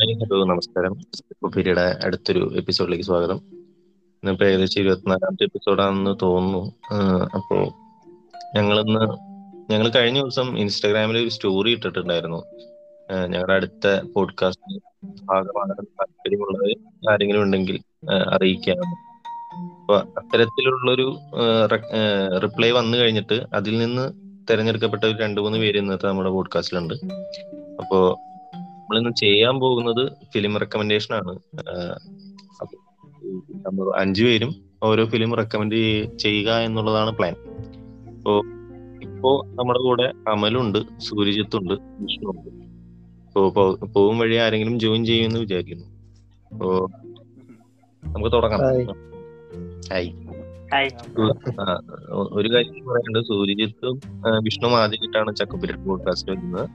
Hello നമസ്കാരം. കുപ്പിരിയുടെ അടുത്തൊരു എപ്പിസോഡിലേക്ക് സ്വാഗതം. ഇന്നിപ്പോ ഏകദേശം ഇരുപത്തിനാലാമത്തെ എപ്പിസോഡാണെന്ന് തോന്നുന്നു. അപ്പോ ഞങ്ങളിന്ന് ഞങ്ങൾ കഴിഞ്ഞ ദിവസം ഇൻസ്റ്റാഗ്രാമിൽ ഒരു സ്റ്റോറി ഇട്ടിട്ടുണ്ടായിരുന്നു. ഞങ്ങളുടെ അടുത്ത പോഡ്കാസ്റ്റ് ഭാഗമാകാൻ താല്പര്യമുള്ളത്. ആരെങ്കിലും ഉണ്ടെങ്കിൽ അറിയിക്കാം. അപ്പൊ അത്തരത്തിലുള്ളൊരു റിപ്ലൈ വന്നു കഴിഞ്ഞിട്ട് അതിൽ നിന്ന് തെരഞ്ഞെടുക്കപ്പെട്ട ഒരു രണ്ടു മൂന്ന് പേര് ഇന്നത്തെ നമ്മുടെ പോഡ്കാസ്റ്റിലുണ്ട്. അപ്പോ നമ്മളിന്ന് ചെയ്യാൻ പോകുന്നത് ഫിലിം റെക്കമെൻഡേഷൻ ആണ്. നമ്മൾ അഞ്ചു പേരും ഓരോ ഫിലിം റെക്കമെൻഡ് ചെയ്യുക എന്നുള്ളതാണ് പ്ലാൻ അപ്പോ ഇപ്പോ നമ്മുടെ കൂടെ അമലുണ്ട് സൂര്യജിത്ത് ഉണ്ട് വിഷ്ണു ഉണ്ട് അപ്പോ പോകും വഴി ആരെങ്കിലും ജോയിൻ ചെയ്യുമെന്ന് വിചാരിക്കുന്നു. അപ്പോ നമുക്ക് തുടങ്ങാം. ഹായ്. ഒരു കാര്യം പറയുന്നുണ്ട് സൂര്യജിത്തും വിഷ്ണു ആദ്യമായിട്ടാണ് ചക്കപ്പുര പോഡ്കാസ്റ്റ് വരുന്നത്.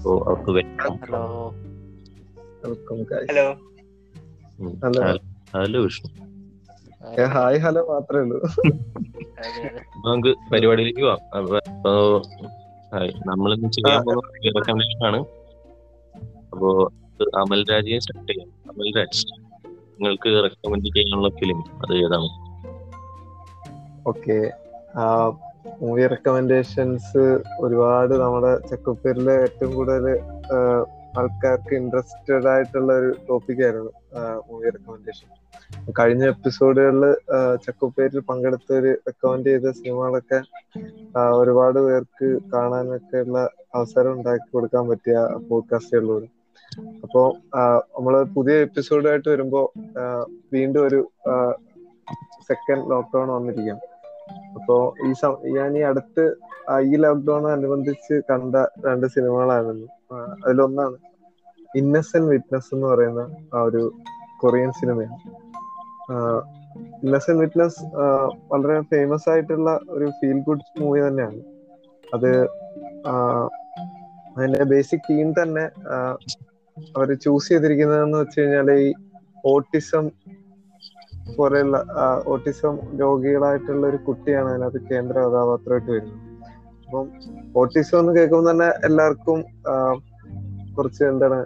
അപ്പോ അവർക്ക് welcome hello hello. Hello. Hello- Vishnu hi hello മാത്രമേ ഉള്ളൂ അപ്പൊ നമുക്ക് പരിപാടിയിലേക്ക് പോവാം അപ്പൊ നമ്മൾ ചെയ്യാൻ പോകുന്ന റെക്കമെൻഡേഷൻ ആണ് അപ്പോ അമൽ രാജിയെ സ്റ്റാർട്ട് ചെയ്യാം. അമൽ രാജ്. നിങ്ങൾക്ക് റെക്കമെൻഡ് ചെയ്യാനുള്ള ഫിലിം അത് ഏതാണ്? ഓക്കെ. മൂവി റെക്കമെൻഡേഷൻസ് ഒരുപാട് നമ്മുടെ ചെക്കപ്പേരിൽ ഏറ്റവും കൂടുതൽ ആൾക്കാർക്ക് ഇൻട്രസ്റ്റഡ് ആയിട്ടുള്ള ഒരു ടോപ്പിക് ആയിരുന്നു മൂവി റെക്കമെൻഡേഷൻ കഴിഞ്ഞ എപ്പിസോഡുകളിൽ ചക്കുപ്പേരിൽ പങ്കെടുത്തവര് റെക്കമെൻഡ് ചെയ്ത സിനിമകളൊക്കെ ഒരുപാട് പേർക്ക് കാണാനൊക്കെ ഉള്ള അവസരം ഉണ്ടാക്കി കൊടുക്കാൻ പറ്റിയ പോഡ്കാസ്റ്റുകളിലൂടെ അപ്പോ ആ, നമ്മൾ പുതിയ എപ്പിസോഡായിട്ട് വരുമ്പോ വീണ്ടും ഒരു സെക്കൻഡ് ലോക്ക്ഡൌൺ വന്നിരിക്കുകയാണ് അപ്പോ ഈ ഞാൻ ഈ അടുത്ത് ഈ ലോക്ക്ഡൌൺ അനുബന്ധിച്ച് കണ്ട രണ്ട് സിനിമകളായിരുന്നു. അതിലൊന്നാണ് ഇന്നസെന്റ് വിറ്റ്നസ് എന്ന് പറയുന്ന ആ ഒരു കൊറിയൻ സിനിമയാണ്. ഇന്നസെന്റ് വിറ്റ്നസ് വളരെ ഫേമസ് ആയിട്ടുള്ള ഒരു ഫീൽ ഗുഡ് മൂവി തന്നെയാണ്. അത് അതിന്റെ ബേസിക് തീം തന്നെ അവർ ചൂസ് ചെയ്തിരിക്കുന്നതെന്ന് വെച്ച് കഴിഞ്ഞാൽ ഈ ഓട്ടിസം പോലെയുള്ള ഓട്ടിസം രോഗികളായിട്ടുള്ള ഒരു കുട്ടിയാണ് അതിനകത്ത് കേന്ദ്ര കഥാപാത്രമായിട്ട് വരുന്നത്. അപ്പം ഓട്ടിസം എന്ന് കേൾക്കുമ്പോൾ തന്നെ എല്ലാവർക്കും കുറച്ച് എന്താണ്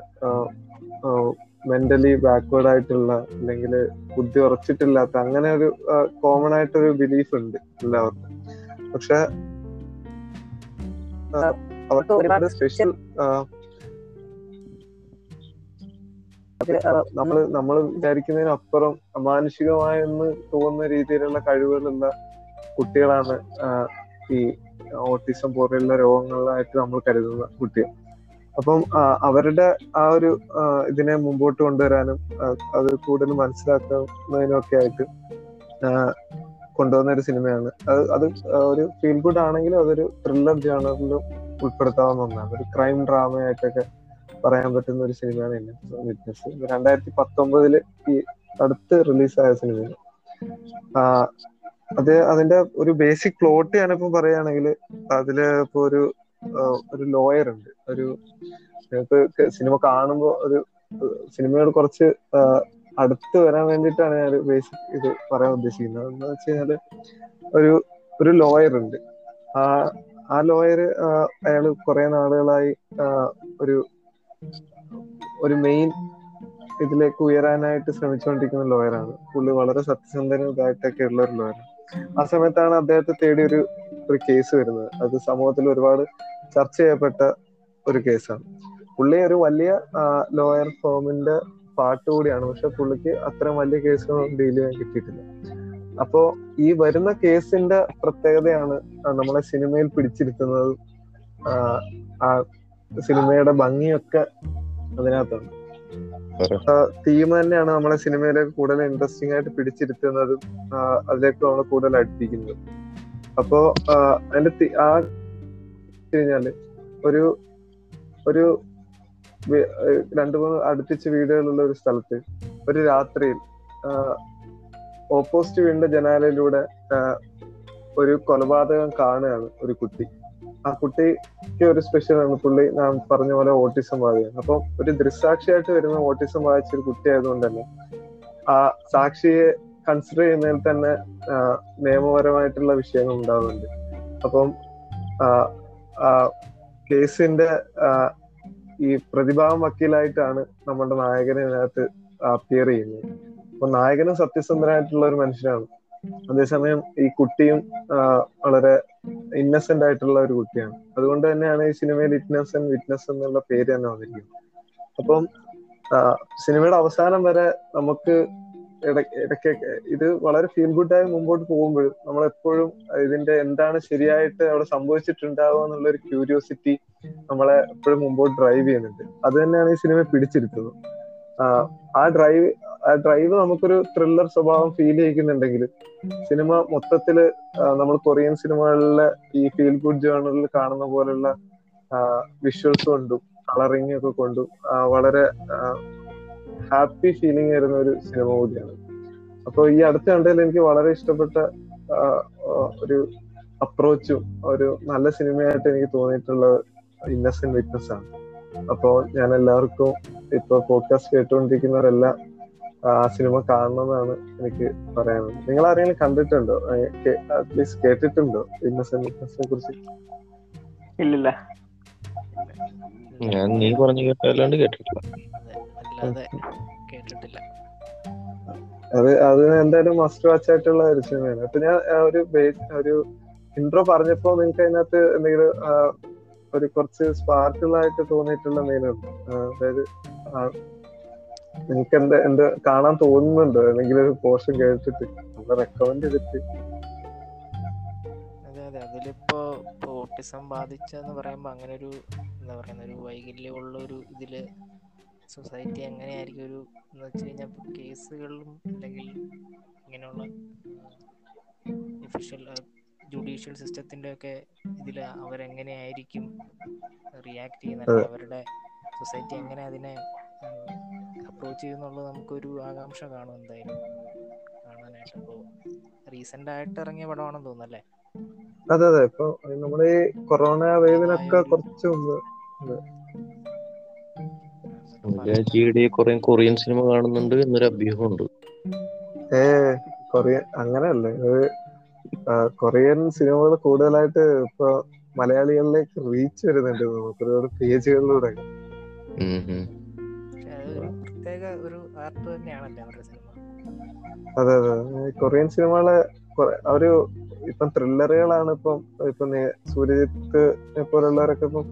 മെന്റലി ബാക്ക്വേർഡ് ആയിട്ടുള്ള അല്ലെങ്കിൽ ബുദ്ധി ഉറച്ചിട്ടില്ലാത്ത അങ്ങനെ ഒരു കോമൺ ആയിട്ടൊരു ബിലീഫ് ഉണ്ട് എല്ലാവർക്കും. പക്ഷെ അവർക്ക് ഒരുപാട് സ്പെഷ്യൽ നമ്മൾ നമ്മൾ വിചാരിക്കുന്നതിനപ്പുറം അമാനുഷികമായെന്ന് തോന്നുന്ന രീതിയിലുള്ള കഴിവുകളുള്ള കുട്ടികളാണ് ഈ ഓട്ടിസം പോലെയുള്ള രോഗങ്ങളായിട്ട് നമ്മൾ കരുതുന്ന കുട്ടികൾ. അപ്പം അവരുടെ ആ ഒരു ഇതിനെ മുമ്പോട്ട് കൊണ്ടുവരാനും അത് കൂടുതൽ മനസ്സിലാക്കുന്നതിനും ഒക്കെ ആയിട്ട് കൊണ്ടുവന്ന ഒരു സിനിമയാണ്. അത് അത് ഒരു ഫീൽ ഗുഡ് ആണെങ്കിലും അതൊരു ത്രില്ലർ ജേണറിലും ഉൾപ്പെടുത്താവുന്ന ഒന്നാണ്. ഒരു ക്രൈം ഡ്രാമയായിട്ടൊക്കെ പറയാൻ പറ്റുന്ന ഒരു സിനിമയാണ് വിറ്റ്നസ് രണ്ടായിരത്തി പത്തൊമ്പതിൽ ഈ അടുത്ത് റിലീസായ സിനിമയാണ്. അത് അതിന്റെ ഒരു ബേസിക് പ്ലോട്ട് ഞാനിപ്പോ പറയുകയാണെങ്കിൽ അതിൽ ഇപ്പൊ ഒരു ഒരു ലോയർ ഉണ്ട്. ഒരു നിങ്ങൾക്ക് സിനിമ കാണുമ്പോൾ ഒരു സിനിമയോട് കുറച്ച് അടുത്ത് വരാൻ വേണ്ടിയിട്ടാണ് ഞാൻ ബേസിക് ഇത് പറയാൻ ഉദ്ദേശിക്കുന്നത്. എന്ന് വെച്ച് കഴിഞ്ഞാൽ ഒരു ഒരു ലോയർ ഉണ്ട്. ആ ആ ലോയർ അയാൾ കുറെ നാളുകളായി ഒരു ഒരു മെയിൻ ഇതിലേക്ക് ഉയരാനായിട്ട് ശ്രമിച്ചുകൊണ്ടിരിക്കുന്ന ലോയറാണ് പുള്ളി വളരെ സത്യസന്ധനായിട്ടൊക്കെ ഉള്ള ഒരു ലോയറാണ് ആ സമയത്താണ് അദ്ദേഹത്തെ തേടി ഒരു ഒരു കേസ് വരുന്നത്. അത് സമൂഹത്തിൽ ഒരുപാട് ചർച്ച ചെയ്യപ്പെട്ട ഒരു കേസാണ് പുള്ളി ഒരു വലിയ ലോയർ ഫോമിന്റെ പാർട്ട് കൂടിയാണ്. പക്ഷെ പുള്ളിക്ക് അത്രയും വലിയ കേസുകളൊന്നും ഡീൽ ചെയ്യാൻ കിട്ടിയിട്ടില്ല. അപ്പോ ഈ വരുന്ന കേസിന്റെ പ്രത്യേകതയാണ് നമ്മളെ സിനിമയിൽ പിടിച്ചിരുത്തുന്നതും സിനിമയുടെ ഭംഗിയൊക്കെ അതിനകത്തുണ്ട്. തീം തന്നെയാണ് നമ്മളെ സിനിമയിലേക്ക് കൂടുതൽ ഇൻട്രസ്റ്റിംഗ് ആയിട്ട് പിടിച്ചിരുത്തുന്നതും അതിലേക്ക് നമ്മൾ കൂടുതൽ അടുപ്പിക്കുന്നത്. അപ്പോ അതിന്റെ ആ കഴിഞ്ഞാൽ ഒരു ഒരു രണ്ടു രണ്ട് മൂന്ന് അടുപ്പിച്ച് വീടുകളുള്ള ഒരു സ്ഥലത്ത് ഒരു രാത്രിയിൽ ഓപ്പോസിറ്റ് വീടിന്റെ ജനാലയിലൂടെ ഒരു കൊലപാതകം കാണുകയാണ് ഒരു കുട്ടി. ആ കുട്ടിക്ക് ഒരു സ്പെഷ്യൽ ആണ്. പുള്ളി ഞാൻ പറഞ്ഞ പോലെ ഓട്ടിസം ബാധയാണ് അപ്പം ഒരു ദൃസാക്ഷിയായിട്ട് വരുന്ന ഓട്ടിസം ബാധിച്ച ഒരു കുട്ടി ആയതുകൊണ്ട് തന്നെ ആ സാക്ഷിയെ കൺസിഡർ ചെയ്യുന്നതിൽ തന്നെ നിയമപരമായിട്ടുള്ള വിഷയങ്ങൾ ഉണ്ടാവുന്നുണ്ട്. അപ്പം കേസിന്റെ ഈ പ്രതിഭാവം വക്കീലായിട്ടാണ് നമ്മുടെ നായകനെ ഇതിനകത്ത് അപ്പിയർ ചെയ്യുന്നത്. അപ്പൊ നായകനും സത്യസന്ധനായിട്ടുള്ള ഒരു മനുഷ്യനാണ്. അതേസമയം ഈ കുട്ടിയും വളരെ ഇന്നസെന്റ് ആയിട്ടുള്ള ഒരു കുട്ടിയാണ്. അതുകൊണ്ട് തന്നെയാണ് ഈ സിനിമയിൽ ഇറ്റ്നസ് ആൻഡ് വിറ്റ്നസ് എന്നുള്ള പേര് തന്നെ വന്നിരിക്കുന്നത്. അപ്പം സിനിമയുടെ അവസാനം വരെ നമുക്ക് ഇടയ്ക്ക് ഇത് വളരെ ഫീൽ ഗുഡായി മുമ്പോട്ട് പോകുമ്പോഴും നമ്മൾ എപ്പോഴും ഇതിന്റെ എന്താണ് ശരിയായിട്ട് അവിടെ സംഭവിച്ചിട്ടുണ്ടാവുക എന്നുള്ള ഒരു ക്യൂരിയോസിറ്റി നമ്മളെ എപ്പോഴും മുമ്പോട്ട് ഡ്രൈവ് ചെയ്യുന്നുണ്ട്. അത് തന്നെയാണ് ഈ സിനിമ പിടിച്ചിരുത്തുന്നത്. ആ, ഡ്രൈവ് ഡ്രൈവ് നമുക്കൊരു ത്രില്ലർ സ്വഭാവം ഫീൽ ചെയ്യിക്കുന്നുണ്ടെങ്കിൽ സിനിമ മൊത്തത്തിൽ നമ്മൾ കൊറിയൻ സിനിമകളിലെ ഈ ഫീൽ ഗുഡ് ജേണലിൽ കാണുന്ന പോലുള്ള വിഷ്വൽസ് കൊണ്ടും കളറിംഗ് ഒക്കെ കൊണ്ടും വളരെ ഹാപ്പി ഫീലിംഗ് വരുന്ന ഒരു സിനിമ കൂടിയാണ്. അപ്പൊ ഈ അടുത്ത കണ്ടതിൽ എനിക്ക് വളരെ ഇഷ്ടപ്പെട്ട ഒരു അപ്രോച്ചും ഒരു നല്ല സിനിമയായിട്ട് എനിക്ക് തോന്നിയിട്ടുള്ള ഇന്നസെന്റ് വിറ്റ്നസ് ആണ്. അപ്പോ ഞാൻ എല്ലാവർക്കും ഇപ്പൊ പോഡ്കാസ്റ്റ് കേട്ടുകൊണ്ടിരിക്കുന്നവരെല്ലാം ആ സിനിമ കാണണമെന്നാണ് എനിക്ക് പറയാനുള്ളത്. നിങ്ങൾ ആരെങ്കിലും കണ്ടിട്ടുണ്ടോ അറ്റ്ലീസ്റ്റ് കേട്ടിട്ടുണ്ടോ? ഇന്നസെന്റ് കുറിച്ച്? ഇല്ലില്ല. ഞാൻ നീ പറഞ്ഞു കേട്ടല്ലാണ്ട് കേട്ടിട്ടില്ല. അല്ലാതെ കേട്ടിട്ടില്ല. അത് അത് എന്തായാലും മസ്റ്റ് വാച്ച് ആയിട്ടുള്ള ഒരു സിനിമയാണ്. അപ്പൊ ഞാൻ ഒരു ഒരു ഇൻട്രോ പറഞ്ഞപ്പോ നിങ്ങൾക്ക് അതിനകത്ത് എന്തെങ്കിലും ഒരു കുറച്ച് സ്പാർക്കിൾ ആയിട്ട് തോന്നിയിട്ടുള്ള എന്തെങ്കിലും ഉണ്ടോ? അതായത് നിങ്ങൾക്ക് എന്താ എന്താ കാണാൻ തോന്നുന്നുണ്ടോ. അല്ലെങ്കിൽ ഒരു പോർഷൻ കേട്ടിട്ട്. റെക്കമെൻഡ് ചെയ്തിട്ട്. അതെ അതെ. അതിലിപ്പോ ഓട്ടിസം ബാധിച്ചെന്ന് പറയുമ്പോ അങ്ങനെ ഒരു എന്താ പറയുന്ന ഒരു വൈകല്യമുള്ള ഒരു ഇതിൽ സൊസൈറ്റി എങ്ങനെയായിരിക്കും ഒരു എന്ന് വെച്ച് കഴിഞ്ഞാൽ കേസുകളിലും അല്ലെങ്കിൽ ഇങ്ങനെയുള്ള ഒഫീഷ്യൽ ജുഡീഷ്യൽ സിസ്റ്റത്തിന്റെ ഒക്കെ ഇതിൽ അവരെങ്ങനെയായിരിക്കും റിയാക്ട് ചെയ്യുന്നത് അവരുടെ സൊസൈറ്റി എങ്ങനെ അതിനെ അപ്രോച്ച് ചെയ്യുന്നുള്ളത് നമുക്കൊരു ആകാംക്ഷ കാണും എന്തായാലും. കാണാനായിട്ട് അപ്പോൾ റീസെന്റ് ആയിട്ട് ഇറങ്ങിയ പടമാണെന്ന് തോന്നുന്നല്ലേ? അതെ അതെ. ഇപ്പൊ നമ്മുടെ ഈ കൊറോണ വേവിനൊക്കെ കുറച്ച് മുമ്പ് കൊറിയൻ സിനിമ കാണുന്നുണ്ട് എന്നൊരു അഭ്യൂഹമുണ്ട്. ഏ കൊറിയൻ അങ്ങനെയല്ലേ? ഒരു കൊറിയൻ സിനിമകൾ കൂടുതലായിട്ട് ഇപ്പൊ മലയാളികളിലേക്ക് റീച്ച് വരുന്നുണ്ട്. നമുക്ക് ഒരുപാട് പേജുകളിലൂടെ പ്രത്യേക ഒരു ആർട്ട് തന്നെയാണല്ലേ അവരുടെ സിനിമ. അതെ അതെ. കൊറിയൻ സിനിമകളെ അവർ ഇപ്പം ത്രില്ലറുകളാണ് ഇപ്പം ഇപ്പൊ സൂര്യജിത്ത് പോലുള്ളവരൊക്കെ ഇപ്പം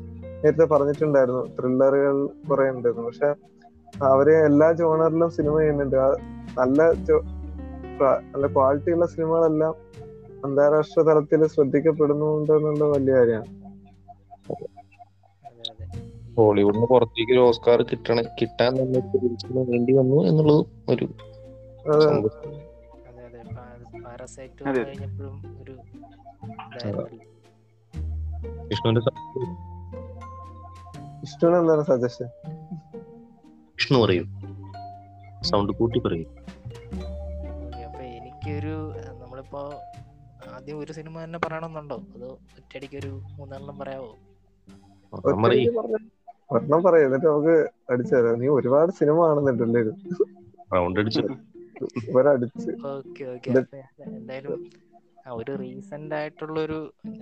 നേരത്തെ പറഞ്ഞിട്ടുണ്ടായിരുന്നു ത്രില്ലറുകൾ കുറെ ഉണ്ടായിരുന്നു പക്ഷെ അവർ എല്ലാ ജോണറിലും സിനിമ ചെയ്യുന്നുണ്ട്. നല്ല നല്ല ക്വാളിറ്റി ഉള്ള സിനിമകളെല്ലാം അന്താരാഷ്ട്ര തലത്തിൽ ശ്രദ്ധിക്കപ്പെടുന്നുണ്ട് എന്നുള്ള വലിയ കാര്യമാണ്. ഹോളിവുഡിന് പുറത്തേക്ക് ഒരു ഓസ്കാർ കിട്ടണ കിട്ടാൻ വേണ്ടി വന്നു എന്നുള്ളത് ഒരു വിഷ്ണു പറയൂ. സൗണ്ട് കൂട്ടി പറയൂ. എനിക്കൊരു നമ്മളിപ്പോ ആദ്യം ഒരു സിനിമ തന്നെ പറയണമെന്നുണ്ടോ? അതോ ഒറ്റയടിക്ക് ഒരു മൂന്നെണ്ണം പറയാവോ? ഒരെണ്ണം പറയ്. എന്നിട്ട് നമുക്ക് അടിച്ചു തരാം. നീ ഒരുപാട് സിനിമ കാണുന്നുണ്ടല്ലേ? ഒരു റീസെന്റ് ആയിട്ടുള്ള ഒരു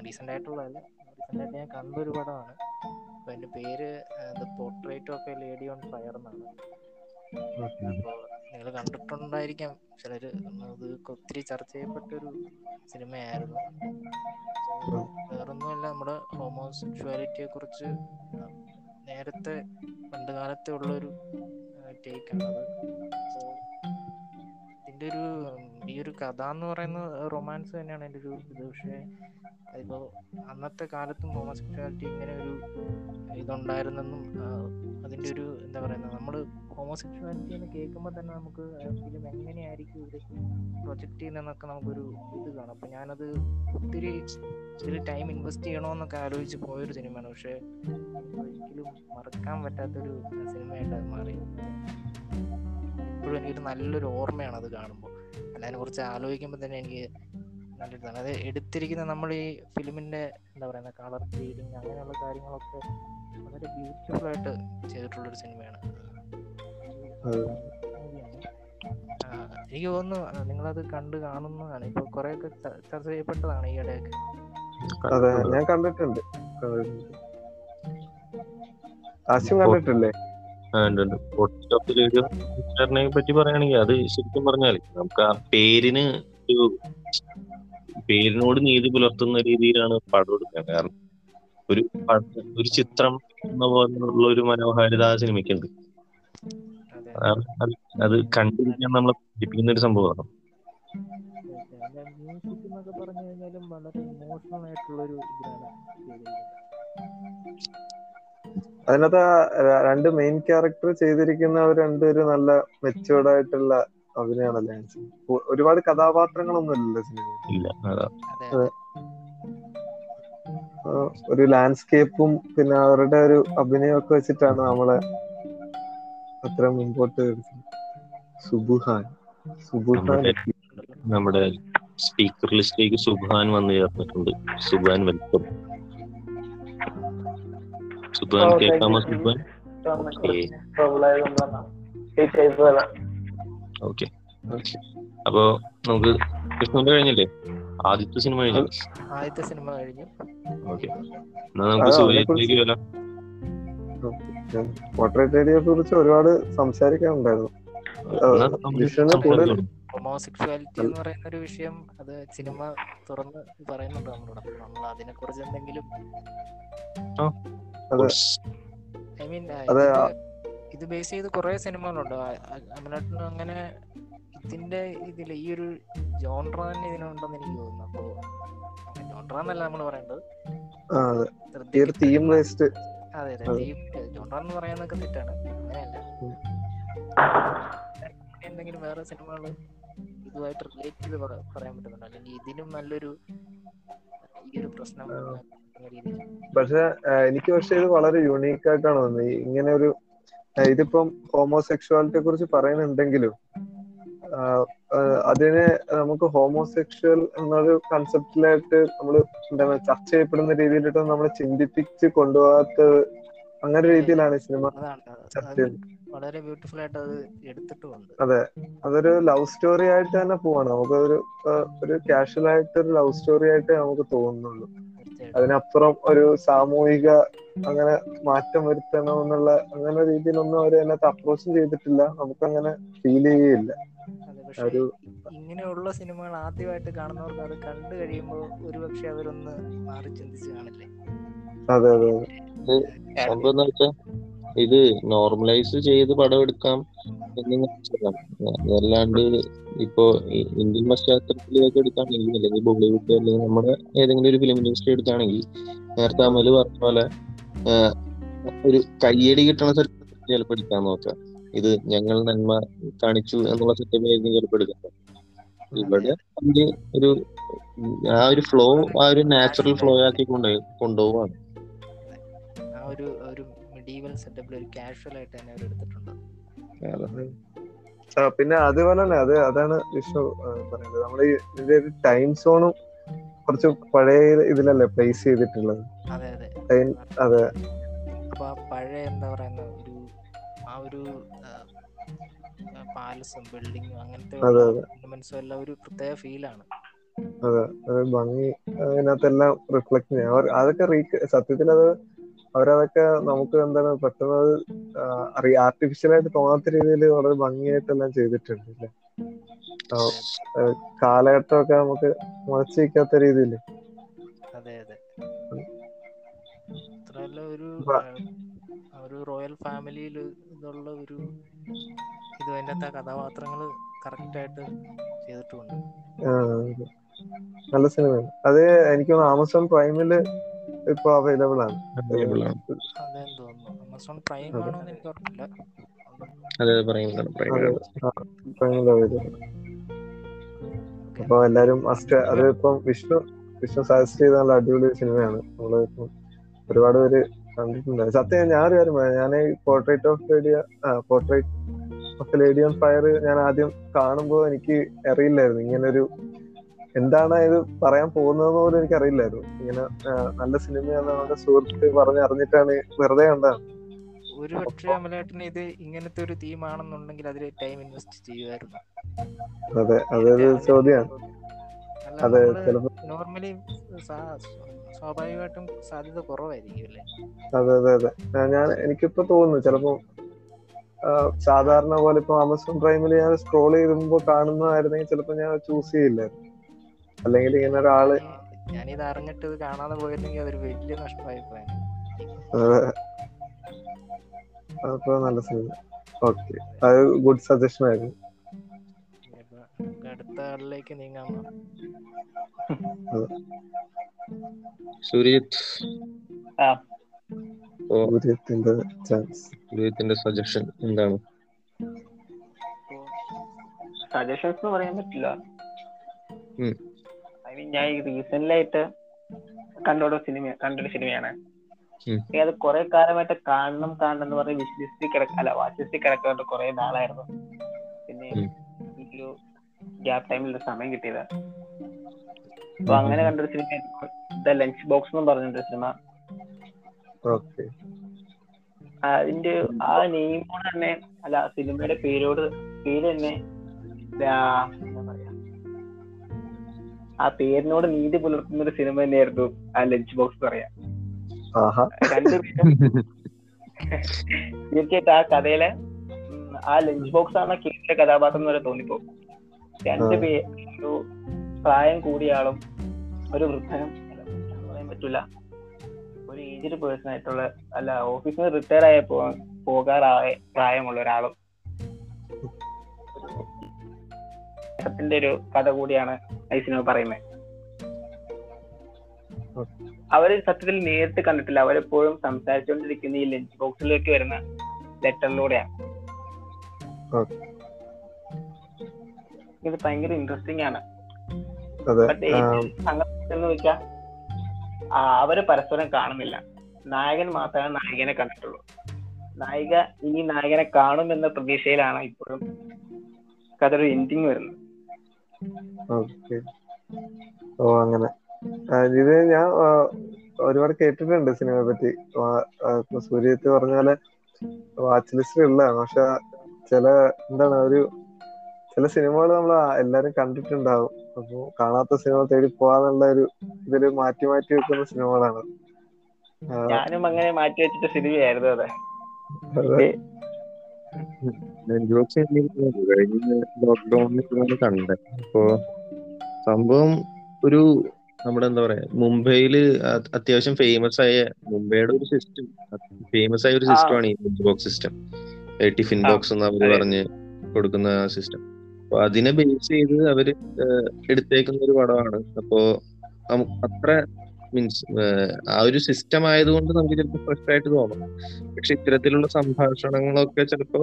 റീസെന്റ് ആയിട്ടുള്ള അല്ല റീസെന്റ് ആയിട്ട് ഞാൻ കണ്ടൊരു പടമാണ്. അപ്പൊ എന്റെ പേര് the portrait of a lady on fire എന്നാണ്. അപ്പോ നിങ്ങൾ കണ്ടിട്ടുണ്ടായിരിക്കാം. ചിലര് അത് ഒത്തിരി ചർച്ച ചെയ്യപ്പെട്ട ഒരു സിനിമയായിരുന്നു. വേറൊന്നുമല്ല നമ്മുടെ ഹോമോസെക്ഷുവാലിറ്റിയെ കുറിച്ച് നേരത്തെ പണ്ട് കാലത്തെ ഉള്ളൊരു ടേക്കാണത് അപ്പോൾ ഇതിന്റെ ഒരു ഈ ഒരു കഥ എന്ന് പറയുന്ന റൊമാൻസ് തന്നെയാണ് എന്റെ ഒരു ഇത്. പക്ഷേ അതിപ്പോ അന്നത്തെ കാലത്തും ഹോമോസെക്ഷാലിറ്റി ഇങ്ങനെ ഒരു ഇതുണ്ടായിരുന്നെന്നും അതിന്റെ ഒരു എന്താ പറയുന്നത് നമ്മൾ ഹോമോസെക്ഷാലിറ്റി എന്ന് കേൾക്കുമ്പോൾ തന്നെ നമുക്ക് ഫിലിം എങ്ങനെയായിരിക്കും ഇവർ പ്രൊജക്ട് ചെയ്യുന്നതെന്നൊക്കെ നമുക്കൊരു ഇത് കാണാം. അപ്പൊ ഞാനത് ഒത്തിരി ഇതിൽ ടൈം ഇൻവെസ്റ്റ് ചെയ്യണമെന്നൊക്കെ ആലോചിച്ച് പോയൊരു സിനിമയാണ്. പക്ഷെ ഒരിക്കലും മറക്കാൻ പറ്റാത്തൊരു സിനിമയായിട്ട് അത് മാറി. ഇപ്പോഴും എനിക്കൊരു നല്ലൊരു ഓർമ്മയാണ് അത് കാണുമ്പോൾ. അല്ല അതിനെ കുറിച്ച് ആലോചിക്കുമ്പോൾ തന്നെ എനിക്ക് നല്ലൊരിതാണ് അത് എടുത്തിരിക്കുന്ന നമ്മൾ ഈ ഫിലിമിന്റെ എന്താ പറയുക കളർ ഗ്രീഡിങ് അങ്ങനെയുള്ള കാര്യങ്ങളൊക്കെ വളരെ ബ്യൂട്ടിഫുൾ ആയിട്ട് ചെയ്തിട്ടുള്ളൊരു സിനിമയാണ്. അതെ. എനിക്ക് തോന്നുന്നു നിങ്ങളത് കണ്ട് കാണുന്നതാണ്. ഇപ്പൊ കുറെ ഒക്കെ ചർച്ച ചെയ്യപ്പെട്ടതാണ് ഈ ഇടയൊക്കെ. അതെ ഞാൻ കണ്ടിട്ടുണ്ട്. കണ്ടിട്ടുണ്ട്. കണ്ടിട്ടില്ലേ നെ പറ്റി പറയുകയാണെങ്കിൽ അത് ശരിക്കും പറഞ്ഞാൽ നമുക്ക് ആ പേരിന് ഒരു പേരിനോട് നീതി പുലർത്തുന്ന രീതിയിലാണ് പടം എടുക്കുന്നത്. കാരണം ഒരു ഒരു ചിത്രം എന്ന പോലുള്ള ഒരു മനോഹാരിത ആ സിനിമയ്ക്കുണ്ട്. അതെ. കണ്ടിരിക്കാൻ നമ്മളെ പഠിപ്പിക്കുന്ന ഒരു സംഭവമാണ്. മ്യൂസിക് എന്നൊക്കെ പറഞ്ഞു കഴിഞ്ഞാലും വളരെ ഇമോഷണൽ ആയിട്ടുള്ള ഒരു ഇതിലാണ് അതിനകത്ത് രണ്ട് മെയിൻ ക്യാരക്ടർ ചെയ്തിരിക്കുന്ന രണ്ടുപേരും നല്ല മെച്ചുവേർഡ് ആയിട്ടുള്ള അഭിനയാണല്ലേ ഒരുപാട് കഥാപാത്രങ്ങളൊന്നും ഇല്ലല്ലോ സിനിമ ഒരു ലാൻഡ്സ്കേപ്പും പിന്നെ അവരുടെ ഒരു അഭിനയമൊക്കെ വെച്ചിട്ടാണ് നമ്മളെ അത്ര മുമ്പോട്ട് എടുത്തത്. സുബുഹാൻ. സുബുഹാൻ നമ്മുടെ നമ്മുടെ സ്പീക്കർ ലിസ്റ്റിലേക്ക് സുബാൻ വന്നു ചേർന്നിട്ടുണ്ട്. സുബാൻ വെൽക്കം ഓ, thank കേൾക്കാമോ you. സുബാൻ ഓക്കേ. അപ്പോ നമുക്ക് കൃഷ്ണന്റെ കഴിഞ്ഞില്ലേ? ആദ്യത്തെ സിനിമ കഴിഞ്ഞു? ആദ്യത്തെ സിനിമ കഴിഞ്ഞു. ഓക്കെ. എന്നാ നമുക്ക് സൂര്യത്തിലേക്ക് വരാം പോർട്രേറ്റ് ഐഡിയെ കുറിച്ച് ഒരുപാട് സംസാരിക്കാനുണ്ടായിരുന്നു. സംസാരിക്കാം. എന്ന് പറയുന്ന ഒരു വിഷയം അത് സിനിമ തുറന്ന് പറയുന്നുണ്ട് നമ്മളോട്. നമ്മൾ അതിനെ കുറിച്ച് എന്തെങ്കിലും. ഐ മീൻ ഇത് ബേസ് ചെയ്ത് കുറെ സിനിമകളുണ്ട്. ആ- അങ്ങനെ ഇതിന്റെ ഇതിൽ ഈ ഒരു ജോൺട്ര തന്നെ ഇതിനുണ്ടെന്ന് എനിക്ക് തോന്നുന്നു. അപ്പോ ജോൺട്ര എന്നല്ല നമ്മൾ പറയേണ്ടത്. അതെ. അതെ. ജോൺട്ര എന്ന് പറയുന്നതൊക്കെ തെറ്റാണ്. അങ്ങനെയല്ല. എന്തെങ്കിലും വേറെ സിനിമകൾ ഇതുമായിട്ട് റിലേറ്റ് ചെയ്ത് പറ- പറയാൻ പറ്റുന്നുണ്ട്. അല്ലെങ്കിൽ ഇതിനും നല്ലൊരു ഈ ഒരു പ്രശ്നം പക്ഷെ എനിക്ക് പക്ഷെ ഇത് വളരെ യുണീക്ക് ആയിട്ടാണ് തോന്നുന്നത്. ഇങ്ങനെ ഒരു ഇതിപ്പം ഹോമോസെക്ഷുവാലിറ്റിയെ കുറിച്ച് പറയുന്നുണ്ടെങ്കിലും അതിനെ നമുക്ക് ഹോമോസെക്ഷൽ എന്നൊരു കൺസെപ്റ്റിലായിട്ട് നമ്മൾ എന്താണ് ചർച്ച ചെയ്യപ്പെടുന്ന രീതിയിലിട്ട് നമ്മൾ ചിന്തിപ്പിച്ച് കൊണ്ടുപോകാത്തത് അങ്ങനെ രീതിയിലാണ് ഈ സിനിമ ചർച്ച ചെയ്യുന്നത് വളരെ ബ്യൂട്ടിഫുൾ ആയിട്ട് അത് എടുത്തിട്ടുമുണ്ട് അതെ. അതൊരു ലവ് സ്റ്റോറി ആയിട്ട് തന്നെ പോവാണ്. നമുക്ക് ഒരു ഒരു കാഷ്വൽ ആയിട്ട് ഒരു ലവ് സ്റ്റോറി ആയിട്ട് നമുക്ക് തോന്നുന്നുള്ളൂ. അതിനപ്പുറം ഒരു സാമൂഹിക അങ്ങനെ മാറ്റം വരുത്തണം എന്നുള്ള അങ്ങനെ രീതിയിലൊന്നും അവർ അതിനകത്ത് അപ്രോച്ചും ചെയ്തിട്ടില്ല. നമുക്ക് അങ്ങനെ ഫീൽ ചെയ്യുകയില്ല ഒരു ഇങ്ങനെയുള്ള സിനിമകൾ ആദ്യമായിട്ട് കാണുന്നവർക്ക് അത് കണ്ടു കഴിയുമ്പോൾ ഒരുപക്ഷെ അവരൊന്ന് മാറി ചിന്തിച്ച് കാണില്ലേ? അതെ അതെ വെച്ചാ ഇത് നോർമലൈസ് ചെയ്ത് പടം എടുക്കാം എന്ന് മനസ്സിലാക്കാം അതല്ലാണ്ട് ഇപ്പോ ഇന്ത്യൻ പശ്ചാത്തലത്തിലേക്ക് എടുക്കുകയാണെങ്കിൽ അല്ലെങ്കിൽ ബോളിവുഡ് അല്ലെങ്കിൽ നമ്മുടെ ഏതെങ്കിലും ഒരു ഫിലിം ഇൻഡസ്ട്രി എടുക്കുകയാണെങ്കിൽ നേരത്തെ അമൽ പറഞ്ഞ പോലെ ഒരു കയ്യടി കിട്ടണ സെറ്റപ്പ് ചിലപ്പോൾ എടുക്കാൻ നോക്കാം. ഇത് ഞങ്ങൾ നന്മ കാണിച്ചു എന്നുള്ള സെറ്റപ്പ് ആയിരിക്കും ചിലപ്പോൾ എടുക്കുന്നത്. ഇവിടെ ഒരു ആ ഒരു ഫ്ലോ ആ ഒരു നാച്ചുറൽ ഫ്ലോ ആക്കി കൊണ്ട് കൊണ്ടുപോവാണ്. ആ ഒരു ഒരു മിഡീവൽ സെറ്റപ്പിൽ ഒരു കാഷ്വൽ ആയിട്ട് തന്നെ അവർ എടുത്തിട്ടുണ്ട്. പിന്നെ അതുപോലെ തന്നെ അത് അതാണ് വിഷ്ണു പറയുന്നത് നമ്മൾ ഇതിന്റെ ഒരു ടൈം സോണും കുറച്ച് പഴയ ഇതിലല്ലേ പ്ലേസ് ചെയ്തിട്ടുള്ളത്? അതെ അതെ. അതെ. അപ്പൊ ആ പഴയ എന്താ പറയുന്ന ഒരു ആ ഒരു പാലസും ബിൽഡിങ്ങും അങ്ങനത്തെ എല്ലാം ഒരു പ്രത്യേക ഫീലാണ് അതെ. അത് ഭംഗി അതിനകത്തെല്ലാം റിഫ്ലക്ട് ചെയ്യാം. അതൊക്കെ സത്യത്തിൽ അത് അവരതൊക്കെ നമുക്ക് എന്താണ് പെട്ടെന്ന് അത് ആർട്ടിഫിഷ്യൽ ആയിട്ട് തോന്നാത്ത രീതിയിൽ വളരെ ഭംഗിയായിട്ടെല്ലാം ചെയ്തിട്ടുണ്ട് അല്ലേ? കാലഘട്ടമൊക്കെ നമുക്ക് മുളച്ചിരിക്കാത്ത രീതിയിൽ അതെ അതെ. മാത്രമല്ല ഒരു ഒരു റോയൽ ഫാമിലിയിൽ ഇതുള്ള ഒരു ഇത് അതിന്റെ കഥാപാത്രങ്ങൾ കറക്റ്റായിട്ട് ചെയ്തിട്ടുമുണ്ട് ആ, നല്ല സിനിമയാണ്. അത് എനിക്ക് ആമസോൺ പ്രൈമിൽ ഇപ്പൊ അവൈലബിൾ ആണ്. അപ്പൊ എല്ലാരും അസ്റ്റ് അത് ഇപ്പം വിഷ്ണു വിഷ്ണു സജസ്റ്റ് ചെയ്ത നല്ല അടിപൊളി സിനിമയാണ് നമ്മൾ ഇപ്പം ഒരുപാട് പേര് കണ്ടിട്ടുണ്ട്. സത്യം ഞാൻ ഒരു കാര്യം പറയാം. ഞാൻ portrait of ലേഡിയ portrait of lady on fire ഞാൻ ആദ്യം കാണുമ്പോൾ എനിക്ക് അറിയില്ലായിരുന്നു. ഇങ്ങനെ ഒരു എന്താണ് ഇത് പറയാൻ പോകുന്നതെന്ന് പോലും എനിക്ക് അറിയില്ലായിരുന്നു ഇങ്ങനെ നല്ല സിനിമയാണ് നമ്മുടെ സുഹൃത്ത് പറഞ്ഞ് അറിഞ്ഞിട്ടാണ് വെറുതെ കണ്ടതാണ് ഒരു പക്ഷേ അമലേട്ടന് ഇത് ഇങ്ങനത്തെ ഒരു തീമാണെന്നുണ്ടെങ്കിൽ അതിൽ ടൈം ഇൻവെസ്റ്റ് ചെയ്യുമായിരുന്നു. അതെ അതൊരു ചോദ്യമാണ് അതെ നോർമലി സ്വാഭാവികമായിട്ടും സാധ്യത കുറവായിരിക്കും അല്ലേ? അതെ അതെ അതെ. ഞാൻ എനിക്കിപ്പോ തോന്നുന്നു ചിലപ്പോ സാധാരണ പോലെ ഇപ്പൊ ആമസോൺ പ്രൈമിൽ ഞാൻ സ്ക്രോൾ ചെയ്യുമ്പോൾ കാണുന്നതായിരുന്നെങ്കിൽ ചിലപ്പോ ഞാൻ ചൂസ് ചെയ്യില്ലായിരുന്നു. അല്ലെങ്കിൽ ഇങ്ങനെ ഒരാൾ ഞാനിത് അറിഞ്ഞിട്ട് ഇത് കാണാതെ പോയിരുന്നെങ്കിൽ അതൊരു വലിയ നഷ്ടമായി. അപ്പൊ നല്ല സിനിമ. ഓക്കെ. അത് ഗുഡ് സജഷൻ ആയിരുന്നു. അടുത്ത ആളിലേക്ക് ആ. സൂര്യത്തിന്റെ ചാൻസ്. സജഷൻ എന്താണ്? സജഷൻസ് എന്ന് പറയാൻ പറ്റില്ല. ഐ മീൻ ഞാൻ റീസെന്റ് ആയിട്ട് കണ്ടോട സിനിമ കണ്ടൊരു സിനിമയാണ് ഇനി അത് കുറെ കാലമായിട്ട് കാണണം കാണണം എന്ന് പറഞ്ഞ് വിഷ് ലിസ്റ്റിൽ കിടക്ക അല്ല വാച്ച് ലിസ്റ്റിൽ കിടക്കാണ്ട് കുറെ നാളായിരുന്നു. പിന്നെ ഒരു എനിക്കൊരു ഗ്യാപ് ടൈമിൽ സമയം കിട്ടിയത്. അപ്പൊ അങ്ങനെ കണ്ടൊരു സിനിമ ദ ലഞ്ച് ബോക്സ് എന്ന് പറഞ്ഞൊരു സിനിമ അതിന്റെ ആ നെയിമോട് തന്നെ അല്ല സിനിമയുടെ പേരോട് പേര് തന്നെ ആ, പേരിനോട് നീതി പുലർത്തുന്ന ഒരു സിനിമ തന്നെയായിരുന്നു ആ ലഞ്ച് ബോക്സ് പറയാ രണ്ടുപേരും തീർച്ചയായിട്ടും ആ കഥയിലെ ആ ലഞ്ച് ബോക്സ് ആണ് കേന്ദ്ര കഥാപാത്രം വരെ തോന്നിപ്പോ രണ്ടുപേ ഒരു പ്രായം കൂടിയാളും ഒരു വൃദ്ധനും പറയാൻ പറ്റൂല ഒരു ഏജ്ഡ് പേഴ്സൺ ആയിട്ടുള്ള അല്ല ഓഫീസിൽ നിന്ന് റിട്ടയർ ആയ പോകാറായ പ്രായമുള്ള ഒരാളും ഒരു കഥ കൂടിയാണ് ഈ സിനിമ പറയുന്നത് അവർ സത്യത്തിൽ നേരിട്ട് കണ്ടിട്ടില്ല. അവരെപ്പോഴും സംസാരിച്ചുകൊണ്ടിരിക്കുന്ന ഈ ലഞ്ച് ബോക്സിലേക്ക് വരുന്ന ലെറ്ററിലൂടെയാണ് ഇത് ഭയങ്കര ഇൻട്രസ്റ്റിംഗ് ആണ്. എന്ന് വെച്ചാൽ അവർ പരസ്പരം കാണുന്നില്ല. നായകൻ മാത്രമേ നായികനെ കണ്ടിട്ടുള്ളൂ. നായിക ഇനി നായകനെ കാണുമെന്ന പ്രതീക്ഷയിലാണ് ഇപ്പോഴും കഥ ഒരു എൻഡിങ് വരുന്നത്. ഓക്കെ. ഓ അങ്ങനെ. ഇത് ഞാൻ ഒരുപാട് കേട്ടിട്ടുണ്ട് സിനിമയെ പറ്റി. സൂര്യത്ത് പറഞ്ഞ പോലെ വാച്ച് ലിസ്റ്റിൽ ഉള്ളതാണ്. പക്ഷെ ചില എന്താണ് ഒരു ചില സിനിമകൾ നമ്മൾ എല്ലാരും കണ്ടിട്ടുണ്ടാവും. അപ്പൊ കാണാത്ത സിനിമ തേടി പോവാന്നുള്ള ഒരു ഇതിൽ മാറ്റി മാറ്റി വെക്കുന്ന സിനിമകളാണ്. ഞാനും അങ്ങനെ മാറ്റി വെച്ചിട്ട് സിനിമയായിരുന്നു അതെ. കഴിഞ്ഞ ലോക്ക്ഡൌണിൽ കണ്ടത് അപ്പോ സംഭവം ഒരു നമ്മുടെ എന്താ പറയാ മുംബൈയിൽ അത് അത്യാവശ്യം ഫേമസ് ആയ മുംബൈയുടെ ഒരു സിസ്റ്റം ഫേമസ് ആയ ഒരു സിസ്റ്റം സിസ്റ്റമാണ് ഈ lunch box system tiffin box എന്ന് അവർ അതെ. പറഞ്ഞ് കൊടുക്കുന്ന സിസ്റ്റം അപ്പൊ അതിനെ ബേസ് ചെയ്ത് അവർ എടുത്തേക്കുന്ന ഒരു പടമാണ്. അപ്പോ അത്ര മീൻസ് ആ ഒരു സിസ്റ്റം ആയതുകൊണ്ട് നമുക്ക് ചിലപ്പോൾ ഫ്രഷ് ആയിട്ട് തോന്നും. പക്ഷെ ഇത്തരത്തിലുള്ള സംഭാഷണങ്ങളൊക്കെ ചിലപ്പോ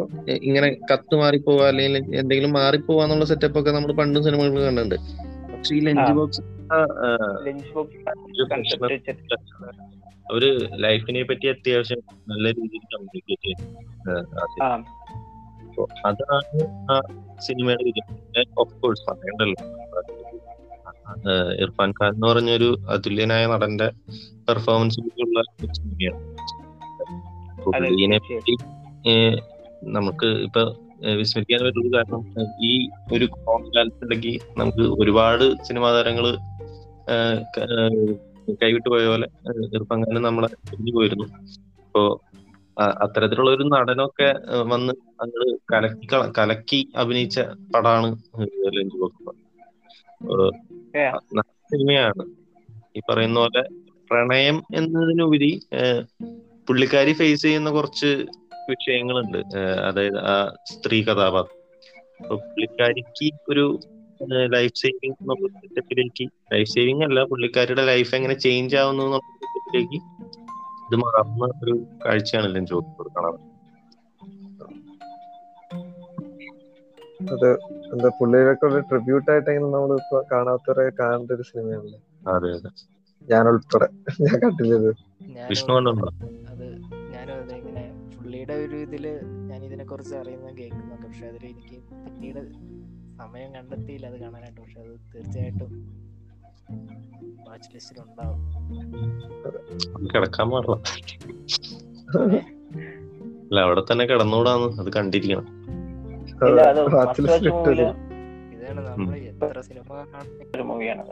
ഇങ്ങനെ കത്ത് മാറിപ്പോവാ അല്ലെങ്കിൽ എന്തെങ്കിലും മാറിപ്പോവാന്നുള്ള സെറ്റപ്പ് ഒക്കെ നമ്മൾ പണ്ടും സിനിമകളിൽ കണ്ടിട്ടുണ്ട്. പക്ഷെ ഈ ലഞ്ച്. ബോക്സ് അവർ ലൈഫിനെ പറ്റി അത്യാവശ്യം നല്ല രീതിയിൽ കമ്മ്യൂണിക്കേറ്റ് ചെയ്യുന്നു അതാണ് ആ സിനിമയുടെ ഓഫ് കോഴ്സ് പറയണ്ടല്ലോ. ഇർഫാൻ ഖാൻ എന്ന് പറഞ്ഞൊരു അതുല്യനായ നടന്റെ പെർഫോമൻസ് ഉള്ള സിനിമയാണ് നമുക്ക് ഇപ്പൊ വിസ്മരിക്കാൻ പറ്റുള്ളൂ കാരണം ഈ ഒരു കാലത്തിലേക്ക് നമുക്ക് ഒരുപാട് സിനിമാ താരങ്ങൾ കൈവിട്ട് പോയ പോലെ ഇർഫാൻ ഖാനും നമ്മളെ പിരിഞ്ഞു പോയിരുന്നു. അപ്പോ അത്തരത്തിലുള്ള ഒരു നടനൊക്കെ വന്ന് അങ്ങോട്ട് കലക്കി കലക്കി അഭിനയിച്ച പടമാണ് ലഞ്ച് ബോക്സ്. സിനിമയാണ് ഈ പറയുന്ന പോലെ പ്രണയം എന്നതിനുപരി പുള്ളിക്കാരി ഫേസ് ചെയ്യുന്ന കുറച്ച് വിഷയങ്ങളുണ്ട്. അതായത് ആ സ്ത്രീ കഥാപാത്രം. അപ്പൊ പുള്ളിക്കാരിക്ക് ഒരു ലൈഫ് സേവിങ് എന്നുള്ള സെറ്റപ്പിലേക്ക് ലൈഫ് സേവിങ് അല്ല പുള്ളിക്കാരിയുടെ ലൈഫ് എങ്ങനെ ചേഞ്ച് ആവുന്നു എന്നുള്ള സെറ്റപ്പിലേക്ക് ഇത് മാറുന്ന ഒരു കാഴ്ചയാണ് എല്ലാം കാണാൻ. അത് എന്താ പുള്ളിയിലൊക്കെ ഒരു ട്രിബ്യൂട്ട് ആയിട്ടെങ്കിലും നമ്മൾ ഇപ്പൊ കാണാത്തവരെ കാണേണ്ട ഒരു സിനിമയാണ് അതെ അതെ. ഞാൻ ഉൾപ്പെടെ ഞാൻ കണ്ടില്ലത് അത് ഞാനും അതെ ഇങ്ങനെ പുള്ളിയുടെ ഒരു ഇതിൽ ഞാൻ ഇതിനെ കുറിച്ച് കേൾക്കുന്നുണ്ട്. പക്ഷെ അതിൽ എനിക്ക് പിന്നീട് സമയം കണ്ടെത്തിയില്ല അത് കാണാനായിട്ട്. പക്ഷെ അത് തീർച്ചയായിട്ടും വാച്ച് ലിസ്റ്റിൽ ഉണ്ടാവും. അത് കിടക്കാൻ പാടില്ല. അല്ല അവിടെ തന്നെ കിടന്നുകൂടാന്ന് അത് കണ്ടിരിക്കണം. ഇതാണ് നമ്മൾ എത്ര സിനിമ കാണുന്ന ഒരു മൂവിയാണ്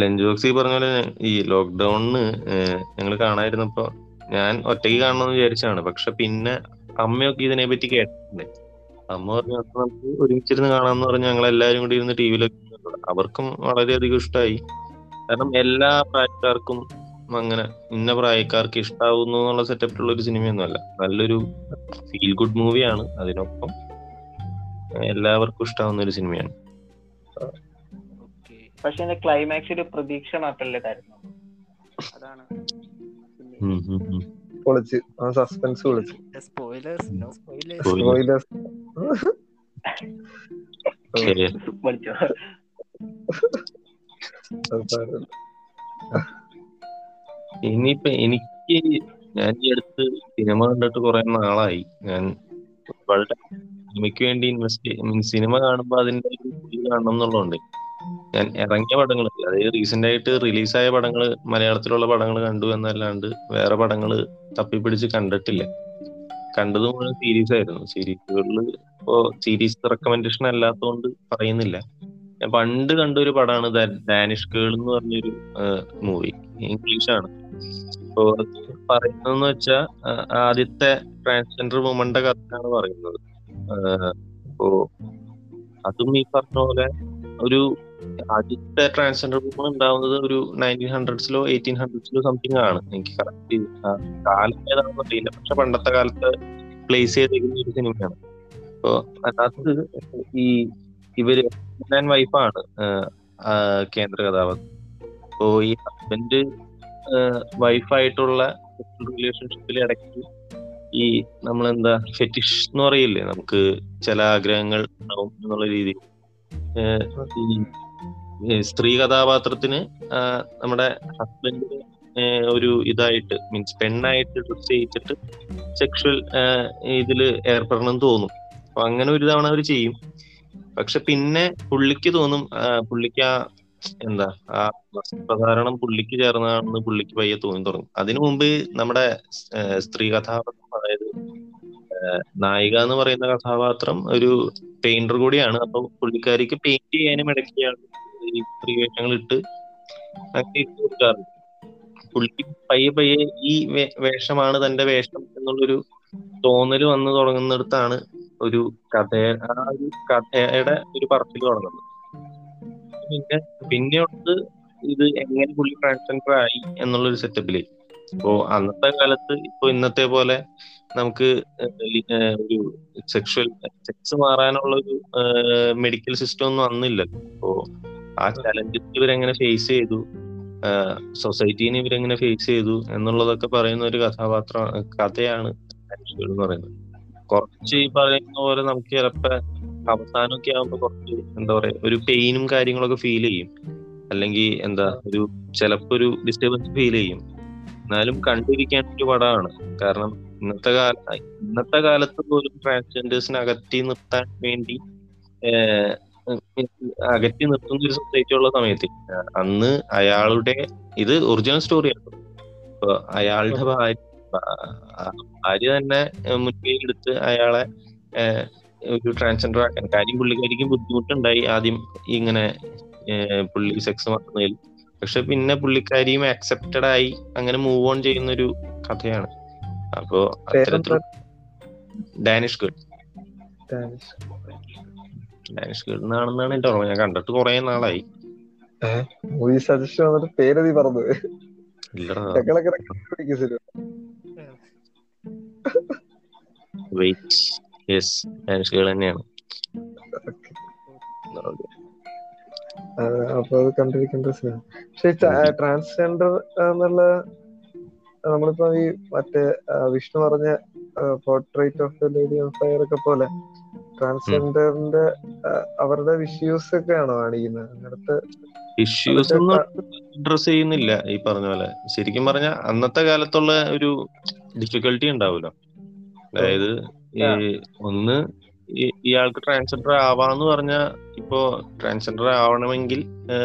ലഞ്ച് ബോക്സ് ഈ പറഞ്ഞ പോലെ ഈ ലോക്ക്ഡൌണിന് ഞങ്ങൾ കാണാതിരുന്നപ്പോ ഞാൻ ഒറ്റയ്ക്ക് കാണണമെന്ന് വിചാരിച്ചാണ് പക്ഷെ പിന്നെ അമ്മയൊക്കെ ഇതിനെ പറ്റി കേട്ടിട്ടുണ്ട്. അമ്മ പറഞ്ഞു "അപ്പൊ നമുക്ക് ഒരുമിച്ചിരുന്ന് കാണാന്ന് പറഞ്ഞ് ഞങ്ങൾ എല്ലാവരും കൂടി ഇരുന്ന് ടി വിയിലൊക്കെ അവർക്കും വളരെയധികം ഇഷ്ടമായി കാരണം എല്ലാ പ്രായക്കാർക്കും അങ്ങനെ ഇന്ന പ്രായക്കാർക്ക് ഇഷ്ടാവുന്നു എന്നുള്ള സെറ്റപ്പിലുള്ള ഒരു സിനിമയൊന്നുമല്ല. നല്ലൊരു ഫീൽ ഗുഡ് മൂവിയാണ് അതിനൊപ്പം എല്ലാവർക്കും ഇഷ്ടാവുന്ന ഒരു സിനിമയാണ്. ഓക്കെ പക്ഷെ എന്റെ ക്ലൈമാക്സ് ഒരു പ്രതീക്ഷ തരുന്നു അതാണ്. പൊളിച്ച്. ആ സസ്പെൻസ് പൊളിച്ച്. Spoilers no spoilers Spoilers. Spoilers. ഇനിയിപ്പോ എനിക്ക് ഞാൻ ഈ അടുത്ത് സിനിമ കണ്ടിട്ട് കുറെ നാളായി. ഞാൻ വളരെ സിനിമയ്ക്ക് വേണ്ടി ഇൻവെസ്റ്റ് സിനിമ കാണുമ്പോൾ അതിന്റെ ഒരു കാണണം എന്നുള്ളതുണ്ട് ഞാൻ ഇറങ്ങിയ പടങ്ങൾ അതായത് റീസെന്റ് ആയിട്ട് റിലീസായ പടങ്ങൾ മലയാളത്തിലുള്ള പടങ്ങൾ കണ്ടു എന്നല്ലാണ്ട് വേറെ പടങ്ങൾ തപ്പിപ്പിടിച്ച് കണ്ടിട്ടില്ല. കണ്ടത് മുഴുവൻ സീരീസ് ആയിരുന്നു. സീരീസുകളിൽ ഇപ്പോ സീരീസ് റെക്കമെൻഡേഷൻ അല്ലാത്തതുകൊണ്ട് പറയുന്നില്ല. ഞാൻ പണ്ട് കണ്ട ഒരു പടമാണ് ഡാനിഷ് ഗേൾ എന്ന് പറഞ്ഞൊരു മൂവി ഇംഗ്ലീഷാണ് ഇപ്പോ പറയുന്നതെന്ന് വെച്ചാ ആദ്യത്തെ ട്രാൻസ്ജെൻഡർ വുമന്റെ കഥയാണ് പറയുന്നത്. അപ്പോ അതും ഈ പറഞ്ഞ പോലെ ഒരു ആദ്യത്തെ ട്രാൻസ്ജെൻഡർ വുമൺ ഉണ്ടാവുന്നത് ഒരു നയന്റീൻ ഹൺഡ്രഡ്സിലോ എയ്റ്റീൻ ഹൺഡ്രഡ്സിലോ സംതിങ് ആണ്. എനിക്ക് കറക്റ്റ് കാലം ഏതാണെന്ന് അറിയില്ല. പക്ഷെ പണ്ടത്തെ കാലത്ത് പ്ലേസ് ചെയ്തിരിക്കുന്ന ഒരു സിനിമയാണ്. അപ്പോ അതിനകത്ത് ഈ ഇവർ ഹസ്ബൻഡ് ആൻഡ് വൈഫാണ് കേന്ദ്ര കഥാപാത്രം. അപ്പോ ഈ ഹസ്ബൻഡ് വൈഫായിട്ടുള്ള റിലേഷൻഷിപ്പിൽ ഇടയ്ക്ക് ഈ നമ്മളെന്താ ഫെറ്റിഷ് എന്ന് പറയില്ലേ? നമുക്ക് ചില ആഗ്രഹങ്ങൾ ഉണ്ടാവും എന്നുള്ള ഈ സ്ത്രീ കഥാപാത്രത്തിന് നമ്മുടെ ഹസ്ബൻഡിന് ഒരു ഇതായിട്ട് മീൻസ് പെണ്ണായിട്ട് ഡ്രസ് ചെയ്യിച്ചിട്ട് സെക്ഷൽ ഇതിൽ ഏർപ്പെടണം തോന്നും. അപ്പൊ അങ്ങനെ ഒരു തവണ അവർ ചെയ്യും. പക്ഷെ പിന്നെ പുള്ളിക്ക് തോന്നും പുള്ളിക്ക് ആ എന്താ ആ വസ്ത്രധാരണം പുള്ളിക്ക് ചേർന്നതാണെന്ന് പുള്ളിക്ക് പയ്യെ തോന്നി തുടങ്ങും. അതിനു മുമ്പ് നമ്മുടെ സ്ത്രീ കഥാപാത്രം അതായത് നായിക എന്ന് പറയുന്ന കഥാപാത്രം ഒരു പെയിന്റർ കൂടിയാണ്. അപ്പൊ പുള്ളിക്കാരിക്ക് പെയിന്റ് ചെയ്യാനും ഇടയ്ക്കാണ് ഈ സ്ത്രീ വേഷങ്ങൾ ഇട്ട് അങ്ങനെ ഇട്ട് കൊടുക്കാറുണ്ട്. പുള്ളിക്ക് പയ്യെ പയ്യെ ഈ വേഷമാണ് തന്റെ വേഷം എന്നുള്ളൊരു തോന്നൽ വന്ന് തുടങ്ങുന്നിടത്താണ് ഒരു കഥ ആ ഒരു കഥയുടെ ഒരു പറച്ചിൽ തുടങ്ങുന്നത്. പിന്നെ പിന്നെയുള്ളത് ഇത് എങ്ങനെ പുള്ളി ട്രാൻസ്ജെൻഡർ ആയി എന്നുള്ളൊരു സെറ്റപ്പിൽ ഇപ്പോ അന്നത്തെ കാലത്ത് ഇപ്പൊ ഇന്നത്തെ പോലെ നമുക്ക് ഒരു സെക്ഷൽ സെക്സ് മാറാനുള്ള ഒരു മെഡിക്കൽ സിസ്റ്റം ഒന്നും അന്നില്ലല്ലോ. അപ്പോ ആ ചലഞ്ചസ് ഇവരെങ്ങനെ ഫേസ് ചെയ്തു സൊസൈറ്റീനെ ഇവരെങ്ങനെ ഫേസ് ചെയ്തു എന്നുള്ളതൊക്കെ പറയുന്ന ഒരു കഥാപാത്ര കഥയാണ് എന്ന് പറയുന്നത്. കുറച്ച് ഈ പറയുന്ന പോലെ നമുക്ക് ചിലപ്പോ അവസാനമൊക്കെ ആകുമ്പോ കുറച്ച് എന്താ പറയാ ഒരു പെയിനും കാര്യങ്ങളൊക്കെ ഫീൽ ചെയ്യും. അല്ലെങ്കിൽ എന്താ ഒരു ചിലപ്പോ ഒരു ഡിസ്റ്റർബൻസ് ഫീൽ ചെയ്യും. എന്നാലും കണ്ടിരിക്കാൻ ഒരു പടമാണ് കാരണം ഇന്നത്തെ കാല ഇന്നത്തെ കാലത്ത് പോലും ട്രാൻസ്ജെൻഡേഴ്സിനെ അകറ്റി നിർത്താൻ വേണ്ടി അകറ്റി നിർത്തുന്ന ഒരു സൊസൈറ്റി ഉള്ള സമയത്ത് അന്ന് അയാളുടെ ഇത് ഒറിജിനൽ സ്റ്റോറിയാണ് അപ്പൊ അയാളുടെ ഭാര്യ ഭാര്യ തന്നെ മുൻകൈ എടുത്ത് അയാളെ ഒരു ട്രാൻസ്ജെൻഡർ ആക്കാൻ. കാര്യം പുള്ളിക്കാരിക്ക് ബുദ്ധിമുട്ടുണ്ടായി ആദ്യം ഇങ്ങനെ പുള്ളി സെക്സ് മാറുന്നതിൽ പക്ഷെ പിന്നെ പുള്ളിക്കാരിയും ആക്സെപ്റ്റഡ് ആയി. അങ്ങനെ മൂവ് ഓൺ ചെയ്യുന്ന ഒരു കഥയാണ്. അപ്പോ അത്തരത്തിൽ ഡാനിഷ് ഗേൾ ഡാനിഷ്. ഗേഡ് ഗേൾ എന്നാണെന്നാണ് എന്റെ ഓർമ്മ. ഞാൻ കണ്ടിട്ട് കുറെ നാളായി. മൂവി വന്നിട്ട് പേര് നീ പറഞ്ഞു. വെയിറ്റ് യെസ് ഗേൾ തന്നെയാണ്. അപ്പൊ അത് കണ്ടിരിക്കേണ്ട പക്ഷെ ട്രാൻസ്ജെൻഡർ എന്നുള്ള നമ്മളിപ്പോ ഈ മറ്റേ വിഷ്ണു പറഞ്ഞ portrait of lady on fire ഒക്കെ പോലെ ട്രാൻസ്ജെൻഡറിന്റെ അവരുടെ വിഷ്യൂസ് ഒക്കെ ആണോ കാണിക്കുന്നത്? അങ്ങനത്തെ ഇഷ്യൂസ് ഒന്നും അഡ്രസ് ചെയ്യുന്നില്ല ഈ പറഞ്ഞ പോലെ. ശരിക്കും പറഞ്ഞ അന്നത്തെ കാലത്തുള്ള ഒരു ഡിഫിക്കൽട്ടി ഉണ്ടാവുമല്ലോ അതായത് ഈ ഒന്ന് ഇയാൾക്ക് ട്രാൻസ്ജെൻഡർ ആവാന്ന് പറഞ്ഞ ഇപ്പോ ട്രാൻസ്ജെൻഡർ ആവണമെങ്കിൽ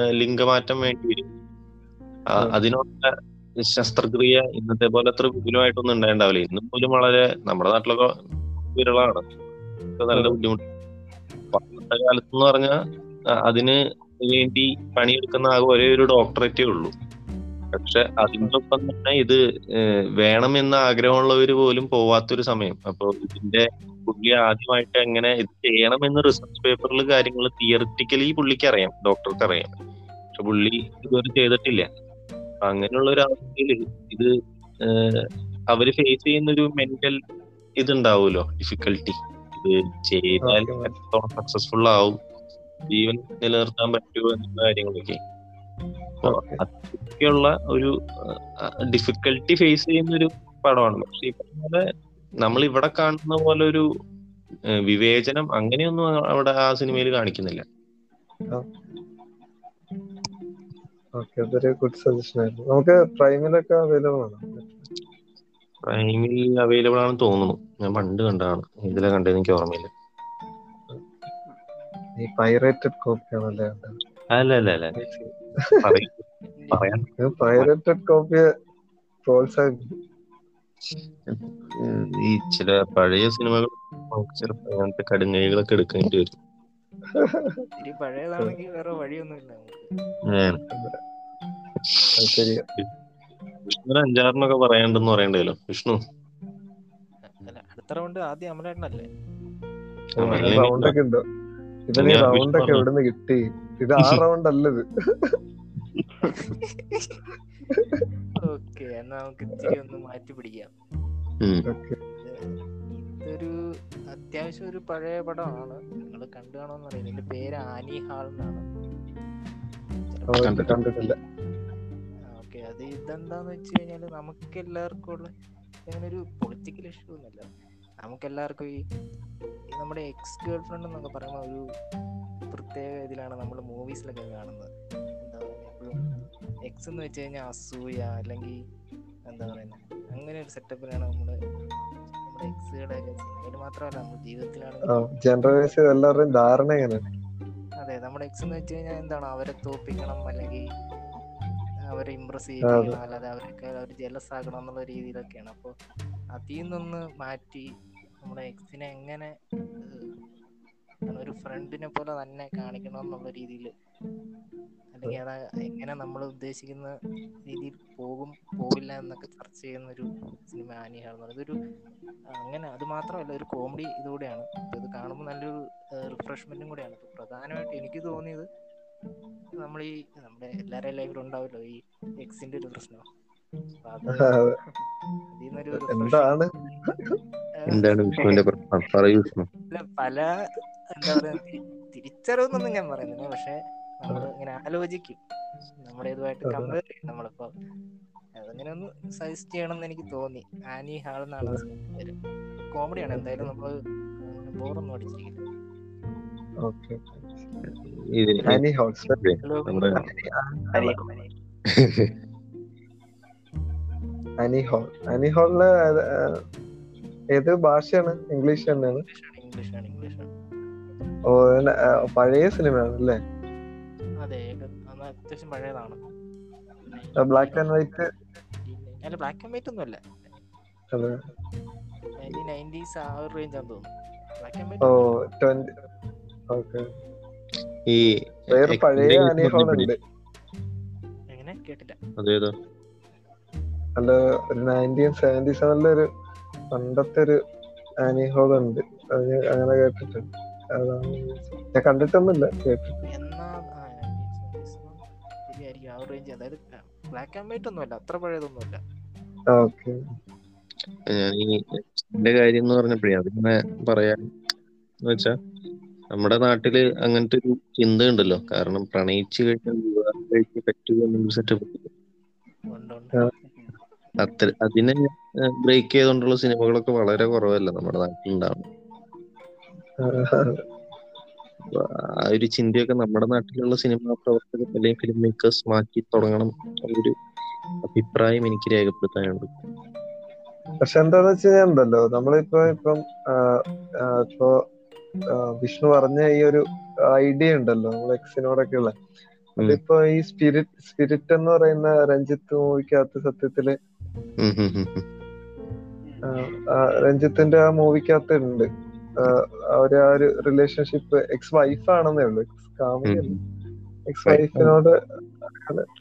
ലിംഗമാറ്റം വേണ്ടി വരും. അതിനുള്ള ശസ്ത്രക്രിയ ഇന്നത്തെ പോലെ അത്ര വിപുലമായിട്ടൊന്നും ഉണ്ടായിണ്ടാവില്ല. ഇന്നും പോലും വളരെ നമ്മുടെ നാട്ടിലൊക്കെ വിരളാണ്. നല്ല. ബുദ്ധിമുട്ട്. പണ്ടത്തെ കാലത്ത് എന്ന് പറഞ്ഞാൽ അതിന് വേണ്ടി പണിയെടുക്കുന്ന ആകെ ഒരേ ഒരു ഡോക്ടറേറ്റേ ഉള്ളൂ. പക്ഷെ അതിനൊപ്പം തന്നെ ഇത് വേണമെന്ന ആഗ്രഹമുള്ളവർ പോലും പോവാത്തൊരു സമയം. അപ്പൊ ഇതിന്റെ പുള്ളി ആദ്യമായിട്ട് എങ്ങനെ ഇത് ചെയ്യണമെന്ന് റിസർച്ച് പേപ്പറിൽ കാര്യങ്ങൾ തിയറിറ്റിക്കലി പുള്ളിക്ക് അറിയാം ഡോക്ടർക്ക് അറിയാം പക്ഷെ പുള്ളി ഇതുവരെ ചെയ്തിട്ടില്ല. അങ്ങനെയുള്ള ഒരു അവസ്ഥയിൽ ഇത് അവർ ഫേസ് ചെയ്യുന്ന ഒരു മെന്റൽ ഇതുണ്ടാവുമല്ലോ ഡിഫിക്കൽട്ടി ഇത് ചെയ്താൽ എത്രത്തോളം സക്സസ്ഫുൾ ആവും ജീവൻ നിലനിർത്താൻ പറ്റുമോ എന്നുള്ള കാര്യങ്ങളൊക്കെ. അതൊക്കെയുള്ള ഒരു ഡിഫിക്കൽട്ടി ഫേസ് ചെയ്യുന്ന ഒരു പടമാണ്. പക്ഷെ ഈ പറഞ്ഞ നമ്മൾ ഇവിടെ കാണുന്ന പോലെ ഒരു വിവേചനം അങ്ങനെയൊന്നും അവിടെ ആ സിനിമയിൽ കാണിക്കുന്നില്ല. ഗുഡ് നമുക്ക് പ്രൈമിലൊക്കെ അവൈലബിൾ ആണ്? പ്രൈമിൽ അവൈലബിൾ ആണെന്ന് തോന്നുന്നു. ഞാൻ പണ്ട് കണ്ടതാണ്. ഇതിലെ കണ്ടത് എനിക്ക് ഓർമ്മയില്ല. ഈ പൈറേറ്റഡ് കോപ്പി ആണല്ലേ? അല്ല അല്ല അല്ല പറയ്- പറയാൻ. പൈറേറ്റഡ് കോപ്പിയെ പ്രോത്സാഹിപ്പിക്കും. ഈ ചില പഴയ സിനിമകൾ ചിലപ്പോൾ അങ്ങനത്തെ കടുങ്ങൈകളൊക്കെ എടുക്കേണ്ടി വരും. പഴയതാണെങ്കിൽ വേറെ വഴിയൊന്നുമില്ല വിഷ്ണു അഞ്ചാറിനൊക്കെ പറയണ്ടെന്ന് പറയണ്ടല്ലോ വിഷ്ണു. അടുത്ത റൗണ്ട് ആദ്യം അമലേട്ടനല്ലേ അല്ലെങ്കിൽ റൗണ്ട് ഒക്കെ ഉണ്ടോ? ഇവന് റൗണ്ടൊക്കെ റൗണ്ട് എവിടുന്ന് കിട്ടി? ഇത് ആ റൗണ്ട് അല്ലത് ഓക്കെ എന്നാ നമുക്ക് ഇത്തിരി ഒന്ന് മാറ്റി പിടിക്കാം. ഇതൊരു അത്യാവശ്യം ഒരു പഴയ പടമാണ്. നിങ്ങൾ കണ്ടു കാണോന്ന് അറിയില്ല. ഇതിന്റെ പേര് ആനി ഹാൾ എന്നാണ്. ഓക്കെ അത് ഇതെന്താന്ന് വെച്ച് കഴിഞ്ഞാൽ നമുക്ക് എല്ലാവർക്കും ഉള്ള അങ്ങനെ ഒരു പൊളിറ്റിക്കൽ ഇഷ്യൂ ഒന്നുമല്ല നമുക്ക് എല്ലാവർക്കും ഈ ഈ നമ്മുടെ എക്സ് ഗേൾ ഫ്രണ്ട് എന്നൊക്കെ പറയുന്ന ഒരു പ്രത്യേക ഇതിലാണ് നമ്മൾ മൂവീസിലൊക്കെ കാണുന്നത്. എന്താ പറയുക എപ്പോഴും എക്സ് എന്ന് വെച്ച് കഴിഞ്ഞാൽ അസൂയ അല്ലെങ്കിൽ എന്താ പറയുന്നത് അങ്ങനെ ഒരു സെറ്റപ്പിലാണ് നമ്മൾ നമ്മുടെ എക്സുകളെ സിനിമയിൽ മാത്രമല്ല നമ്മുടെ ജീവിതത്തിലാണ് എല്ലാവരുടെയും ധാരണ അതെ നമ്മുടെ എക്സ് എന്ന് വെച്ച് കഴിഞ്ഞാൽ എന്താണ് അവരെ തോപ്പിക്കണം അല്ലെങ്കിൽ അവരെ ഇമ്പ്രസ് ചെയ്യണം അല്ലാതെ അവരൊക്കെ അവർ ജലസ് ആകണം എന്നുള്ള രീതിയിലൊക്കെയാണ്. അപ്പോൾ അതിൽ നിന്നൊന്ന് മാറ്റി നമ്മുടെ എക്സിനെ എങ്ങനെ ഒരു ഫ്രണ്ടിനെ പോലെ തന്നെ കാണിക്കണം എന്നുള്ള രീതിയിൽ അല്ലെങ്കിൽ അത് എങ്ങനെ നമ്മൾ ഉദ്ദേശിക്കുന്ന രീതിയിൽ പോകും പോകില്ല എന്നൊക്കെ ചർച്ച ചെയ്യുന്ന ഒരു സിനിമ ആനിയാണെന്ന് പറയുന്നത്. ഒരു അങ്ങനെ അത് മാത്രമല്ല ഒരു കോമഡി ഇതുകൂടെയാണ് അപ്പൊ ഇത് കാണുമ്പോൾ നല്ലൊരു റിഫ്രഷ്മെന്റും കൂടെയാണ്. ഇപ്പൊ പ്രധാനമായിട്ട് എനിക്ക് തോന്നിയത് നമ്മൾ ഈ നമ്മുടെ എല്ലാവരുടെയും ലൈഫിൽ ഉണ്ടാവില്ലോ ഈ എക്സിന്റെ ഒരു പ്രശ്നം. എന്താണ്? എന്താണ് വിഷ്ണുവിന്റെ പ്രശ്നം? പറയൂ വിഷ്ണു. പല എന്താ പറയാ തിരിച്ചറിവെന്നൊന്നും ഞാൻ പറയുന്നില്ല. പക്ഷെ നമ്മൾ ഇങ്ങനെ ആലോചിക്കും. നമ്മുടെ ഇതുമായിട്ട് കമ്പയർ ചെയ്യും. നമ്മളിപ്പോ അതങ്ങനെ ഒന്ന് സജസ്റ്റ് ചെയ്യണമെന്ന് എനിക്ക് തോന്നി. ആനി ഹാൾ എന്നാണ് പേര്. കോമഡിയാണ്. എന്തായാലും നമ്മൾ ബോറൊന്നും അടിച്ചിരിക്കില്ല. ഏത് ഭാഷയാണ്? ഇംഗ്ലീഷ് തന്നെയാണ്. ഇംഗ്ലീഷാണ് ഇംഗ്ലീഷാണ്. പഴയ സിനിമയാണ് അല്ലേ അതെ ഏക- അത് അത്യാവശ്യം പഴയതാണ്. ബ്ലാക്ക് ആൻഡ് വൈറ്റ് അല്ല ബ്ലാക്ക് ആൻഡ് വൈറ്റ് ഒന്നും അല്ല ഈ പഴയ ഉണ്ട്. എങ്ങനെ? കേട്ടില്ല. അതേതോ അല്ല ഒരു നയന്റീൻ പണ്ടത്തെ ഒരു ആനി ഹോൾ ഉണ്ട്. അത് അങ്ങനെ കേട്ടിട്ടുണ്ട്. ഞാൻ കണ്ടിട്ടൊന്നുമില്ല. കേട്ടിട്ട് ആ, 1970s ഒന്നും ശരിയായിരിക്കും ആ ഒരു റേഞ്ച് അതായത് ബ്ലാക്ക് ആൻഡ് വൈറ്റ് ഒന്നുമല്ല അത്ര പഴയതൊന്നുമല്ല. ഓക്കെ. ഞാൻ ഈ എന്റെ കാര്യം എന്ന് പറഞ്ഞപ്പോഴേ അതിങ്ങനെ പറയാൻ എന്ന് വെച്ചാ നമ്മുടെ നാട്ടിൽ അങ്ങനത്തെ ഒരു ചിന്ത ഉണ്ടല്ലോ. കാരണം പ്രണയിച്ചു കഴിഞ്ഞാൽ വിവാഹം കഴിച്ച് എന്നൊരു സെറ്റപ്പ്. അത്ര അതിനെ ബ്രേക്ക് ചെയ്തുകൊണ്ടുള്ള സിനിമകളൊക്കെ വളരെ കുറവല്ല നമ്മുടെ നാട്ടിലുണ്ടാവുന്നത്. ആ ഒരു ചിന്തയൊക്കെ നമ്മുടെ നാട്ടിലുള്ള സിനിമാ പ്രവർത്തകർ അല്ലെങ്കിൽ ഫിലിം മേക്കേഴ്സ് മാറ്റി തുടങ്ങണം എന്നൊരു അഭിപ്രായം എനിക്ക് രേഖപ്പെടുത്താനുണ്ട്. പക്ഷെ എന്താന്ന് വെച്ച് കഴിഞ്ഞാൽ ഉണ്ടല്ലോ നമ്മളിപ്പോ ഇപ്പം ഇപ്പൊ വിഷ്ണു പറഞ്ഞ ഈ ഒരു ഐഡിയ ഉണ്ടല്ലോ നമ്മൾ എക്സിനോടൊക്കെ ഉള്ള. അതിപ്പോ ഈ സ്പിരിറ്റ് സ്പിരിറ്റ് എന്ന് പറയുന്ന രഞ്ജിത്ത് മൂവിക്കകത്ത് സത്യത്തിൽ രഞ്ജിത്തിന്റെ ആ മൂവിക്കകത്ത് ഉണ്ട്. അവർ ആ ഒരു റിലേഷൻഷിപ്പ് എക്സ് വൈഫ് ആണെന്നേ ഉള്ളൂ. എക്സ് കാമുകി ഉം. എക്സ് വൈഫിനോട്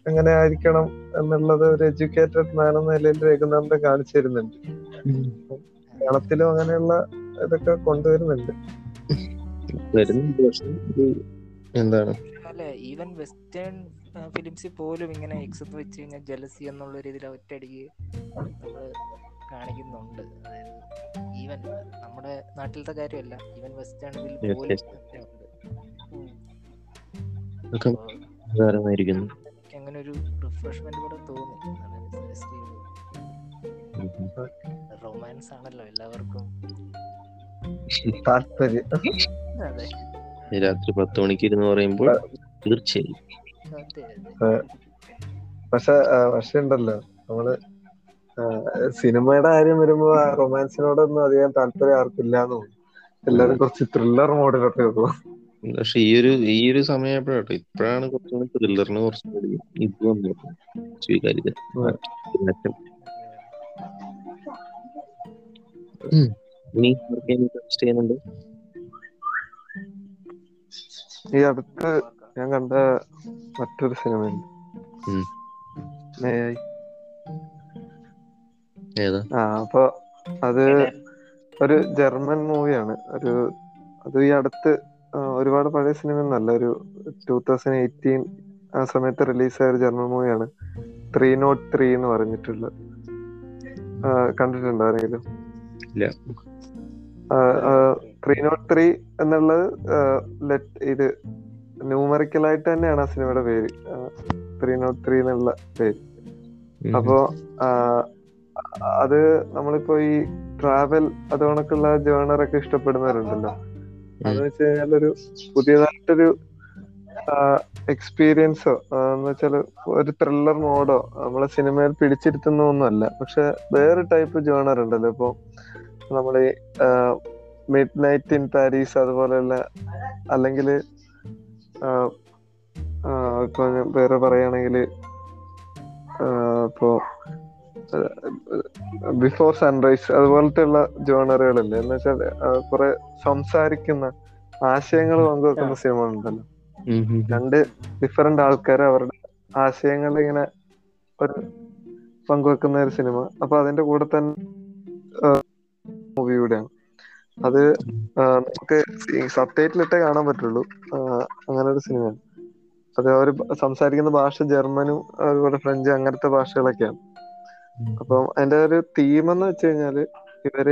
എങ്ങനെ ആയിരിക്കണം എന്നുള്ളത് ഒരു എഡ്യൂക്കേറ്റഡ് മാൻ എന്ന നിലയിൽ രഘുനാഥൻ കാണിച്ചു തരുന്നുണ്ട്. മലയാളത്തിലും അങ്ങനെയുള്ള ഇതൊക്കെ കൊണ്ടുവരുന്നുണ്ട്. എന്താണ്? അല്ല ഈവൻ വെസ്റ്റേൺ ഫിലിംസിൽ പോലും ഇങ്ങനെ എക്സ് വെച്ച് കഴിഞ്ഞാൽ ജലസി എന്നുള്ള രീതിയിൽ ഒറ്റയടിക്ക് നമ്മൾ കാണിക്കുന്നുണ്ട്. അതായത് ഈവൻ നമ്മുടെ നാട്ടിലത്തെ കാര്യമല്ല ഈവൻ വെസ്റ്റേൺ Yes, പോലും. അങ്ങനെ ഒരു റിഫ്രഷ്മെന്റ് കൂടെ തോന്നി. റൊമാൻസ് ആണല്ലോ എല്ലാവർക്കും. രാത്രി പത്ത് മണിക്ക് ഇരുന്ന് പറയുമ്പോൾ തീർച്ചയായും. പക്ഷെ പക്ഷെ ഉണ്ടല്ലോ. നമ്മൾ സിനിമയുടെ കാര്യം വരുമ്പോ റൊമാൻസിനോടൊന്നും അധികം താല്പര്യം ആർക്കില്ല തോന്നുന്നു എല്ലാരും കുറച്ച് ത്രില്ലർ മോഡിലൊക്കെ പോകും പക്ഷെ ഈ ഒരു ഈ ഒരു സമയം എപ്പോഴാട്ടോ ഇപ്പോഴാണ് കുറച്ചുകൂടി ത്രില്ലറിന് കുറച്ചുകൂടി ഇത് വന്നത്. സ്വീകാര്യത. ചെയ്യുന്നുണ്ട്. ഈ അടുത്ത് ഞാൻ കണ്ട മറ്റൊരു സിനിമയുണ്ട്. ആ അപ്പൊ അത് ഒരു ജർമ്മൻ മൂവിയാണ്. ഒരു അത് ഈ അടുത്ത് ഒരുപാട് പഴയ സിനിമ എന്നല്ല ഒരു ടൂ തൗസൻഡ് എയ്റ്റീൻ ആ സമയത്ത് റിലീസായ ഒരു ജർമ്മൻ മൂവിയാണ്. ത്രീ നോട്ട് ത്രീ എന്ന് പറഞ്ഞിട്ടുള്ള. കണ്ടിട്ടുണ്ടോ ആരെങ്കിലും? ത്രീ നോട്ട് ത്രീ എന്നുള്ളത് ഇത് ന്യൂമറിക്കലായിട്ട് തന്നെയാണ് ആ സിനിമയുടെ പേര്. ത്രീ നോട്ട് ത്രീ എന്നുള്ള പേര്. അപ്പോ അത് നമ്മളിപ്പോ ഈ ട്രാവൽ ജേണറൊക്കെ ജേണർ ഒക്കെ ഇഷ്ടപ്പെടുന്നവരുണ്ടല്ലോ. അതെന്ന് വെച്ച് കഴിഞ്ഞാൽ ഒരു പുതിയതായിട്ടൊരു എക്സ്പീരിയൻസോ എന്ന് വെച്ചാൽ ഒരു ത്രില്ലർ മോഡോ നമ്മളെ സിനിമയിൽ പിടിച്ചിരുത്തുന്ന ഒന്നുമല്ല പക്ഷെ വേറെ ടൈപ്പ് ജേണർ ഉണ്ടല്ലോ. ഇപ്പൊ നമ്മൾ മിഡ് നൈറ്റ് ഇൻ പാരീസ് അതുപോലെയുള്ള അല്ലെങ്കിൽ ഇപ്പൊ വേറെ പറയുകയാണെങ്കിൽ ഇപ്പോ ബിഫോർ സൺറൈസ് അതുപോലത്തെ ഉള്ള ജോണറുകളല്ലേ? എന്ന് വെച്ചാൽ കുറെ സംസാരിക്കുന്ന ആശയങ്ങൾ പങ്കുവെക്കുന്ന സിനിമ ഉണ്ടല്ലോ ഉം, ഉം, ഉം. രണ്ട് ഡിഫറെന്റ് ആൾക്കാർ അവരുടെ ആശയങ്ങൾ ഇങ്ങനെ ഒരു പങ്കുവെക്കുന്ന ഒരു സിനിമ. അപ്പൊ അതിന്റെ കൂടെ തന്നെ മൂവി കൂടെയാണ്. അത് നമുക്ക് സബ് ടൈറ്റിലിട്ടേ കാണാൻ പറ്റുള്ളൂ. അങ്ങനെ ഒരു സിനിമയാണ്. അത് അവർ സംസാരിക്കുന്ന ഭാഷ ജർമ്മനും അതുപോലെ ഫ്രഞ്ച് അങ്ങനത്തെ ഭാഷകളൊക്കെയാണ്. അപ്പം അതിന്റെ ഒരു തീം എന്ന് വെച്ച് കഴിഞ്ഞാൽ ഇവർ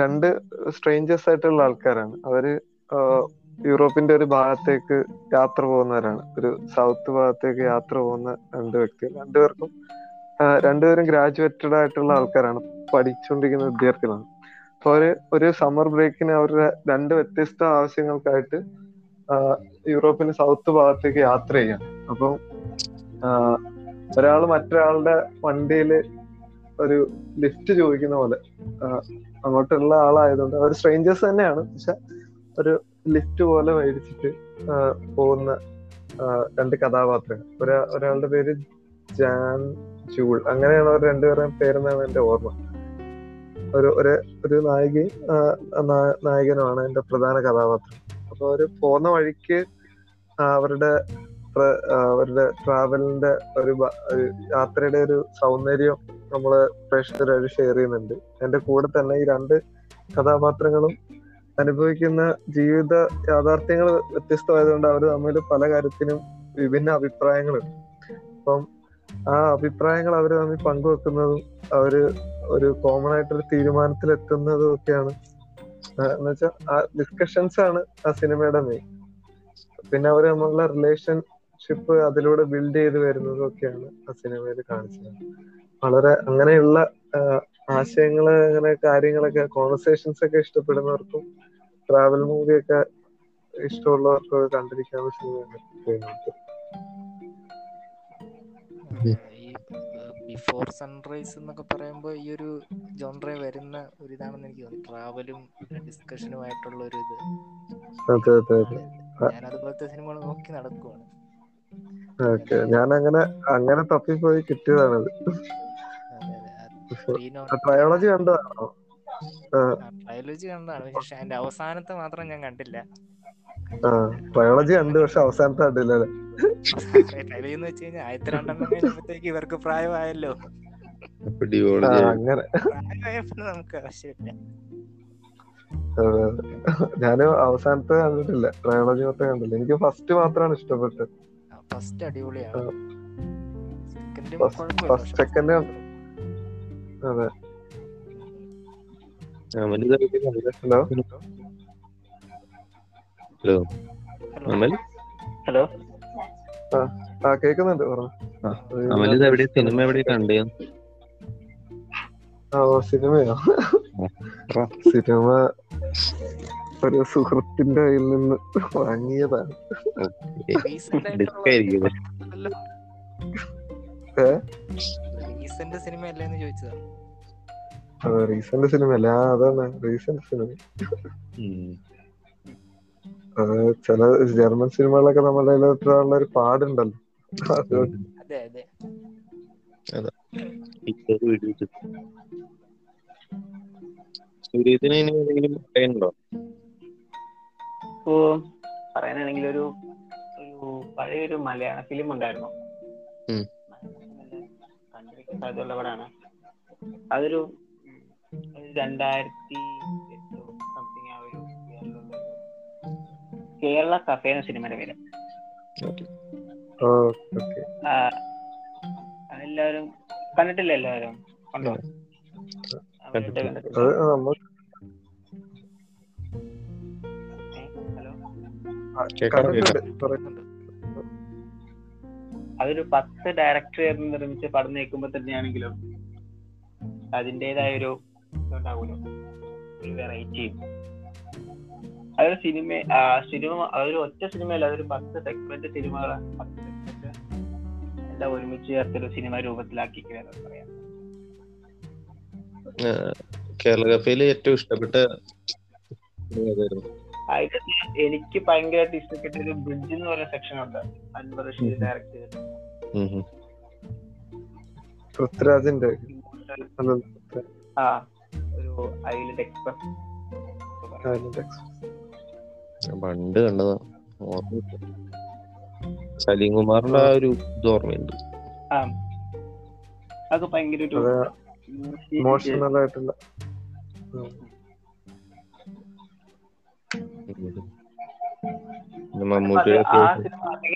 രണ്ട് സ്ട്രേഞ്ചേഴ്സ് ആയിട്ടുള്ള ആൾക്കാരാണ്. അവർ യൂറോപ്പിന്റെ ഒരു ഭാഗത്തേക്ക് യാത്ര പോകുന്നവരാണ്. ഒരു സൗത്ത് ഭാഗത്തേക്ക് യാത്ര പോകുന്ന രണ്ട് വ്യക്തികൾ. രണ്ടുപേർക്കും രണ്ടുപേരും ഗ്രാജുവേറ്റഡ് ആയിട്ടുള്ള ആൾക്കാരാണ്. പഠിച്ചുകൊണ്ടിരിക്കുന്ന വിദ്യാർത്ഥികളാണ്. അപ്പൊ അവർ ഒരു സമ്മർ ബ്രേക്കിന് അവരുടെ രണ്ട് വ്യത്യസ്ത ആവശ്യങ്ങൾക്കായിട്ട് യൂറോപ്പിന്റെ യൂറോപ്പിന് സൗത്ത് ഭാഗത്തേക്ക് യാത്ര ചെയ്യാം അപ്പം ഒരാൾ മറ്റൊരാളുടെ വണ്ടിയിൽ ഒരു ലിഫ്റ്റ് ചോദിക്കുന്ന പോലെ അങ്ങോട്ടുള്ള ആളായതുകൊണ്ട് അവർ സ്ട്രേഞ്ചേഴ്സ് തന്നെയാണ്. പക്ഷെ ഒരു ലിഫ്റ്റ് പോലെ മേടിച്ചിട്ട് പോകുന്ന രണ്ട് കഥാപാത്രങ്ങൾ. ഒരാ ഒരാളുടെ പേര് ജാൻ ജൂൾ. അങ്ങനെയാണ് അവർ രണ്ടുപേരുടെയും പേരെന്നാണ് എന്റെ ഓർമ്മ. ഒരു ഒരു ഒരു നായികയും നായകനുമാണ് എന്റെ പ്രധാന കഥാപാത്രം. അപ്പൊ അവർ പോകുന്ന വഴിക്ക് അവരുടെ അവരുടെ ട്രാവലിന്റെ ഒരു യാത്രയുടെ ഒരു സൗന്ദര്യം നമ്മൾ പ്രേക്ഷകരായിട്ട് ഷെയർ ചെയ്യുന്നുണ്ട്. എന്റെ കൂടെ തന്നെ ഈ രണ്ട് കഥാപാത്രങ്ങളും അനുഭവിക്കുന്ന ജീവിത യാഥാർത്ഥ്യങ്ങൾ വ്യത്യസ്തമായതുകൊണ്ട് അവർ തമ്മിൽ പല കാര്യത്തിനും വിഭിന്ന അഭിപ്രായങ്ങളുണ്ട്. അപ്പം ആ അഭിപ്രായങ്ങൾ അവർ തമ്മിൽ പങ്കുവെക്കുന്നതും അവർ ഒരു കോമൺ ആയിട്ടൊരു തീരുമാനത്തിൽ എത്തുന്നതും ഒക്കെയാണ് എന്ന് വെച്ചാൽ ആ ഡിസ്കഷൻസ് ആണ് ആ സിനിമയുടെ മെയിൻ പിന്നെ അവർ തമ്മിലുള്ള റിലേഷൻഷിപ്പ് അതിലൂടെ ബിൽഡ് ചെയ്ത് വരുന്നതും ഒക്കെയാണ് ആ സിനിമയിൽ കാണിച്ചത്. വളരെ അങ്ങനെയുള്ള ആശയങ്ങൾ അങ്ങനെ കാര്യങ്ങളൊക്കെ കോൺവെർസേഷൻസ് ഒക്കെ ഇഷ്ടപ്പെടുന്നവർക്കും ട്രാവൽ മൂവി ഒക്കെ ഇഷ്ടമുള്ളവർക്കും കണ്ടിരിക്കാവുന്ന സിനിമയാണ് ബിഫോർ സൺറൈസ് എന്നൊക്കെ പറയുമ്പോൾ ഈ ഒരു ജോൺറെ വരുന്ന ഒരു ഇതാണെന്ന് എനിക്ക് തോന്നുന്നു. ട്രാവലും ഡിസ്കഷനുമായിട്ടുള്ള ഒരു ഇത്. ഞാനതുപോലത്തെ സിനിമകൾ നോക്കി നടക്കുവാണ്. ഓക്കെ. ഞാൻ അങ്ങനെ അങ്ങനെ തപ്പിപ്പോയി കിട്ടിയതാണത് ട്രയോളജി കണ്ടതാണോ? ബയോളജി കണ്ടതാണ്. പക്ഷെ അതിന്റെ അവസാനത്തെ മാത്രം ഞാൻ കണ്ടില്ല. ബയോളജി ഉണ്ട് പക്ഷെ അവസാനത്തെ കണ്ടില്ല ട്രയൽ എന്ന് വെച്ച് കഴിഞ്ഞാൽ ആദ്യത്തെ രണ്ടെണ്ണം കഴിഞ്ഞപ്പോഴത്തേക്ക് ഇവർക്ക് പ്രായമായല്ലോ. ഞാനും അങ്ങനെ. നമുക്ക് ആവശ്യമില്ല. ഞാൻ അവസാനത്തെ കണ്ടിട്ടില്ല. ബയോളജി മൊത്തം കണ്ടില്ല. എനിക്ക് ഫസ്റ്റ് മാത്രമാണ് ഇഷ്ടപ്പെട്ടത്. ഫസ്റ്റ് അടിപൊളിയാണ്. ഫസ്റ്റ് സെക്കൻഡ് അതെ? ഹലോ? ഹലോ. അമൽ? ഹലോ. ആ കേക്കുന്നുണ്ട് അമൽ ഇത് എവിടെ? സിനിമ എവിടെ കണ്ടേ? ആ സിനിമയോ. സിനിമ ഒരു സുഹൃത്തിന്റെ കയ്യിൽ നിന്ന് വാങ്ങിയതാണ്? റീസെന്റ് സിനിമ അല്ലേന്ന് ചോദിച്ചതാ. റീസെന്റ് സിനിമയല്ല? അല്ല അതാണ്. Recent cinema. ചില ജർമ്മൻ സിനിമകളൊക്കെ നമ്മുടെ കയ്യിലുള്ള ഒരു പാടുണ്ടല്ലോ. സൂര്യത്തിന് ഇനി എന്തെങ്കിലും പറയാനുണ്ടോ? ഇപ്പോ പറയാനാണെങ്കിൽ ഒരു ഒരു പഴയൊരു മലയാള ഫിലിം ഉണ്ടായിരുന്നു. കണ്ടിരിക്കാൻ സാധ്യതയുള്ള പടമാണ് അതൊരു രണ്ടായിരത്തി സംതിങ് ആ ഒരു കേരള കഫേ എന്ന സിനിമയുടെ പേര്. ഓക്കെ. ആ, എല്ലാവരും കണ്ടിട്ടില്ല എല്ലാവരും? കണ്ടോ? കണ്ടിട്ടില്ല. അതൊരു പത്ത് ഡയറക്ടർ നിർമ്മിച്ച പടം നീക്കുമ്പോ തന്നെയാണെങ്കിലും അതിന്റെതായ ഒരു ഇതുണ്ടാവുമല്ലോ. ഒരു വെറൈറ്റിയും അതൊരു സിനിമ ആ സിനിമ അതൊരു ഒറ്റ സിനിമയല്ല അതൊരു പത്ത് സെഗ്മെന്റ് സിനിമകൾ പത്ത് സെഗ്മെന്റ് ഒരുമിച്ച് ചേർത്തൊരു സിനിമ രൂപത്തിലാക്കി പറയാം. കേരള കഫേയിൽ ഏറ്റവും ഇഷ്ടപ്പെട്ട സിനിമ ഏതായിരുന്നു? അതിൽ എനിക്ക് ഭയങ്കരമായിട്ട് ഇഷ്ടപ്പെട്ട ഒരു ബ്രിഡ്ജ് എന്ന് പറയുന്ന സെക്ഷൻ ഉണ്ട്. അൻവർ റഷീദ് ഡയറക്ട് ചെയ്ത ഉം ഉം. പൃഥ്വിരാജിന്റെ ആ ഒരു ഐലൻഡ് എക്സ്പ്രസ് പണ്ട് കണ്ടതാ. സലീം കുമാറിന്റെ ആ ഒരു ഇത് ഓർമ്മയുണ്ട്. ആ. അതൊക്കെ ഭയങ്കര ഒരു ഇമോഷണൽ ആയിട്ടുള്ള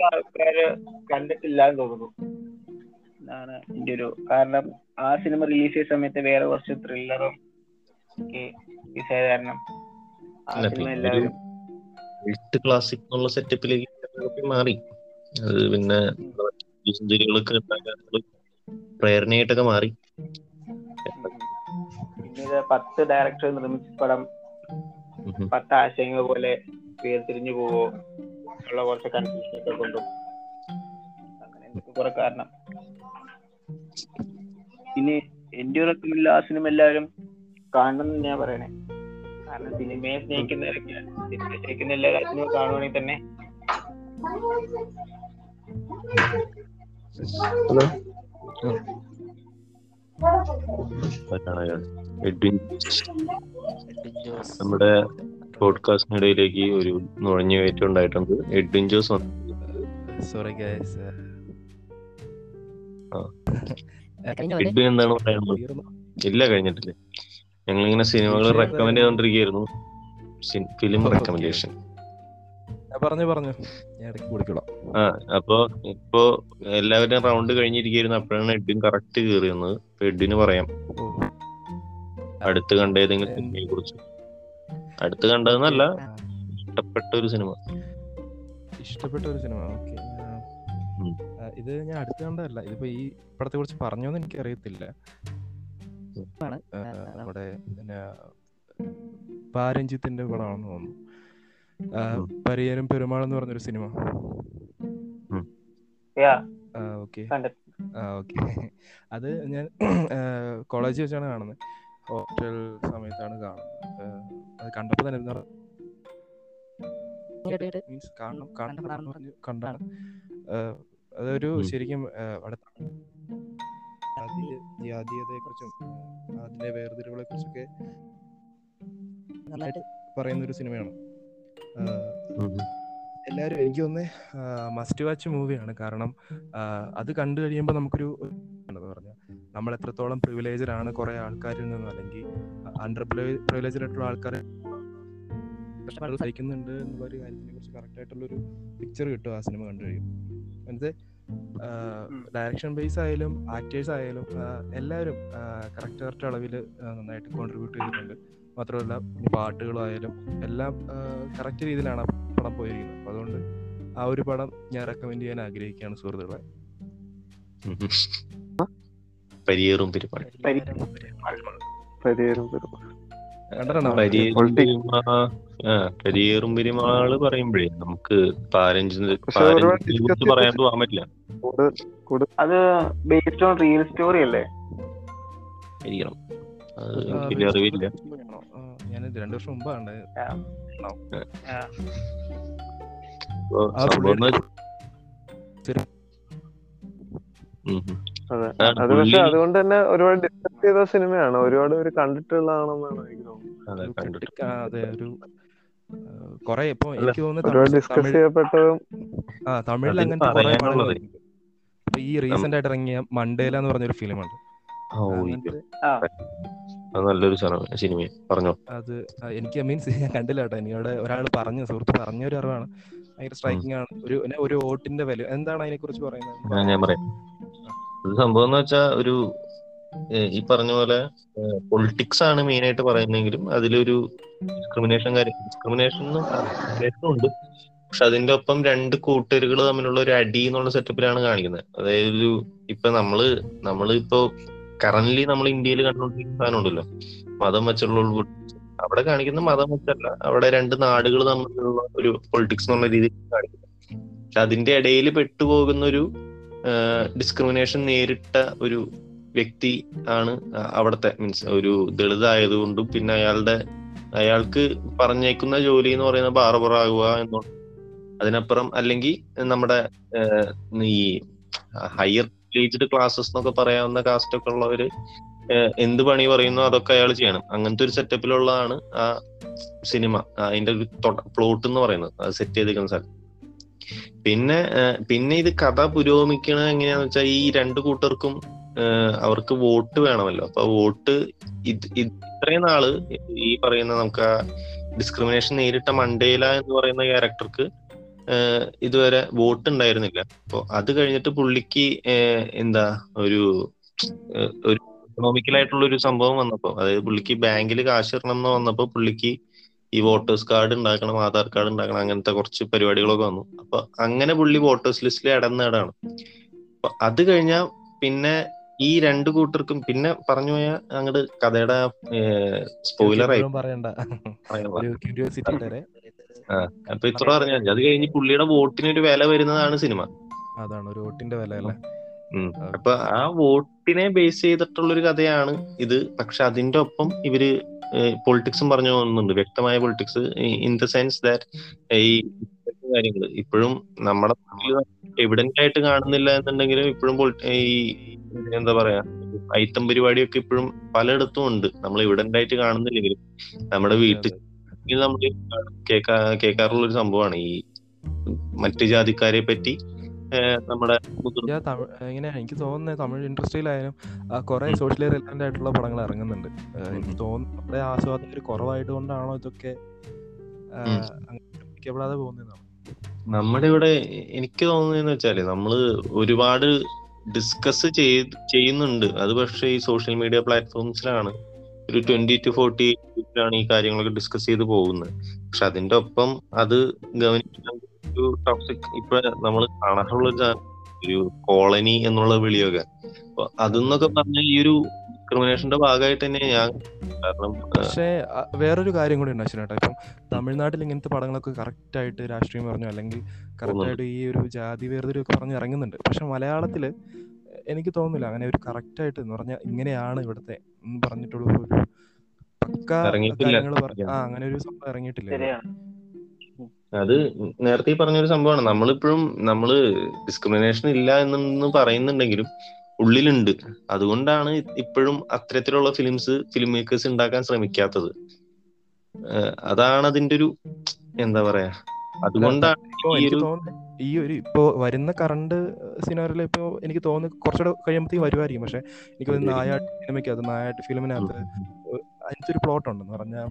ആൾക്കാര് കണ്ടിട്ടില്ല എന്ന് തോന്നുന്നു. എന്നാണ് എന്റെ ഒരു കാരണം. ആ സിനിമ റിലീസ് ചെയ്ത സമയത്ത് വേറെ കുറച്ച് ത്രില്ലറും ഒക്കെ റിലീസ് ആയ കാരണം. ആ സിനിമ എല്ലാവരും ക്ലാസിക് എന്നുള്ള സെറ്റപ്പിലേക്ക് മാറി. അത് പിന്നെ ഉണ്ടാക്കാനുള്ള പ്രേരണയായിട്ടൊക്കെ മാറി. പിന്നീട് പത്ത് ഡയറക്ടർ നിർമ്മിച്ച പടം. പത്ത് ആശയങ്ങൾ പോലെ വേർതിരിഞ്ഞു പോവോ? ഉള്ള കുറച്ച് കൺഫ്യൂഷൻ ഒക്കെ കൊണ്ടും. അങ്ങനെ എന്തൊക്കെ കുറെ കാരണം. പിന്നെ എന്റെ ഒരു ആ സിനിമ എല്ലാവരും കാണണം എന്ന് ഞാൻ പറയണേ. കാരണം സിനിമയെ സ്നേഹിക്കുന്നവരൊക്കെ സിനിമയെ സ്നേഹിക്കുന്ന എല്ലാ സിനിമ കാണുവാണെങ്കിൽ തന്നെ ഹലോ? എഡ്വിൻ ഇടയിലേക്ക് നമ്മുടെ പോഡ്കാസ്റ്റിനിടയിലേക്ക് ഒരു നുഴഞ്ഞുകയറ്റം ഉണ്ടായിട്ടുണ്ട്. Edwin Jose. Sorry guys. Edwin എന്താണ് പറയുന്നത്? ഇല്ല കഴിഞ്ഞിട്ടില്ല. ഞങ്ങളിങ്ങനെ സിനിമകൾ റെക്കമെൻഡ് ചെയ്തോണ്ടിരിക്കുകയായിരുന്നു. ഫിലിം. റെക്കമെൻഡേഷൻ പറഞ്ഞു പറഞ്ഞു. ഇടയ്ക്ക് കുടിക്കോളാം ആ അപ്പൊ ഇപ്പൊ എല്ലാവരും റൗണ്ട് കഴിഞ്ഞിരിക്കുന്നു അപ്പോഴാണ് എഡിൻ കറക്റ്റ് കയറിയെന്ന് എഡിന് പറയാം. അടുത്ത് കണ്ട ഏതെങ്കിലും സിനിമയെ കുറിച്ച്. അടുത്ത് കണ്ടതെന്നല്ല ഇഷ്ടപ്പെട്ട ഒരു സിനിമ ഇഷ്ടപ്പെട്ട ഒരു സിനിമ ഓക്കെ ഇത് ഞാൻ അടുത്ത് കണ്ടതല്ല. ഇതിപ്പോ ഈ പടത്തെ കുറിച്ച് പറഞ്ഞോന്ന് എനിക്ക് അറിയത്തില്ല നമ്മുടെ പിന്നെ പാരഞ്ജിത്തിന്റെ പടമാണെന്ന് തോന്നുന്നു. പരിയരും പെരുമാൾ എന്ന് പറഞ്ഞൊരു സിനിമ. യാ. ഓക്കെ. അത് ഞാൻ കോളേജിൽ വെച്ചാണ് കാണുന്നത്. ഹോസ്റ്റൽ സമയത്താണ് കാണുന്നത്. കണ്ടപ്പോ അത് കണ്ടപ്പോൾ തന്നെ മീൻസ് കാണണം കാണണം കണ്ടാണ്. അതൊരു ശരിക്കും അവിടെ ജാതീയതയെ കുറിച്ചും അതിന്റെ വേർതിരിവുകളെ കുറിച്ചൊക്കെ പറയുന്ന ഒരു സിനിമയാണ്. എല്ലാവരും എനിക്ക് തോന്നുന്നത് മസ്റ്റ് വാച്ച് മൂവിയാണ് കാരണം അത് കണ്ടു കഴിയുമ്പോൾ നമുക്കൊരു എന്താ പറഞ്ഞ നമ്മൾ എത്രത്തോളം പ്രിവിലേജഡ് ആണ് കുറെ ആൾക്കാരിൽ നിന്നും അല്ലെങ്കിൽ അണ്ടർ പ്രിവിലേജഡ് ആയിട്ടുള്ള ആൾക്കാർ സഹിക്കുന്നുണ്ട് എന്നുള്ള ഒരു കാര്യത്തിനെ കുറിച്ച് കറക്റ്റ് ആയിട്ടുള്ള ഒരു പിക്ചർ കിട്ടും ആ സിനിമ കണ്ടു കഴിയും എന്നിട്ട് ഡയറക്ഷൻ ബേസ് ആയാലും ആക്ടേഴ്സ് ആയാലും എല്ലാവരും കറക്റ്റ് കറക്റ്റ് അളവിൽ നന്നായിട്ട് കോൺട്രിബ്യൂട്ട് ചെയ്തിട്ടുണ്ട്. മാത്രമല്ല ഇനി പാട്ടുകളായാലും എല്ലാം കറക്റ്റ് രീതിയിലാണ് ആ പടം പോയിരിക്കുന്നത്. അപ്പൊ അതുകൊണ്ട് ആ ഒരു പടം ഞാൻ റെക്കമെൻഡ് ചെയ്യാൻ ആഗ്രഹിക്കുകയാണ് സുഹൃത്തുക്കളെ. പരിയേറും പെരുമാൾ. പെരുമാൾ പറയുമ്പോഴേ നമുക്ക് പോകാൻ പറ്റില്ല. കൂടുതൽ അത് ബേസ്ഡ് ഓൺ റിയൽ സ്റ്റോറി അല്ലേ? അറിവില്ല ഞാൻ രണ്ടു വർഷം മുമ്പാണ്. അതെ. പക്ഷെ അതുകൊണ്ട് തന്നെ ഒരുപാട് ഡിസ്കസ് ചെയ്ത സിനിമയാണ്. ഒരുപാട് പേര് കണ്ടിട്ടുള്ളതാണെന്നാണ് എനിക്ക് തോന്നുന്നത്. അതെ കണ്ടിട്ട് ആ, ഒരു കുറെ ഇപ്പൊ എനിക്ക് തോന്നുന്നു ഒരുപാട് ഡിസ്കസ് തമിഴ് ചെയ്യപ്പെട്ടതും ആ തമിഴിൽ അങ്ങനത്തെ കുറെ ഇപ്പൊ ഈ റീസെന്റ് ആയിട്ട് ഇറങ്ങിയ മണ്ടേല എന്ന് പറഞ്ഞൊരു ഫിലിമുണ്ട് അത് നല്ലൊരു സിനിമ. പറഞ്ഞോ. അത് എനിക്ക് മീൻസ് ഞാൻ കണ്ടില്ല കേട്ടോ. എന്നോട് ഒരാൾ പറഞ്ഞു സുഹൃത്ത് പറഞ്ഞ ഒരു അറിവാണ്. ഭയങ്കര സ്ട്രൈക്കിംഗ് ആണ്. ഒരു ഒരു വോട്ടിന്റെ വില. എന്താണ് അതിനെ കുറിച്ച് പറയുന്നത് ഞാൻ പറയാം. സംഭവം എന്ന് വെച്ചാൽ ഒരു ഈ പറഞ്ഞ പോലെ പൊളിറ്റിക്സ് ആണ് മെയിൻ ആയിട്ട് പറയുന്നെങ്കിലും അതിലൊരു ഡിസ്ക്രിമിനേഷൻ കാര്യം ഡിസ്ക്രിമിനേഷൻ ഉണ്ട്. പക്ഷെ അതിന്റെ ഒപ്പം രണ്ട് കൂട്ടരുകൾ തമ്മിലുള്ള ഒരു അടി എന്നുള്ള സെറ്റപ്പിലാണ് കാണിക്കുന്നത്. അതായത് ഒരു ഇപ്പൊ നമ്മൾ നമ്മൾ ഇപ്പോ കറന്റ്ലി നമ്മൾ ഇന്ത്യയിൽ കണ്ടുകൊണ്ടിരിക്കുന്ന സാധനം ഉണ്ടല്ലോ. മതം വെച്ചുള്ള അവിടെ കാണിക്കുന്ന മതം വെച്ചല്ല. അവിടെ രണ്ട് നാടുകൾ തമ്മിലുള്ള ഒരു പൊളിറ്റിക്സ് എന്നുള്ള രീതിയിൽ കാണിക്കുന്നത് പക്ഷെ അതിന്റെ ഇടയിൽ പെട്ടുപോകുന്ന ഒരു ഡിസ്ക്രിമിനേഷൻ നേരിട്ട ഒരു വ്യക്തി ആണ് അവിടുത്തെ മീൻസ് ഒരു ദളിത് ആയതുകൊണ്ടും പിന്നെ അയാളുടെ അയാൾക്ക് പറഞ്ഞേക്കുന്ന ജോലി എന്ന് പറയുന്നത് ബാർബറാകുക എന്നുള്ള അതിനപ്പുറം അല്ലെങ്കിൽ നമ്മുടെ ഈ ഹയർ ഏജ്ഡ് ക്ലാസ്സസ് എന്നൊക്കെ പറയാവുന്ന കാസ്റ്റ് ഒക്കെ ഉള്ളവര് എന്ത് പണി പറയുന്നു അതൊക്കെ അയാൾ ചെയ്യണം. അങ്ങനത്തെ ഒരു സെറ്റപ്പിലുള്ളതാണ് ആ സിനിമ അതിന്റെ ഒരു പ്ലോട്ട് എന്ന് പറയുന്നത്. അത് സെറ്റ് ചെയ്തിരിക്കുന്ന സ്ഥലം. പിന്നെ പിന്നെ ഇത് കഥ പുരോഗമിക്കണത് എങ്ങനെയാന്ന് വെച്ചാൽ ഈ രണ്ടു കൂട്ടർക്കും അവർക്ക് വോട്ട് വേണമല്ലോ. അപ്പൊ വോട്ട് ഇത് ഇത് ഇത്രയും നാൾ ഈ പറയുന്ന നമുക്ക് ഡിസ്ക്രിമിനേഷൻ നേരിട്ട മണ്ടേല എന്ന് പറയുന്ന ക്യാരക്ടർക്ക് ഇതുവരെ വോട്ട് ഉണ്ടായിരുന്നില്ല അപ്പൊ അത് കഴിഞ്ഞിട്ട് പുള്ളിക്ക് എന്താ ഒരു ഒരു ഇക്കണോമിക്കൽ ആയിട്ടുള്ള ഒരു സംഭവം വന്നപ്പോ അതായത് പുള്ളിക്ക് ബാങ്കിൽ കാശ് ഇടണം എന്ന് വന്നപ്പോ പുള്ളിക്ക് ഈ വോട്ടേഴ്സ് കാർഡ് ഉണ്ടാക്കണം ആധാർ കാർഡ് ഉണ്ടാക്കണം അങ്ങനത്തെ കുറച്ച് പരിപാടികളൊക്കെ വന്നു. അപ്പൊ അങ്ങനെ പുള്ളി വോട്ടേഴ്സ് ലിസ്റ്റിൽ ഇടം ഇടാണ് അപ്പൊ അത് കഴിഞ്ഞാൽ പിന്നെ ഈ രണ്ട് കൂട്ടർക്കും പിന്നെ പറഞ്ഞു പോയ അങ്ങോട്ട് കഥയുടെ സ്പോയിലർ ആയി. പറയണ്ട. അപ്പൊ ഇത്ര പറഞ്ഞാൽ അത് കഴിഞ്ഞ് പുള്ളിയുടെ വോട്ടിന് ഒരു വില വരുന്നതാണ് സിനിമ. അതാണ് ഒരു വോട്ടിന്റെ വില അല്ലേ. അപ്പൊ ആ വോട്ടിനെ ബേസ് ചെയ്തിട്ടുള്ള ഒരു കഥയാണ് ഇത്. പക്ഷെ അതിന്റെ ഒപ്പം ഇവർ പൊളിറ്റിക്സും പറഞ്ഞു പോകുന്നുണ്ട്. വ്യക്തമായ politics in the sense that ഈ കാര്യങ്ങൾ ഇപ്പോഴും നമ്മുടെ എവിഡന്റ് ആയിട്ട് കാണുന്നില്ല എന്നുണ്ടെങ്കിലും ഇപ്പോഴും ഈ എന്താ പറയാ ഐറ്റം പരിപാടിയൊക്കെ ഇപ്പോഴും പലയിടത്തും ഉണ്ട്. നമ്മൾ എവിഡന്റ് ആയിട്ട് കാണുന്നില്ലെങ്കിലും നമ്മുടെ വീട്ടിൽ നമ്മൾ കേൾക്കാ കേൾക്കാറുള്ള ഒരു സംഭവമാണ്. ഈ മറ്റു ജാതിക്കാരെ പറ്റി നമ്മുടെ ഇങ്ങനെ എനിക്ക് തോന്നുന്നത് തമിഴ് ഇൻഡസ്ട്രിയിലായാലും കുറെ സോഷ്യലി റിലവന്റ് ആയിട്ടുള്ള പടങ്ങൾ ഇറങ്ങുന്നുണ്ട്. എനിക്ക് തോന്നുന്നു നമ്മുടെ ആസ്വാദകർ കുറവായതുകൊണ്ടാണോ ഇതൊക്കെ ആ, ഉം. അങ്ങനെ പോകുന്നതാണ് നമ്മുടെ ഇവിടെ എനിക്ക് തോന്നുന്നതെന്ന് വെച്ചാൽ നമ്മൾ ഒരുപാട് ഡിസ്കസ് ചെയ്യുന്നുണ്ട്. അത് പക്ഷേ ഈ സോഷ്യൽ മീഡിയ പ്ലാറ്റ്ഫോംസിലാണ് ഒരു ട്വന്റി ടു ഫോർട്ടി ആണ് ഈ കാര്യങ്ങളൊക്കെ ഡിസ്കസ് ചെയ്ത് പോകുന്നത്. പക്ഷെ അതിന്റെ ഒപ്പം അത് ഒരു ടോക്സിക് ഇപ്പൊ നമ്മൾ കാണാറുള്ള ഒരു കോളനി എന്നുള്ള വിളിയൊക്കെ. അപ്പൊ അതെന്നൊക്കെ പറഞ്ഞ ഈ ഒരു ഡിസ്ക്രിമിനേഷന്റെ ഭാഗമായിട്ട് തന്നെ ഞാൻ കാരണം പക്ഷേ വേറൊരു കാര്യം കൂടി ഉണ്ട് ചേട്ടാ ഇപ്പം തമിഴ്നാട്ടിൽ ഇങ്ങനത്തെ പടങ്ങളൊക്കെ കറക്റ്റ് ആയിട്ട് രാഷ്ട്രീയം പറഞ്ഞു? അല്ലെങ്കിൽ കറക്റ്റ് ആയിട്ട് ഈ ഒരു ജാതി വേർതിരിവൊക്കെ പറഞ്ഞ് ഇറങ്ങുന്നുണ്ട്. പക്ഷെ മലയാളത്തിൽ എനിക്ക് തോന്നുന്നില്ല അങ്ങനെ ഒരു കറക്റ്റ് ആയിട്ട് എന്ന് പറഞ്ഞാൽ ഇങ്ങനെയാണ് ഇവിടുത്തെ പറഞ്ഞിട്ടുള്ള. ഒരു പക്ക ഇറങ്ങിയിട്ടില്ല. കാര്യങ്ങൾ ആ അങ്ങനെ ഒരു സംഭവം ഇറങ്ങിയിട്ടില്ല. അത് നേരത്തെ ഈ പറഞ്ഞൊരു സംഭവമാണ്. നമ്മളിപ്പോഴും നമ്മൾ ഡിസ്ക്രിമിനേഷൻ ഇല്ല എന്നൊന്ന് പറയുന്നുണ്ടെങ്കിലും ഉള്ളിലുണ്ട്. അതുകൊണ്ടാണ് ഇപ്പോഴും അത്തരത്തിലുള്ള ഫിലിംസ് ഫിലിം മേക്കേഴ്സ് ഉണ്ടാക്കാൻ ശ്രമിക്കാത്തത്. അതാണ് അതിന്റെ ഒരു എന്താ പറയാ? അതുകൊണ്ടാണ് ഈ എനിക്ക് ഒരു ഈ ഒരു ഇപ്പോ വരുന്ന കറണ്ട് സിനാറിൽ ഇപ്പോ എനിക്ക് തോന്നുന്നു കുറച്ചുകൂടെ കഴിയുമ്പോഴത്തേക്ക് വരുമായിരിക്കും പക്ഷെ എനിക്ക് നായാട്ട് സിനിമയ്ക്കകത്ത് നായാട്ട് ഫിലിമിനകത്ത് അതിനകത്ത് ഒരു പ്ലോട്ട് ഉണ്ടെന്ന് പറഞ്ഞാൽ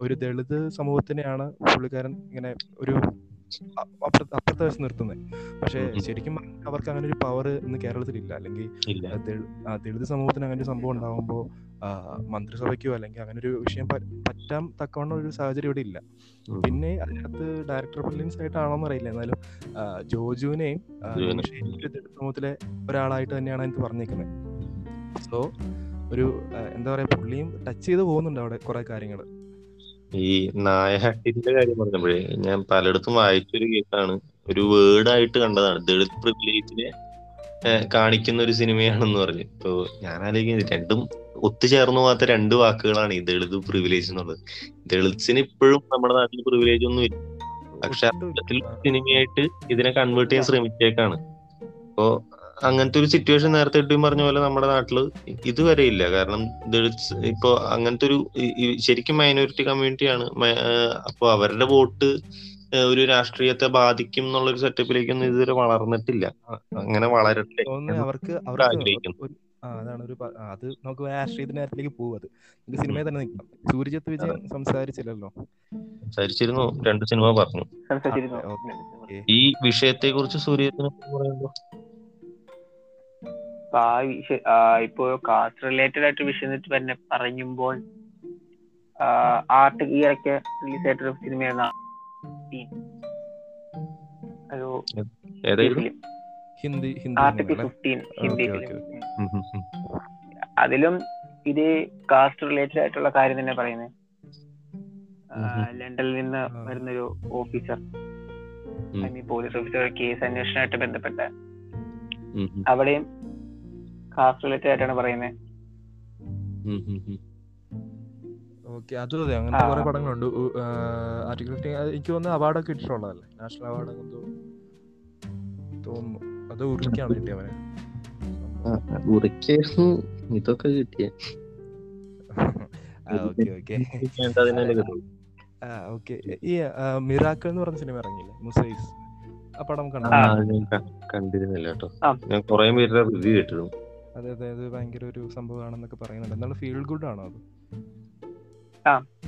ഒരു ദളിത് സമൂഹത്തിനെയാണ് പുള്ളിക്കാരൻ ഇങ്ങനെ ഒരു അപ്പുറത്തെ വശം നിർത്തുന്നത് പക്ഷെ. ശരിക്കും അവർക്ക് അങ്ങനെ ഒരു പവർ ഇന്ന് അല്ലെങ്കിൽ ഇല്ല. അല്ലെങ്കിൽ ദളിത് സമൂഹത്തിന് അങ്ങനെ ഒരു സംഭവം ഉണ്ടാകുമ്പോൾ മന്ത്രിസഭയ്ക്കോ അല്ലെങ്കിൽ അങ്ങനെ ഒരു വിഷയം പറ്റാൻ തക്കവണ്ണം ഒരു സാഹചര്യം ഇവിടെ ഇല്ല. പിന്നെ അതിനകത്ത് ഡയറക്ടർ ബ്രില്യൻസ് ആയിട്ടാണോന്ന് അറിയില്ല. എന്നാലും ജോജുവിനെയും സമൂഹത്തിലെ ഒരാളായിട്ട് തന്നെയാണ് എനിക്ക് പറഞ്ഞേക്കുന്നത് സോ ഒരു എന്താ പറയാ പുള്ളിയും ടച്ച് ചെയ്ത് പോകുന്നുണ്ട് അവിടെ കുറെ കാര്യങ്ങൾ ഈ നായഹട്ടിന്റെ കാര്യം പറഞ്ഞപ്പോഴേ ഞാൻ പലയിടത്തും വായിച്ചൊരു കേസാണ്. ഒരു വേർഡായിട്ട് കണ്ടതാണ്. ദളിത് പ്രിവിലേജിനെ കാണിക്കുന്ന ഒരു സിനിമയാണെന്ന് പറഞ്ഞു. ഇപ്പൊ ഞാൻ ആലോചിക്കുന്നത് രണ്ടും ഒത്തുചേർന്ന് പോകാത്ത രണ്ട് വാക്കുകളാണ് ഈ ദളിത് പ്രിവിലേജ് എന്നുള്ളത്. ദളിത്സിന് ഇപ്പോഴും നമ്മുടെ നാട്ടിൽ പ്രിവിലേജ് ഒന്നും ഇല്ല. പക്ഷെ അത്തരത്തിൽ സിനിമയായിട്ട് ഇതിനെ കൺവേർട്ട് ചെയ്യാൻ ശ്രമിച്ചേക്കാണ്. അപ്പോ അങ്ങനത്തെ ഒരു സിറ്റുവേഷൻ നേരത്തെ ഇട്ടും പറഞ്ഞ പോലെ നമ്മുടെ നാട്ടിൽ ഇതുവരെ ഇല്ല. കാരണം ദളിത്സ് ഇപ്പൊ അങ്ങനത്തെ ഒരു ശരിക്കും മൈനോറിറ്റി കമ്മ്യൂണിറ്റിയാണ് അപ്പൊ അവരുടെ വോട്ട് ഒരു രാഷ്ട്രീയത്തെ ബാധിക്കും എന്നുള്ള ഒരു സെറ്റപ്പിലേക്കൊന്നും ഇതുവരെ വളർന്നിട്ടില്ല. അങ്ങനെ വളരട്ടെ അവർക്ക് ആഗ്രഹിക്കുന്നു. അതാണ് ഒരു അത് നമുക്ക് രാഷ്ട്രീയത്തിന്റെ കാര്യത്തിലേക്ക് പോകും അത്. നമുക്ക് സിനിമയിൽ തന്നെ നിൽക്കാം. സൂര്യജിത്ത് വിജയൻ സംസാരിച്ചില്ലല്ലോ? സംസാരിച്ചിരുന്നു. രണ്ട് സിനിമ പറഞ്ഞു. സംസാരിച്ചിരുന്നു. ഈ വിഷയത്തെ കുറിച്ച് ആ, ഇപ്പോ കാസ്റ്റ് റിലേറ്റഡ് ആയിട്ട് വിഷയം തന്നെ പറയുമ്പോൾ ആർട്ട് ഈ ഇടയ്ക്ക് റിലീസ് ആയിട്ടൊരു സിനിമയാണ് ഒരു ഏതായിരുന്നു? Film Hindi Hindi article fifteen Hindi. അതിലും ഇത് കാസ്റ്റ് റിലേറ്റഡ് ആയിട്ടുള്ള കാര്യം തന്നെ പറയുന്നത്. ലണ്ടനിൽ നിന്ന് വരുന്നൊരു officer. I mean police officer case അന്വേഷണമായിട്ട് ബന്ധപ്പെട്ട. അവിടെയും കാസ്റ്റ് റിലേറ്റഡ് ആയിട്ടാണ് പറയുന്നത്. ഓക്കെ അതും അതെ. അങ്ങനത്തെ കുറെ പടങ്ങളുണ്ട്. ആർട്ടിക്കിൾ ഫിഫ്റ്റീൻ എനിക്ക് തോന്നുന്നു അവാർഡൊക്കെ ഇട്ടിട്ടുള്ളതല്ലേ? നാഷണൽ അവാർഡ് തോന്നുന്നു. അത് ഉറുക്കിയാണ് കിട്ടിയ അവനെ. ഇതൊക്കെ കിട്ടിയ. Okay okay. ആ ഓക്കെ. ഈ മിറാക്കൾ എന്ന് പറഞ്ഞ സിനിമ ഇറങ്ങിയില്ലേ? മുസൈസ്. ആ പടം കണ്ടു? ആ, അത് ഞാൻ കണ്ടിരുന്നില്ല കേട്ടോ. ഞാൻ കുറെ പേരുടെ റിവ്യൂ കേട്ടിരുന്നു. അതെ അതെ അത് ഭയങ്കര ഒരു സംഭവമാണെന്നൊക്കെ പറയുന്നുണ്ട്. എന്താണ് ഫീൽ ഗുഡ് ആണോ അത്?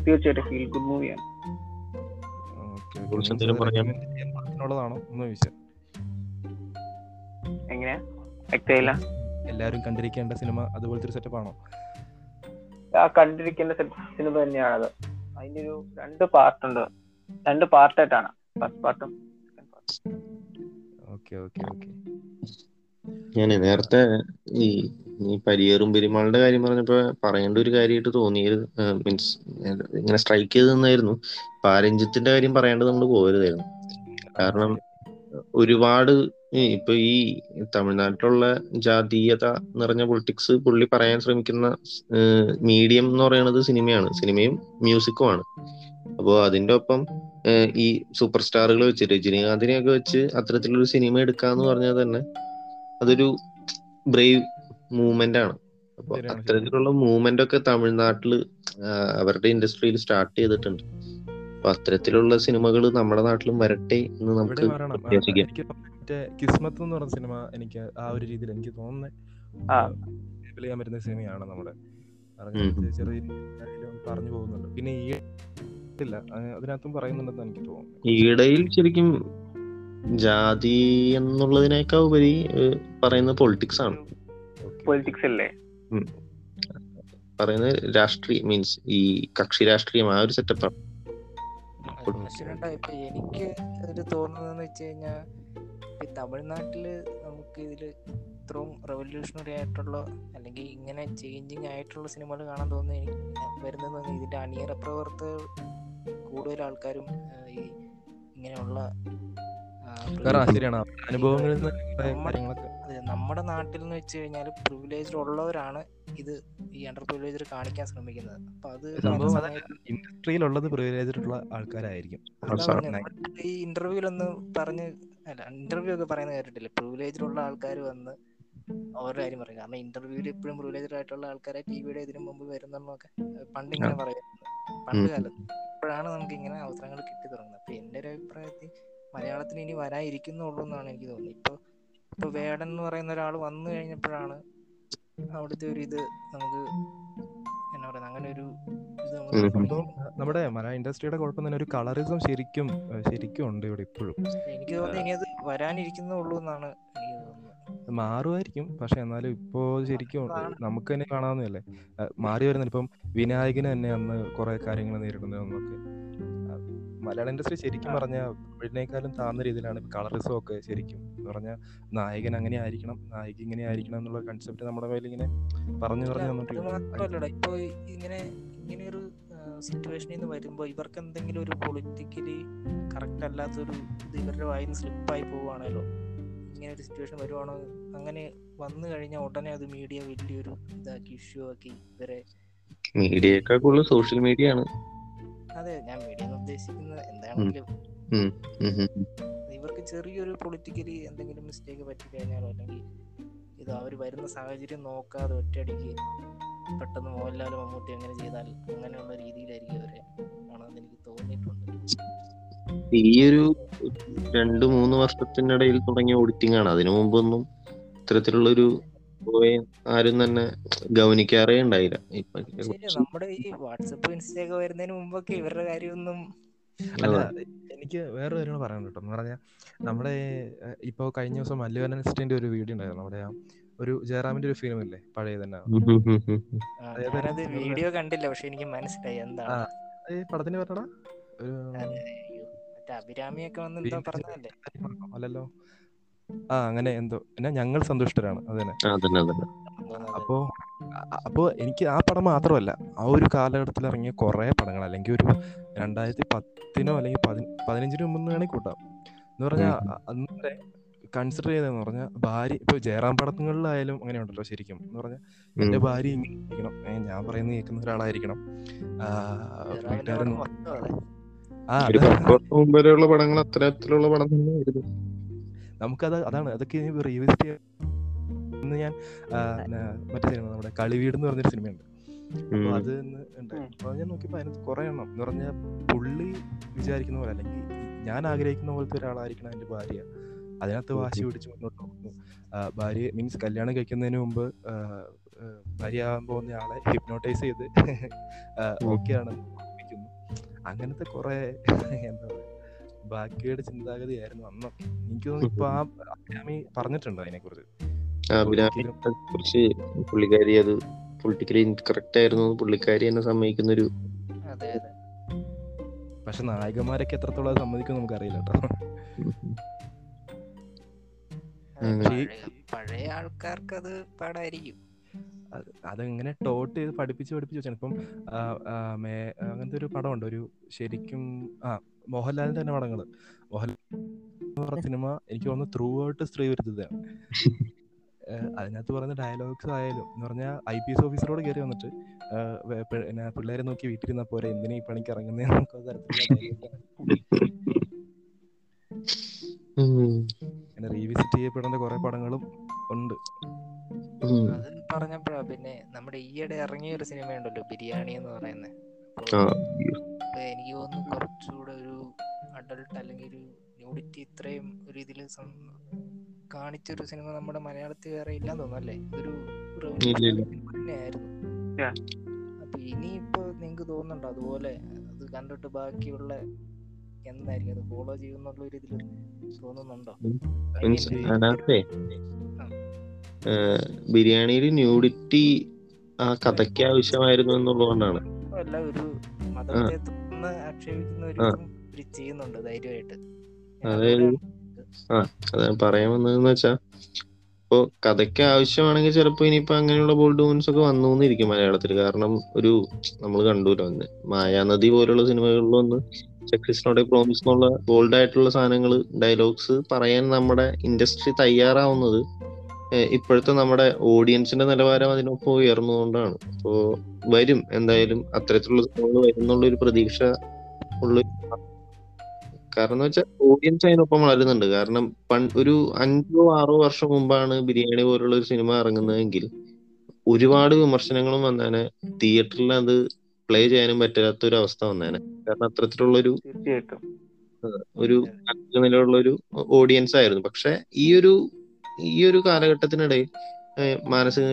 തീർച്ചയായിട്ടും ഫീൽ ഗുഡ് മൂവിയാണ് ഓക്കെ കുറിച്ച് എന്തെങ്കിലും പറയാൻ- ഉള്ളതാണോ? എന്ന് ചോദിച്ചാൽ എങ്ങനെയാ? എല്ലാരും എല്ലാവരും കണ്ടിരിക്കേണ്ട സിനിമ അതുപോലത്തെ ഒരു സെറ്റപ്പ് ആണോ? ആ കണ്ടിരിക്കേണ്ട സിനിമ തന്നെയാണത്. അതിന്റെ ഒരു രണ്ട് പാർട്ട് ഉണ്ട്. രണ്ട് പാർട്ടായിട്ടാണ് ഫസ്റ്റ് പാർട്ടും സെക്കൻഡ് പാർട്ടും ഓക്കെ ഓക്കെ ഓക്കെ ഞാൻ നേരത്തെ ഈ ഈ പരിയേറും പെരുമാളുടെ കാര്യം പറഞ്ഞപ്പോ പറയേണ്ട ഒരു കാര്യമായിട്ട് തോന്നിയത് മീൻസ് ഇങ്ങനെ സ്ട്രൈക്ക് ചെയ്ത് നിന്നായിരുന്നു. പാരഞ്ചിത്തിന്റെ കാര്യം പറയേണ്ടത് നമ്മൾ പോകരുതായിരുന്നു. കാരണം ഒരുപാട് ഇപ്പൊ ഈ തമിഴ്നാട്ടിലുള്ള ജാതീയത നിറഞ്ഞ പൊളിറ്റിക്സ് പുള്ളി പറയാൻ ശ്രമിക്കുന്ന മീഡിയം എന്ന് പറയുന്നത് സിനിമയാണ്. സിനിമയും മ്യൂസിക്കുമാണ് അപ്പോൾ അതിന്റെ ഒപ്പം ഈ സൂപ്പർ സ്റ്റാറുകൾ വെച്ച് രജനീകാന്തിനെയൊക്കെ വെച്ച് അത്തരത്തിലൊരു സിനിമ എടുക്കാന്ന് പറഞ്ഞാൽ തന്നെ അതൊരു ബ്രേവ് മൂവ്മെന്റ് ആണ്. അപ്പൊ അത്തരത്തിലുള്ള മൂവ്മെന്റ് ഒക്കെ തമിഴ്നാട്ടിൽ അവരുടെ ഇൻഡസ്ട്രിയിൽ സ്റ്റാർട്ട് ചെയ്തിട്ടുണ്ട്. അപ്പൊ അത്തരത്തിലുള്ള സിനിമകൾ നമ്മുടെ നാട്ടിലും വരട്ടെ എന്ന് നമുക്ക് കിസ്മത്ത് എന്ന് പറഞ്ഞ സിനിമ എനിക്ക് ആ ഒരു രീതിയിൽ എനിക്ക് തോന്നുന്നത് ആ. ചെയ്യാൻ പറ്റുന്ന സിനിമയാണ് നമ്മുടെ. ചെറിയ പറഞ്ഞു പോകുന്നുണ്ട്. പിന്നെ ഈ ഇല്ല അത് അതിനകത്തും പറയുന്നുണ്ടെന്ന് എനിക്ക് തോന്നുന്നു. ഈയിടയിൽ ശരിക്കും ജാതി എന്നുള്ളതിനേക്കാൾ ഉപരി പറയുന്ന പറയുന്നത് പൊളിറ്റിക്സ് ആണ്. പൊളിറ്റിക്സ് അല്ലേ? പറയുന്നത് രാഷ്ട്രീയ മീൻസ് ഈ കക്ഷി രാഷ്ട്രീയം ആ ഒരു സെറ്റപ്പാണ് പ്രശ്നമുണ്ടാ ഇപ്പൊ എനിക്ക് ഒരു തോന്നുന്നതെന്ന് വെച്ച് കഴിഞ്ഞാൽ ഈ തമിഴ്നാട്ടിൽ നമുക്ക് ഇതിൽ ഇത്രയും റെവല്യൂഷണറി ആയിട്ടുള്ള അല്ലെങ്കിൽ ഇങ്ങനെ ചേഞ്ചിങ് ആയിട്ടുള്ള സിനിമകൾ കാണാൻ തോന്നുന്നു എനിക്ക് വരുന്നത് ഇതിന്റെ അണിയറ പ്രവർത്തകർ കൂടുതൽ ആൾക്കാരും ഈ ഇങ്ങനെയുള്ള അനുഭവങ്ങളിൽ നമ്മുടെ നാട്ടിൽ എന്ന് വെച്ച് കഴിഞ്ഞാൽ പ്രിവിലേജ് ഉള്ളവരാണ് ഇത് ഈ അണ്ടർ പ്രിവിലേജ് കാണിക്കാൻ ശ്രമിക്കുന്നത്. അപ്പൊ അത് ഇൻഡസ്ട്രിയിലുള്ളത് പ്രിവിലേജുള്ള ആൾക്കാരായിരിക്കും. ഈ ഇന്റർവ്യൂലൊന്ന് പറഞ്ഞ് അല്ല ഇന്റർവ്യൂ ഒക്കെ പറയുന്നത് കേട്ടിട്ടില്ല? പ്രിവിലേജിലുള്ള ആൾക്കാർ വന്ന് അവരുടെ കാര്യം പറയും. കാരണം ഇന്റർവ്യൂവിൽ ഇപ്പോഴും പ്രിവിലേജഡ് ആയിട്ടുള്ള ആൾക്കാരെ ടി വിയുടെ ഇതിനു മുമ്പ് വരുന്നൊക്കെ പണ്ട് ഇങ്ങനെ പറയുന്നത് പണ്ട് കാലത്ത് ഇപ്പോഴാണ് നമുക്ക് ഇങ്ങനെ അവസരങ്ങൾ കിട്ടി തുടങ്ങുന്നത്. അപ്പൊ എന്റെ ഒരു അഭിപ്രായത്തിൽ മലയാളത്തിന് ഇനി വരാനിരിക്കുന്നുള്ളൂ എന്നാണ് എനിക്ക് തോന്നുന്നത്. ഇപ്പൊ ഇപ്പൊ വേടൻ എന്ന് പറയുന്ന ഒരാൾ വന്നു കഴിഞ്ഞപ്പോഴാണ് അവിടുത്തെ ഒരു ഇത് നമുക്ക് എന്നാ പറയുന്നത് അങ്ങനെ ഒരു ഇത് നമുക്ക് നമ്മുടെ മലയാള ഇൻഡസ്ട്രിയുടെ കുഴപ്പം തന്നെ ഒരു കളറിസം ശരിക്കും ശരിക്കും ഉണ്ട് ഇവിടെ ഇപ്പോഴും. എനിക്ക് തോന്നുന്നത് ഇനി അത് വരാനിരിക്കുന്നുള്ളൂ എന്നാണ് എനിക്ക് തോന്നുന്നത്. മാറുമായിരിക്കും. പക്ഷെ എന്നാലും ഇപ്പോ ശരിക്കും. നമുക്ക് തന്നെ കാണാവുന്നതല്ലേ? മാറി വരുന്നില്ല ഇപ്പം വിനായകന് തന്നെ അന്ന് കുറെ കാര്യങ്ങൾ നേരിടുന്നതെന്നൊക്കെ. മലയാള ഇൻഡസ്ട്രി ശരിക്കും. പറഞ്ഞാൽ തമിഴിനേക്കാളും താഴ്ന്ന രീതിയിലാണ്. കളറിസം ഒക്കെ ശരിക്കും എന്ന് പറഞ്ഞാൽ നായകൻ അങ്ങനെ ആയിരിക്കണം നായിക ഇങ്ങനെ ആയിരിക്കണം എന്നുള്ള കൺസെപ്റ്റ് നമ്മുടെ മേലെ ഇങ്ങനെ പറഞ്ഞു പറഞ്ഞു തന്നിട്ടുണ്ട് ഇപ്പൊ ഇങ്ങനെ ഇങ്ങനെ ഒരു സിറ്റുവേഷനിൽ നിന്ന് വരുമ്പോൾ ഇവർക്ക് എന്തെങ്കിലും ഒരു പൊളിറ്റിക്കലി കറക്റ്റ് അല്ലാത്തൊരു ഇത് ഇവരുടെ വായിൽ നിന്ന് സ്ലിപ്പായി പോവുകയാണല്ലോ ഇങ്ങനെ ഒരു സിറ്റുവേഷൻ വരുവാണോ? അങ്ങനെ വന്നു കഴിഞ്ഞാൽ ഉടനെ അത് മീഡിയ വലിയൊരു ഇതാക്കി ഇഷ്യൂ ആക്കി ഇവരെ മീഡിയയേക്കാൾ കൂടുതൽ സോഷ്യൽ മീഡിയ ആണ്. അതെ ഞാൻ മീഡിയ എന്ന് ഉദ്ദേശിക്കുന്നത് എന്താണെങ്കിലും. ഇവർക്ക് ചെറിയൊരു പൊളിറ്റിക്കലി എന്തെങ്കിലും മിസ്റ്റേക്ക് പറ്റി കഴിഞ്ഞാലോ അല്ലെങ്കിൽ ഇത് അവർ വരുന്ന സാഹചര്യം നോക്കാതെ ഒറ്റയടിക്ക് പെട്ടെന്ന് മോഹൻലാൽ മമ്മൂട്ടി അങ്ങനെ ചെയ്താൽ അങ്ങനെയുള്ള രീതിയിലായിരിക്കും അവരെ ആണെന്ന് എനിക്ക് തോന്നിയിട്ടുണ്ട്. ഈയൊരു ഒരു രണ്ട് മൂന്ന് വർഷത്തിനിടയിൽ തുടങ്ങിയ ഓഡിറ്റിംഗ് ആണ്. അതിനു മുമ്പൊന്നും ഇത്തരത്തിലുള്ളൊരു പോയ ആരും തന്നെ ഗൗനിക്കാറേ ഉണ്ടായില്ല നമ്മുടെ ഈ വാട്സപ്പ് ഇൻസ്റ്റയൊക്കെ വരുന്നതിന് മുമ്പൊക്കെ ഇവരുടെ കാര്യമൊന്നും അല്ല എനിക്ക് വേറെ കാര്യങ്ങൾ പറയാൻ കേട്ടോ. എന്ന് പറഞ്ഞാൽ നമ്മുടെ ഇപ്പൊ കഴിഞ്ഞ ദിവസം മല്ലു അനസ്റ്റിന്റെ ഒരു വീഡിയോ ഉണ്ടായിരുന്നു. നമ്മുടെ ഒരു ജയറാമിന്റെ ഒരു ഫിലിം ഇല്ലേ? പഴയ തന്നെ. വീഡിയോ കണ്ടില്ല പക്ഷെ എനിക്ക് മനസ്സിലായി എന്താ. ഈ പടത്തിന് പറഞ്ഞടാ ഒരു അതെ, അഭിരാമിയൊക്കെ വന്ന് എന്താ പറഞ്ഞതല്ലേ? അല്ലല്ലോ ആ അങ്ങനെ എന്തോ. എന്നാ ഞങ്ങൾ സന്തുഷ്ടരാണ് അതന്നെ. അപ്പോ അപ്പോ എനിക്ക് ആ പടം മാത്രമല്ല ആ ഒരു കാലഘട്ടത്തിൽ ഇറങ്ങിയ കുറെ പടങ്ങൾ അല്ലെങ്കിൽ ഒരു രണ്ടായിരത്തി പത്തിനോ അല്ലെങ്കിൽ പതി- പതിനഞ്ചിനോ മുമ്പ് വേണമെങ്കിൽ കൂട്ടാം. എന്ന് പറഞ്ഞാൽ. അന്നത്തെ കൺസിഡർ ചെയ്തതെന്ന് പറഞ്ഞാൽ ഭാര്യ ഇപ്പൊ ജയറാം പടങ്ങളിലായാലും അങ്ങനെ ഉണ്ടല്ലോ ശരിക്കും. എന്ന് പറഞ്ഞാൽ എന്റെ. ഭാര്യ ഇങ്ങനെ ഇരിക്കണം. ഞാൻ പറയുന്നത് കേൾക്കുന്ന ഒരാളായിരിക്കണം. വീട്ടുകാരൻ ആ പടങ്ങൾ അത്തരത്തിലുള്ള പടം തന്നെയായിരുന്നു. നമുക്കത് അതാണ് അതൊക്കെ റീവിസിറ്റ് ചെയ്യാൻ ഇന്ന് ഞാൻ മറ്റേ സിനിമ നമ്മുടെ കളിവീട് എന്ന് പറഞ്ഞൊരു സിനിമയുണ്ട് അപ്പൊ. അത് ഇന്ന് ഉണ്ട്. അപ്പൊ ഞാൻ നോക്കിയപ്പോ അതിനകത്ത് കുറെ എണ്ണം. എന്ന് പറഞ്ഞ പുള്ളി വിചാരിക്കുന്ന പോലെ അല്ലെങ്കിൽ ഞാൻ ആഗ്രഹിക്കുന്ന പോലത്തെ ഒരാളായിരിക്കണം എന്റെ ഭാര്യ. അതിനകത്ത് വാശി പിടിച്ച് മുന്നോട്ട് പോകുന്നു ഭാര്യ മീൻസ് കല്യാണം കഴിക്കുന്നതിന് മുമ്പ് ഭാര്യ ആകാൻ പോകുന്ന ആളെ ഹിപ്നോട്ടൈസ് ചെയ്ത് ഓക്കെയാണ് ഓക്കെ ആണെന്ന് അങ്ങനത്തെ കുറെ എന്താ പറയാ ബാക്കിയുടെ ചിന്താഗതിയായിരുന്നു അന്നൊക്കെ എനിക്ക് തോന്നുന്നു ഇപ്പൊ ആ അഭിരാമി പറഞ്ഞിട്ടുണ്ട് അതിനെ കുറിച്ച് പുള്ളിക്കാരി അത് പൊളിറ്റിക്കലി ഇൻകറക്റ്റ് ആയിരുന്നു. പുള്ളിക്കാരി എന്നെ സമ്മതിക്കുന്ന ഒരു അതെ അതെ. പക്ഷെ നായകന്മാരൊക്കെ എത്രത്തോളം സമ്മതിക്കും നമുക്കറിയില്ല കേട്ടോ. പഴയ ആൾക്കാർക്ക് അത് പാടായിരിക്കും. അത് അതെങ്ങനെ ടോട്ട് ചെയ്ത് പഠിപ്പിച്ച് പഠിപ്പിച്ച് വെച്ചാണ്. ഇപ്പം അങ്ങനത്തെ ഒരു പടമുണ്ട്. ഒരു ശരിക്കും ആ മോഹൻലാലിന്റെ തന്നെ പടങ്ങൾ. മോഹൻലാൽ സിനിമ എനിക്ക് തോന്നുന്നു ത്രൂ ഔട്ട് സ്ത്രീ വിരുദ്ധതയാണ് അതിനകത്ത് പറയുന്ന ഡയലോഗ്സ് ആയാലും എന്ന് പറഞ്ഞാൽ ഐ പി എസ് ഓഫീസറോട് കയറി വന്നിട്ട് പിന്നെ പിള്ളേരെ നോക്കി വീട്ടിരുന്ന പോരെ എന്തിനാ ഈ പണിക്ക് ഇറങ്ങുന്നത്. അങ്ങനെ റീവിസിറ്റ് ചെയ്യപ്പെടേണ്ട കുറെ പടങ്ങളും ഉണ്ട്. അത് പറഞ്ഞപ്പോഴാ പിന്നെ നമ്മുടെ ഈയിടെ ഇറങ്ങിയ ഒരു സിനിമയുണ്ടല്ലോ ബിരിയാണി എന്ന് പറയുന്നത്. എനിക്ക് തോന്നുന്നു കുറച്ചുകൂടെ ഒരു അഡൾട്ട് അല്ലെങ്കിൽ ഒരു ന്യൂഡിറ്റി ഇത്രയും ഒരു ഇതിൽ കാണിച്ചൊരു സിനിമ നമ്മുടെ മലയാളത്തിൽ വേറെ ഇല്ലാന്ന് തോന്നുന്നു അല്ലേ? ഇതൊരു ഇല്ല, ഇല്ല. തന്നെയായിരുന്നു. അപ്പൊ ഇനിയിപ്പോ നിങ്ങക്ക് തോന്നുന്നുണ്ടോ അതുപോലെ അത് കണ്ടിട്ട് ബാക്കിയുള്ള എന്തായിരിക്കും അത് ഫോളോ ചെയ്യുന്നുള്ള ഒരു ഇതിൽ തോന്നുന്നുണ്ടോ. ബിരിയാണിയിൽ ന്യൂഡിറ്റി ആ കഥയ്ക്ക് ആവശ്യമായിരുന്നു എന്നുള്ളതുകൊണ്ടാണ്. അല്ല ഒരു മതത്തെ തുറന്ന് ആക്ഷേപിക്കുന്ന ഒരു ചെയ്യുന്നുണ്ട് ധൈര്യമായിട്ട്. ഞാൻ അതായത് അതുകൊണ്ടാണ് അത് പറയാൻ വന്നതെന്ന് വെച്ചാ ഇപ്പൊ കഥയ്ക്ക് ആവശ്യമാണെങ്കിൽ ചിലപ്പോ ഇനിയിപ്പോ അങ്ങനെയുള്ള ബോൾഡ് മൂവ്മെന്റ്സ് ഒക്കെ വന്നു എന്നിരിക്കും മലയാളത്തിൽ. കാരണം ഒരു നമ്മൾ കണ്ടുല്ലോ അന്ന് മായാനദി പോലുള്ള സിനിമകളിലൊന്ന് സെക്സിസ്റ്റിനോടെ പ്രോമിസ് എന്നുള്ള ബോൾഡ് ആയിട്ടുള്ള സാധനങ്ങൾ ഡയലോഗ്സ് പറയാൻ നമ്മുടെ ഇൻഡസ്ട്രി തയ്യാറാവുന്നത് ഇപ്പോഴത്തെ നമ്മുടെ ഓഡിയൻസിന്റെ നിലവാരം അതിനൊപ്പം ഉയർന്നുകൊണ്ടാണ് അപ്പോ വരും എന്തായാലും അത്തരത്തിലുള്ള സിനിമകൾ വരുന്നുള്ള ഒരു പ്രതീക്ഷ ഉള്ള കാരണം എന്ന് വെച്ചാൽ ഓഡിയൻസ് അതിനൊപ്പം വളരുന്നുണ്ട്. കാരണം പണ്ട് ഒരു അഞ്ചോ ആറോ വർഷം മുമ്പാണ് ബിരിയാണി പോലുള്ള ഒരു സിനിമ ഇറങ്ങുന്നതെങ്കിൽ ഒരുപാട് വിമർശനങ്ങളും വന്നേനെ. തിയേറ്ററിൽ അത് പ്ലേ ചെയ്യാനും പറ്റാത്ത ഒരു അവസ്ഥ വന്നേനെ. കാരണം അത്തരത്തിലുള്ളൊരു ഒരു ഒരു നിലയിലുള്ള ഒരു ഓഡിയൻസ് ആയിരുന്നു പക്ഷെ ഈ ഒരു ഈ ഒരു കാലഘട്ടത്തിനിടയിൽ മാനസിക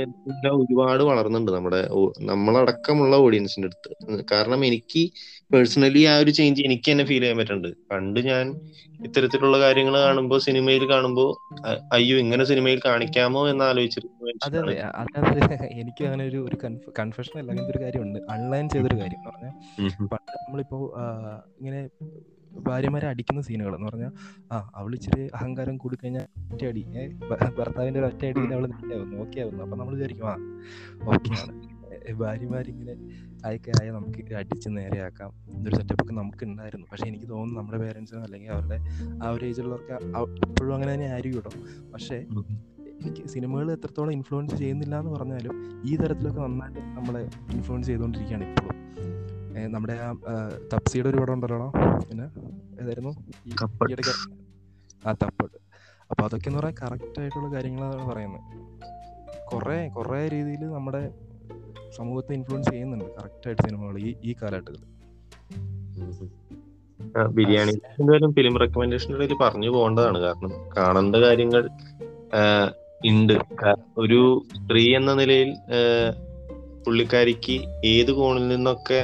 ഒരുപാട് വളർന്നുണ്ട് നമ്മുടെ നമ്മളടക്കമുള്ള ഓഡിയൻസിന്റെ അടുത്ത്. കാരണം എനിക്ക് പേഴ്സണലി ആ ഒരു ചേഞ്ച് എനിക്ക് തന്നെ ഫീൽ ചെയ്യാൻ പറ്റുന്നുണ്ട് പണ്ട് ഞാൻ ഇത്തരത്തിലുള്ള കാര്യങ്ങൾ കാണുമ്പോൾ സിനിമയിൽ കാണുമ്പോൾ അയ്യോ ഇങ്ങനെ സിനിമയിൽ കാണിക്കാമോ എന്ന് ആലോചിച്ചിരുന്നു എനിക്ക് അങ്ങനെ ഒരു ഒരു കൺഫെഷൻ അല്ല അങ്ങനത്തെ ഒരു കാര്യമുണ്ട്. അൺലൈൻ ചെയ്തൊരു കാര്യം പറഞ്ഞാൽ നമ്മളിപ്പോ ഇങ്ങനെ ഭാര്യമാരെ അടിക്കുന്ന സീനുകൾ എന്ന് പറഞ്ഞാൽ ആ അവൾ ഇച്ചിരി അഹങ്കാരം കൂടിക്കഴിഞ്ഞാൽ ഒറ്റയടി. ഭർത്താവിന്റെ അവൾ അവൾ നെറ്റാവുന്നു ഓക്കെ ആവുന്നു അപ്പൊ നമ്മൾ വിചാരിക്കും ആ ഓക്കെ ആണ്. ഭാര്യമാരിങ്ങനെ ആയൊക്കെ ആയ നമുക്ക് അടിച്ച് നേരെയാക്കാം. ഇതൊരു സെറ്റപ്പ് ഒക്കെ നമുക്ക് ഉണ്ടായിരുന്നു പക്ഷെ എനിക്ക് തോന്നുന്നു നമ്മുടെ പേരൻസിനോ അല്ലെങ്കിൽ അവരുടെ ആ ഒരു ഏജിലുള്ളവർക്ക് ഇപ്പോഴും അങ്ങനെ തന്നെ ആയിരിക്കും പക്ഷേ എനിക്ക് സിനിമകൾ എത്രത്തോളം ഇൻഫ്ലുവൻസ് ചെയ്യുന്നില്ല എന്ന് പറഞ്ഞാലും ഈ തരത്തിലൊക്കെ നന്നായിട്ട് നമ്മളെ ഇൻഫ്ലുവൻസ് ചെയ്തുകൊണ്ടിരിക്കുകയാണ് ഇപ്പോഴും. നമ്മുടെ ആ തപ്സിയുടെ ഒരു പടം ഉണ്ടല്ലോ പിന്നെ ഏതായിരുന്നു. ആ തപ്പട്ട്. അപ്പൊ അതൊക്കെ എന്ന് പറയാൻ കറക്റ്റ് ആയിട്ടുള്ള കാര്യങ്ങളാണ് പറയുന്നത്. കുറേ കുറേ രീതിയിൽ നമ്മുടെ സമൂഹത്തെ ഇൻഫ്ലുവൻസ് ചെയ്യുന്നുണ്ട് കറക്റ്റ് ആയിട്ട് സിനിമകൾ ഈ ഈ കാലഘട്ടത്തിൽ ബിരിയാണി എന്തായാലും ഫിലിം റെക്കമെൻഡേഷന്റെ ഇടയിൽ പറഞ്ഞു പോകേണ്ടതാണ്. കാരണം കാണേണ്ട കാര്യങ്ങൾ ഉണ്ട്. ഒരു സ്ത്രീ എന്ന നിലയിൽ പുള്ളിക്കാരിക്ക് ഏത് കോണിൽ നിന്നൊക്കെ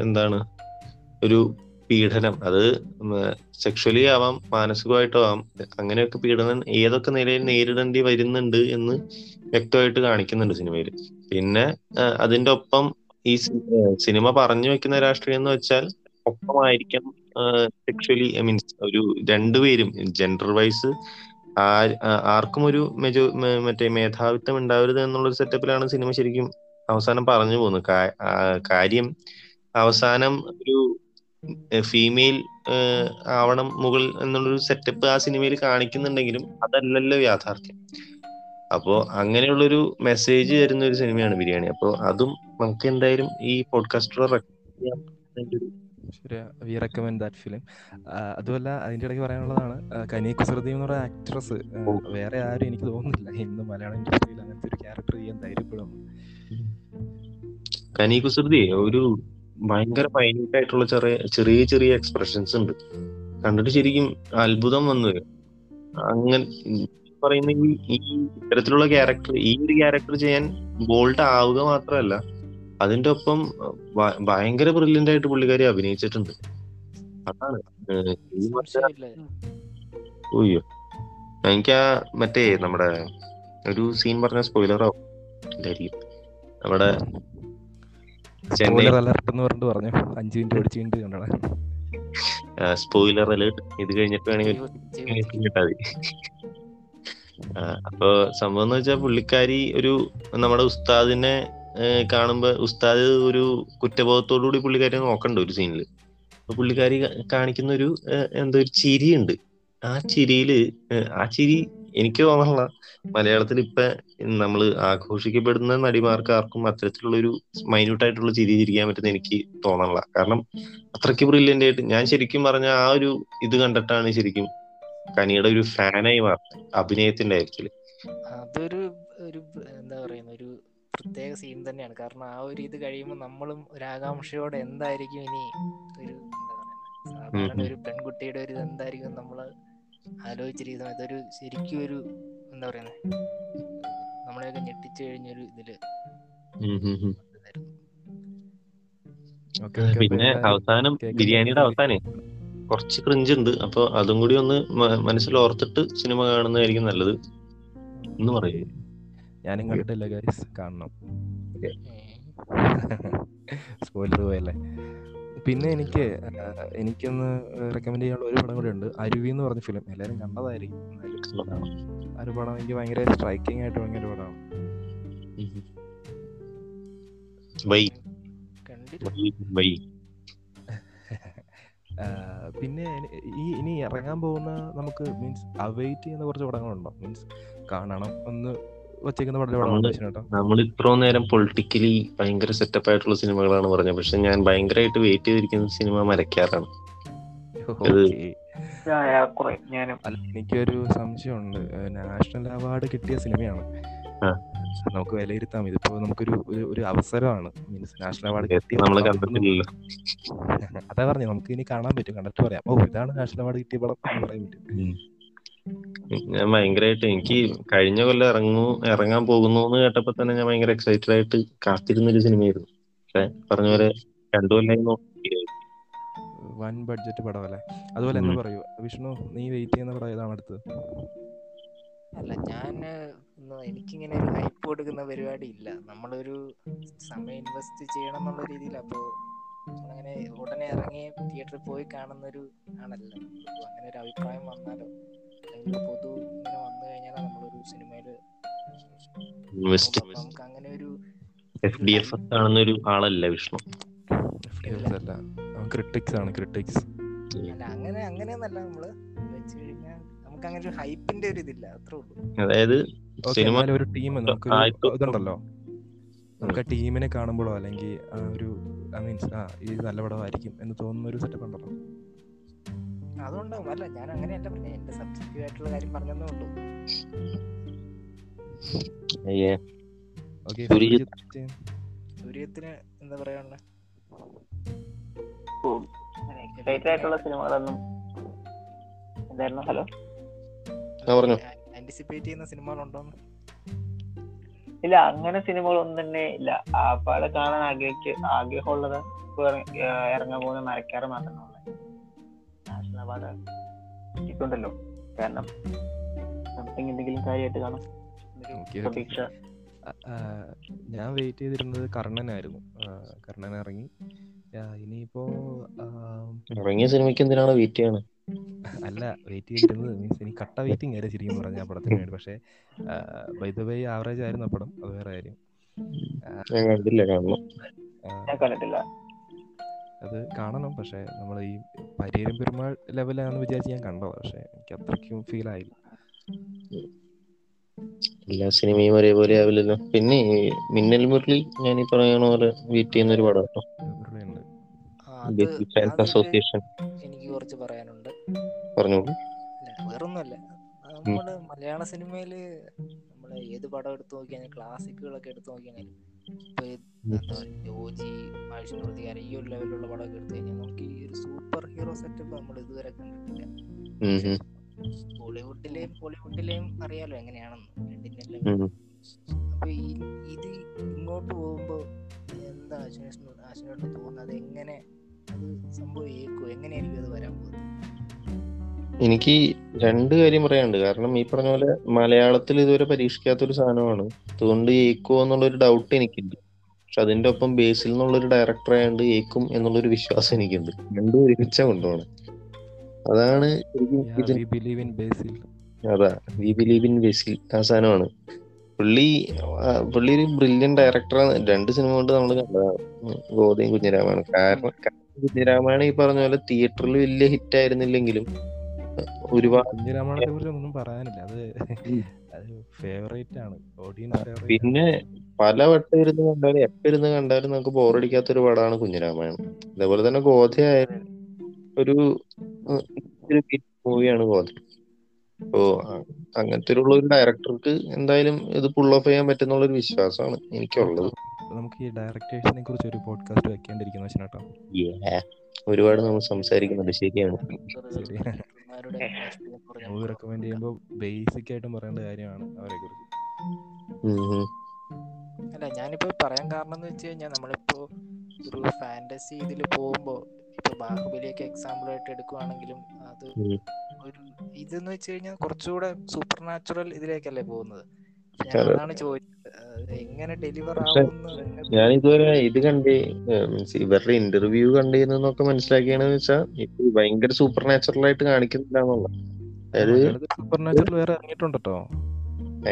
എന്താണ് ഒരു പീഡനം അത് സെക്ഷലി ആവാം മാനസികമായിട്ടോ ആവാം അങ്ങനെയൊക്കെ പീഡനം ഏതൊക്കെ നിലയിൽ നേരിടേണ്ടി വരുന്നുണ്ട് എന്ന് വ്യക്തമായിട്ട് കാണിക്കുന്നുണ്ട് സിനിമയിൽ. പിന്നെ അതിന്റെ ഒപ്പം ഈ സിനിമ പറഞ്ഞു വെക്കുന്ന രാഷ്ട്രീയം എന്ന് വെച്ചാൽ ഒപ്പമായിരിക്കാം സെക്ഷലി ഐ മീൻസ് ഒരു രണ്ടുപേരും ജെൻഡർ വൈസ് ആർക്കും ഒരു മെജോ മറ്റേ മേധാവിത്വം ഉണ്ടാവരുത് എന്നുള്ള സെറ്റപ്പിലാണ് സിനിമ ശരിക്കും അവസാനം പറഞ്ഞു പോന്നു. കാര്യം അവസാനം ഒരു ഫീമെയിൽ ആവണം മുകൾ എന്നുള്ളൊരു സെറ്റപ്പ് ആ സിനിമയിൽ കാണിക്കുന്നുണ്ടെങ്കിലും അതല്ലല്ലോ യാഥാർത്ഥ്യം. അപ്പോ അങ്ങനെയുള്ളൊരു മെസ്സേജ് തരുന്ന ഒരു സിനിമയാണ് ബിരിയാണി. അപ്പോ അതും നമുക്ക് എന്തായാലും ഈ പോഡ്കാസ്റ്റർ ശരിയാ വി റെക്കമെൻഡ് ദാറ്റ് ഫിലിം അതുമല്ല അതിന്റെ ഇടയ്ക്ക് പറയാനുള്ളതാണ് കനി കുസൃതി എന്ന് പറയുന്ന ആക്ട്രസ് വേറെ ആരും എനിക്ക് തോന്നുന്നില്ല. ഇന്ന് മലയാളം ഇൻഡസ്ട്രിയിൽ അങ്ങനത്തെ ഒരു ക്യാരക്ടർ ചെയ്യാൻ ധൈര്യപ്പെടുന്നു. കനി കുസൃതി ഒരു ഭയങ്കര മൈന്യൂട്ട് ആയിട്ടുള്ള ചെറിയ ചെറിയ ചെറിയ എക്സ്പ്രഷൻസ് ഉണ്ട്. കണ്ടിട്ട് ശരിക്കും അത്ഭുതം വന്നു. വരും. അങ്ങനെ പറയുന്ന ഈ ഈ ഇത്തരത്തിലുള്ള ക്യാരക്ടർ ഈ ഒരു ക്യാരക്ടർ ചെയ്യാൻ ബോൾഡ് ആവുക മാത്രമല്ല അതിന്റെ ഒപ്പം ഭയങ്കര ബ്രില്യന്റ് ആയിട്ട് പുള്ളിക്കാരി അഭിനയിച്ചിട്ടുണ്ട്. അതാണ് ഓയ്യോ എനിക്ക് ആ മറ്റേ നമ്മുടെ ഒരു സീൻ പറഞ്ഞ സ്പോയിലർ ആവും. നമ്മുടെ സ്പോയിലർ അലർട്ട് എന്ന് പറഞ്ഞിട്ട് പറഞ്ഞു. അഞ്ച് മിനിറ്റ് പഠിച്ചു കണ്ടോളാം സ്പോയിലർ അലേർട്ട് ഇത് കഴിഞ്ഞിട്ട് വേണമെങ്കിൽ ചെയ്യൂ. മതി. അപ്പൊ സംഭവം എന്ന് വെച്ചാൽ പുള്ളിക്കാരി ഒരു നമ്മുടെ ഉസ്താദിനെ കാണുമ്പോ ഉസ്താദ് ഒരു കുറ്റബോധത്തോടു കൂടി പുള്ളിക്കാരി നോക്കണ്ട ഒരു സീനിൽ അപ്പൊ പുള്ളിക്കാരി കാണിക്കുന്ന ഒരു എന്തോ ഒരു ചിരിയുണ്ട്. ആ ചിരിയിൽ ആ ചിരി എനിക്ക് തോന്നണ മലയാളത്തിൽ ഇപ്പൊ നമ്മൾ ആഘോഷിക്കപ്പെടുന്ന നടിമാർക്ക് ആർക്കും അത്തരത്തിലുള്ള ഒരു മൈന്യൂട്ട് ആയിട്ടുള്ള ചിരി ചിരിക്കാൻ പറ്റുന്ന എനിക്ക് തോന്നണില്ല കാരണം അത്രയ്ക്ക് ബ്രില്യന്റ് ആയിട്ട് ഞാൻ ശരിക്കും പറഞ്ഞ ആ ഒരു ഇത് കണ്ടിട്ടാണ് ശരിക്കും കനിയുടെ ഒരു ഫാനായി മാറുന്നത് അഭിനയത്തിന്റെ കാര്യത്തിൽ. അതൊരു ഒരു എന്താ പറയുന്ന ഒരു പ്രത്യേക സീൻ തന്നെയാണ്. കാരണം ആ ഒരു ഇത് കഴിയുമ്പോൾ നമ്മളും ഒരു ആകാംക്ഷയോടെ എന്തായിരിക്കും ഇനി ഒരു എന്താ പറയുക സാധാരണ ഒരു പെൺകുട്ടിയുടെ ഒരു ഇത് എന്തായിരിക്കും നമ്മൾ ആലോചിച്ചിരിക്കുന്ന. സമയത്ത് ഒരു ശരിക്കും ഒരു എന്താ പറയുന്നത് നമ്മളെയൊക്കെ ഞെട്ടിച്ചു കഴിഞ്ഞൊരു ഇതിൽ പിന്നെ അവസാനം ബിരിയാണിയുടെ അവസാനേ കുറച്ച് ക്രിഞ്ച് ഉണ്ട്. അപ്പൊ അതും കൂടി ഒന്ന് മനസ്സിൽ ഓർത്തിട്ട് സിനിമ കാണുന്നതായിരിക്കും നല്ലത്. എന്ന് പറയേ. ഞാനും കണ്ടിട്ടില്ല ഗൈസ് കാണണം. സ്കൂളിൽ സ്പോയിലർ പോയല്ലേ? പിന്നെ എനിക്ക് എനിക്കൊന്ന് റെക്കമെൻഡ് ചെയ്യാനുള്ള ഒരു പടം കൂടി ഉണ്ട് അരുവി എന്ന് പറഞ്ഞ ഫിലിം എല്ലാവരും കണ്ടതായിരിക്കും. എന്നാലും. ആ ഒരു പടം എനിക്ക് ഭയങ്കര സ്ട്രൈക്കിംഗ് ആയിട്ട് ഭയങ്കര പടമാണ്. പിന്നെ ഈ ഇനി ഇറങ്ങാൻ പോകുന്ന നമുക്ക് മീൻസ് അവൈറ്റ് ചെയ്യുന്ന കുറച്ച് പടങ്ങളുണ്ടോ? മീൻസ് കാണണം എന്ന് വച്ചേക്കുന്ന പടം നമ്മൾ ഇത്രയും നേരം പൊളിറ്റിക്കലി ഭയങ്കര സെറ്റപ്പ് ആയിട്ടുള്ള സിനിമകളാണ് പറഞ്ഞത്. പക്ഷെ ഞാൻ ഭയങ്കരമായിട്ട് വെയിറ്റ് ചെയ്തിരിക്കുന്ന സിനിമ മരക്കാറാണ് എനിക്കൊരു സംശയമുണ്ട്. നാഷണൽ അവാർഡ് കിട്ടിയ സിനിമയാണ്. ആ. നമുക്ക് വിലയിരുത്താം. ഇതിപ്പോ നമുക്കൊരു ഒരു ഒരു അവസരമാണ്. മീൻസ് നാഷണൽ അവാർഡ് കിട്ടിയ നമ്മൾ കണ്ടിട്ടില്ലല്ലോ. അതാ പറഞ്ഞു നമുക്ക് ഇനി കാണാൻ പറ്റും. കണ്ടിട്ട് പറയാം. ഓ ഇതാണ് നാഷണൽ അവാർഡ് കിട്ടിയ പടം എന്ന് പറയാൻ പറ്റും. ഞാൻ ഭയങ്കരമായിട്ട് എനിക്ക് കഴിഞ്ഞ കൊല്ലം ഇറങ്ങൂ ഇറങ്ങാൻ പോകുന്നു എന്ന് കേട്ടപ്പോ തന്നെ ഞാൻ ഭയങ്കര എക്സൈറ്റഡ് ആയിട്ട് കാത്തിരുന്ന ഒരു സിനിമയായിരുന്നു. പക്ഷെ പറഞ്ഞ പോലെ രണ്ടു കൊല്ലം നോക്കി വൻ ബഡ്ജറ്റ് പടമല്ലേ അതുപോലെ എന്താ പറയൂ? വിഷ്ണു നീ വെയിറ്റ് ചെയ്യുന്ന പടം ഏതാണ് അടുത്തത്? അല്ല ഞാൻ എനിക്കിങ്ങനെ ഒരു ഹൈപ്പ് കൊടുക്കുന്ന പരിപാടി ഇല്ല. നമ്മളൊരു സമയം ഇൻവെസ്റ്റ് ചെയ്യണം എന്നുള്ള രീതിയിൽ അപ്പോൾ അങ്ങനെ ഉടനെ ഇറങ്ങി തിയേറ്ററിൽ പോയി കാണുന്ന ഒരു ആണല്ലോ അങ്ങനെ ഒരു അഭിപ്രായം വന്നാലോ? അല്ലെങ്കിൽ പൊതു ഇങ്ങനെ വന്നു കഴിഞ്ഞാൽ നമ്മളൊരു സിനിമയിൽ നമുക്ക് അങ്ങനെ ഒരു എഫ് ഡി എഫ് കാണുന്ന ഒരു ആളല്ല വിഷ്ണു. ക്രിട്ടിക്സ് ആണ് ക്രിട്ടിക്സ് അല്ല അങ്ങനെ അങ്ങനെയൊന്നല്ല നമ്മൾ വെച്ച് കഴിഞ്ഞാൽ നമുക്ക് അങ്ങനെ ഒരു ഹൈപ്പിന്റെ ഒരു ഇതില്ല അത്രേ ഉള്ളൂ. അതായത് സിനിമ ഒരു ടീം നമുക്ക് ഇതുണ്ടല്ലോ. നമുക്ക് ആ ടീമിനെ കാണുമ്പോഴോ അല്ലെങ്കിൽ ആ ഒരു മീൻസ് ആ ഇത് നല്ല പടമായിരിക്കും എന്ന് തോന്നുന്ന ഒരു സെറ്റപ്പ് ഉണ്ടല്ലോ. അതുകൊണ്ടാവും അല്ല ഞാൻ അങ്ങനെയല്ല പറഞ്ഞ എന്റെ സബ്ജക്റ്റീവ് ആയിട്ടുള്ള കാര്യം പറഞ്ഞതേ ഉള്ളൂ. സൂര്യത്തിന് എന്താ പറയാനുള്ള ആയിട്ടുള്ള സിനിമകളൊന്നും എന്തായിരുന്നു ഹലോ? പറഞ്ഞോ. ആന്റിസിപ്പേറ്റ് ചെയ്യുന്ന സിനിമകളുണ്ടോന്ന്? ഇല്ല അങ്ങനെ സിനിമകളൊന്നും തന്നെ ഇല്ല. ആപ്പാടെ കാണാൻ ആഗ്രഹിക്ക് ആഗ്രഹമുള്ളത് ഇറങ്ങാൻ പോകുന്ന മരക്കാറ് മാത്രമാണ്. നാഷണൽ അവാർഡ് കിട്ടുണ്ടല്ലോ കാരണം സംതിങ് എന്തെങ്കിലും കാര്യമായിട്ട് കാണും. പ്രതീക്ഷ. ഞാൻ വെയിറ്റ് ചെയ്തിരുന്നത് കർണനായിരുന്നു. കർണൻ ഇറങ്ങി. ഇനിയിപ്പോ ഇറങ്ങിയ സിനിമയ്ക്ക് എന്തിനാണ് വെയിറ്റ് ചെയ്യണത് അല്ല വെയിറ്റ് ചെയ്തിരുന്നത് മീൻസ് എനിക്ക് കട്ട വെയിറ്റിംഗ് ആയിരുന്നു ശരിക്കും പറഞ്ഞ ആ പടത്തിന് വേണ്ടി. പക്ഷേ ബൈ ദ വേ ആവറേജ് ആയിരുന്നു ആ പടം. അത് വേറെ കാര്യം. ഞാൻ കണ്ടില്ല അത് കാണണം. പക്ഷെ നമ്മൾ ഈ പരിയേരും പെരുമാൾ ലെവലാണെന്ന് വിചാരിച്ച് ഞാൻ കണ്ടത്. പക്ഷെ എനിക്ക് അത്രയ്ക്കും ഫീൽ ആയില്ല. എല്ലാ സിനിമയും ഒരേപോലെ ആവില്ലല്ലോ. പിന്നെ മിന്നൽ മുരളി ഞാൻ ഈ പറയണ പോലെ വീട്ടിൽ ചെയ്യുന്ന ഒരു പടം അസോസിയേഷൻ എനിക്ക് കുറച്ച് പറയാനുണ്ട്. പറഞ്ഞോളൂ. അല്ല വേറൊന്നുമല്ല. നമ്മൾ മലയാള സിനിമയിൽ നമ്മൾ ഏത് പടം എടുത്തു നോക്കിയാലും ക്ലാസിക്കുകളൊക്കെ എടുത്തു നോക്കിയാലും ഇപ്പൊ എന്താ ആഴ്ചപ്രതികാരം ഈ ഒരു ലെവലിലുള്ള പടമൊക്കെ എടുത്തു കഴിഞ്ഞാൽ നമുക്ക് ഈ ഒരു സൂപ്പർ ഹീറോ സെറ്റപ്പ് നമ്മൾ ഇതുവരെ കണ്ടിട്ടില്ല. ബോളിവുഡിലെയും ബോളിവുഡിലെയും അറിയാലോ എങ്ങനെയാണെന്ന്. രണ്ടിന്റെ അപ്പൊ ഇത് ഇങ്ങോട്ട് പോകുമ്പോ എന്താ ആശുനോട് തോന്നുന്നത്? എങ്ങനെ അത് സംഭവിക്കും എങ്ങനെയായിരിക്കും അത് വരാൻ പോകുന്നത്? എനിക്ക് രണ്ട് കാര്യം പറയാനുണ്ട്. കാരണം ഈ പറഞ്ഞ പോലെ മലയാളത്തിൽ ഇതുവരെ പരീക്ഷിക്കാത്തൊരു സാധനമാണ്. അതുകൊണ്ട് ഏക്കോ എന്നുള്ളൊരു ഡൗട്ട് എനിക്കുണ്ട് പക്ഷെ അതിന്റെ ഒപ്പം ബേസിൽ നിന്നുള്ളൊരു ഡയറക്ടർ ആയതുകൊണ്ട് ഏക്കും എന്നുള്ളൊരു വിശ്വാസം എനിക്കുണ്ട്. രണ്ടും ഒരുമിച്ച കൊണ്ടുപോകണം. അതാണ് അതാ വി ബിലീവ് ഇൻ ബേസിൽ ആ സാധനമാണ്. പുള്ളി പുള്ളി ഒരു ബ്രില്യൻ ഡയറക്ടറാണ് രണ്ട് സിനിമ കൊണ്ട് നമ്മൾ കണ്ടതാണ് ഗോതയും കുഞ്ഞിരാമാണ്. കാരണം കുഞ്ഞിരാമായണം കുഞ്ഞിരാമാണ് ഈ പറഞ്ഞ പോലെ തിയേറ്ററിൽ വലിയ ഹിറ്റ് ആയിരുന്നില്ലെങ്കിലും ഒരുപാട് കുഞ്ഞിരാമായണത്തെ കുറിച്ച് ഒന്നും പറയാനില്ല. അത് അത് ഫേവറേറ്റ് ആണ്. ഓഡിയൻസ് പിന്നെ പല വട്ടം ഇരുന്ന് കണ്ടാലും എപ്പോ ഇരുന്ന് കണ്ടാലും നമുക്ക് ബോറടിക്കാത്ത ഒരു പടമാണ് കുഞ്ഞിരാമായണം. അതേപോലെ തന്നെ ഗോധയായാലും ഒരു മൂവിയാണ് ഗോധ. ഓ അങ്ങനത്തെ ഉള്ള ഒരു ഡയറക്ടർക്ക് എന്തായാലും ഇത് പുൾ ഓഫ് ചെയ്യാൻ പറ്റുന്നുള്ള ഒരു വിശ്വാസമാണ് എനിക്കുള്ളത്. നമുക്ക് ഈ ഡയറക്ടേഴ്സിനെ കുറിച്ച് ഒരു പോഡ്കാസ്റ്റ് വെക്കേണ്ടിരിക്കുന്നു. ഒരുപാട് നമ്മൾ സംസാരിക്കുന്നുണ്ട്. ശരിയാണ്. മൂവി റെക്കമെൻഡ് ചെയ്യുമ്പോൾ ബേസിക് ആയിട്ടും പറയേണ്ട കാര്യമാണ് അവരെ കുറിച്ച്. അല്ല ഞാനിപ്പോ പറയാൻ കാരണം എന്ന് വെച്ച് കഴിഞ്ഞാൽ നമ്മളിപ്പോ ഒരു ഫാന്റസി ഇതിൽ പോകുമ്പോ ഇപ്പൊ ബാഹുബലിയൊക്കെ എക്സാമ്പിൾ ആയിട്ട് എടുക്കുവാണെങ്കിലും അത് ഒരു ഇതെന്ന് വെച്ച് കഴിഞ്ഞാൽ കുറച്ചുകൂടെ സൂപ്പർ നാച്ചുറൽ ഇതിലേക്കല്ലേ പോകുന്നത്. ഞാൻ ചോദിച്ചത്. എങ്ങനെ ഡെലിവർ ആവുമെന്ന് ഞാൻ ഇതുവരെ ഇത് കണ്ടേ മീൻസ് ഇവരുടെ ഇന്റർവ്യൂ കണ്ടിരുന്നൊക്കെ മനസ്സിലാക്കിയാണെന്ന് വെച്ചാൽ ഇത് ഭയങ്കര സൂപ്പർ നാച്ചുറൽ ആയിട്ട് കാണിക്കുന്നില്ല എന്നുള്ള അതായത് സൂപ്പർ നാച്ചുറൽ വേറെ ഇറങ്ങിയിട്ടുണ്ടോ?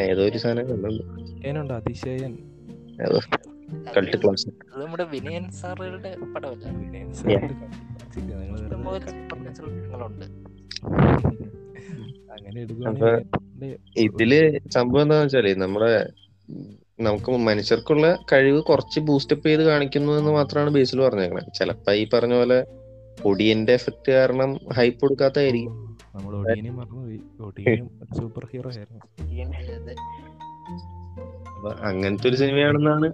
ഏതോ ഒരു സാധനം അതിശയൻ. കൾട്ട് ക്ലാസ് നമ്മുടെ വിനയൻ സാറുകളുടെ പടമല്ല. വിനയൻ അങ്ങനെ എടുക്കുകയാണെങ്കിൽ ഇതിൽ സംഭവം എന്താന്ന് വെച്ചാൽ നമ്മുടെ നമുക്ക് മനുഷ്യർക്കുള്ള കഴിവ് കുറച്ച് ബൂസ്റ്റപ്പ് ചെയ്ത് കാണിക്കുന്നു എന്ന് മാത്രമാണ് ബേസിൽ പറഞ്ഞേക്കുന്നത് ചിലപ്പോ ഈ പറഞ്ഞ പോലെ ഒടിയന്റെ എഫക്ട് കാരണം ഹൈപ്പ് കൊടുക്കാത്തായിരിക്കും. നമ്മൾ ഒടിയനെയും മറന്നുപോയി ഒടിയനും സൂപ്പർ ഹീറോ ആയിരുന്നു. അങ്ങനത്തെ ഒരു സിനിമയാണെന്നാണ്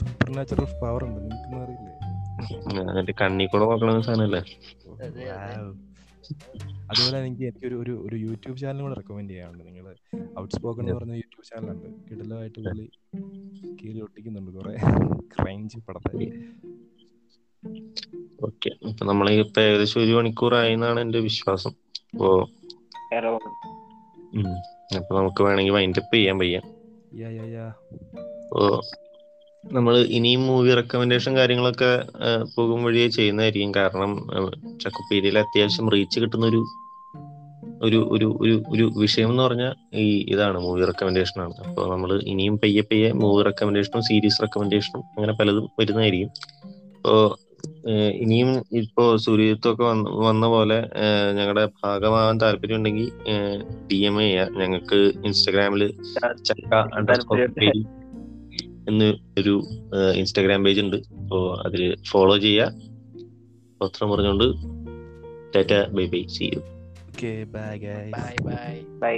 സൂപ്പർ നാച്ചുറൽ പവർ ഉണ്ട്? നിനക്കൊന്നും അറിയില്ലേ? കണ്ണി കൂടെ സാധനല്ലേ. അതുപോലെ എനിക്ക് എനിക്കൊരു ഒരു ഒരു യൂട്യൂബ് ചാനൽ കൂടെ റെക്കമെൻഡ് ചെയ്യാനുണ്ട്. നിങ്ങൾ ഔട്ട് സ്പോക്കൺ എന്ന് പറഞ്ഞ യൂട്യൂബ് ചാനലുണ്ട് കിടലമായിട്ട് പുള്ളി കീറി ഒട്ടിക്കുന്നുണ്ട് കുറെ. ക്രൈഞ്ച് പടത്തെ ഓക്കെ അപ്പൊ നമ്മൾ ഇപ്പൊ ഏകദേശം ഒരു മണിക്കൂറായി എന്നാണ് എന്റെ വിശ്വാസം. അപ്പോ അപ്പൊ നമുക്ക് വേണമെങ്കിൽ വൈൻഡപ്പ് ചെയ്യാൻ പയ്യ യാ യാ യാ അപ്പോ നമ്മൾ ഇനിയും മൂവി റെക്കമെൻഡേഷൻ കാര്യങ്ങളൊക്കെ പോകും വഴിയേ ചെയ്യുന്നതായിരിക്കും. കാരണം ചക്കുപ്പേരിയിൽ അത്യാവശ്യം റീച്ച് കിട്ടുന്ന ഒരു ഒരു ഒരു ഒരു ഒരു വിഷയം എന്ന് പറഞ്ഞാൽ ഈ ഇതാണ് മൂവി റെക്കമെൻഡേഷൻ ആണ്. അപ്പോൾ നമ്മൾ ഇനിയും പയ്യെ പയ്യെ മൂവി റെക്കമെൻഡേഷനും സീരീസ് റെക്കമെൻഡേഷനും അങ്ങനെ പലതും വരുന്നതായിരിക്കും. അപ്പോൾ ഇനിയും ഇപ്പോ സൂര്യത്വമൊക്കെ വന്ന വന്ന പോലെ ഞങ്ങളുടെ ഭാഗമാവാൻ താല്പര്യം ഉണ്ടെങ്കിൽ ഡി എം എ ഞങ്ങൾക്ക് ഇൻസ്റ്റാഗ്രാമിൽ ചക്ക എന്ന് ഒരു ഇൻസ്റ്റാഗ്രാം പേജ് ഉണ്ട്. അപ്പോൾ അതിൽ ഫോളോ ചെയ്യുക പത്രം പറഞ്ഞുകൊണ്ട് tata bye bye see you okay bye bye bye bye bye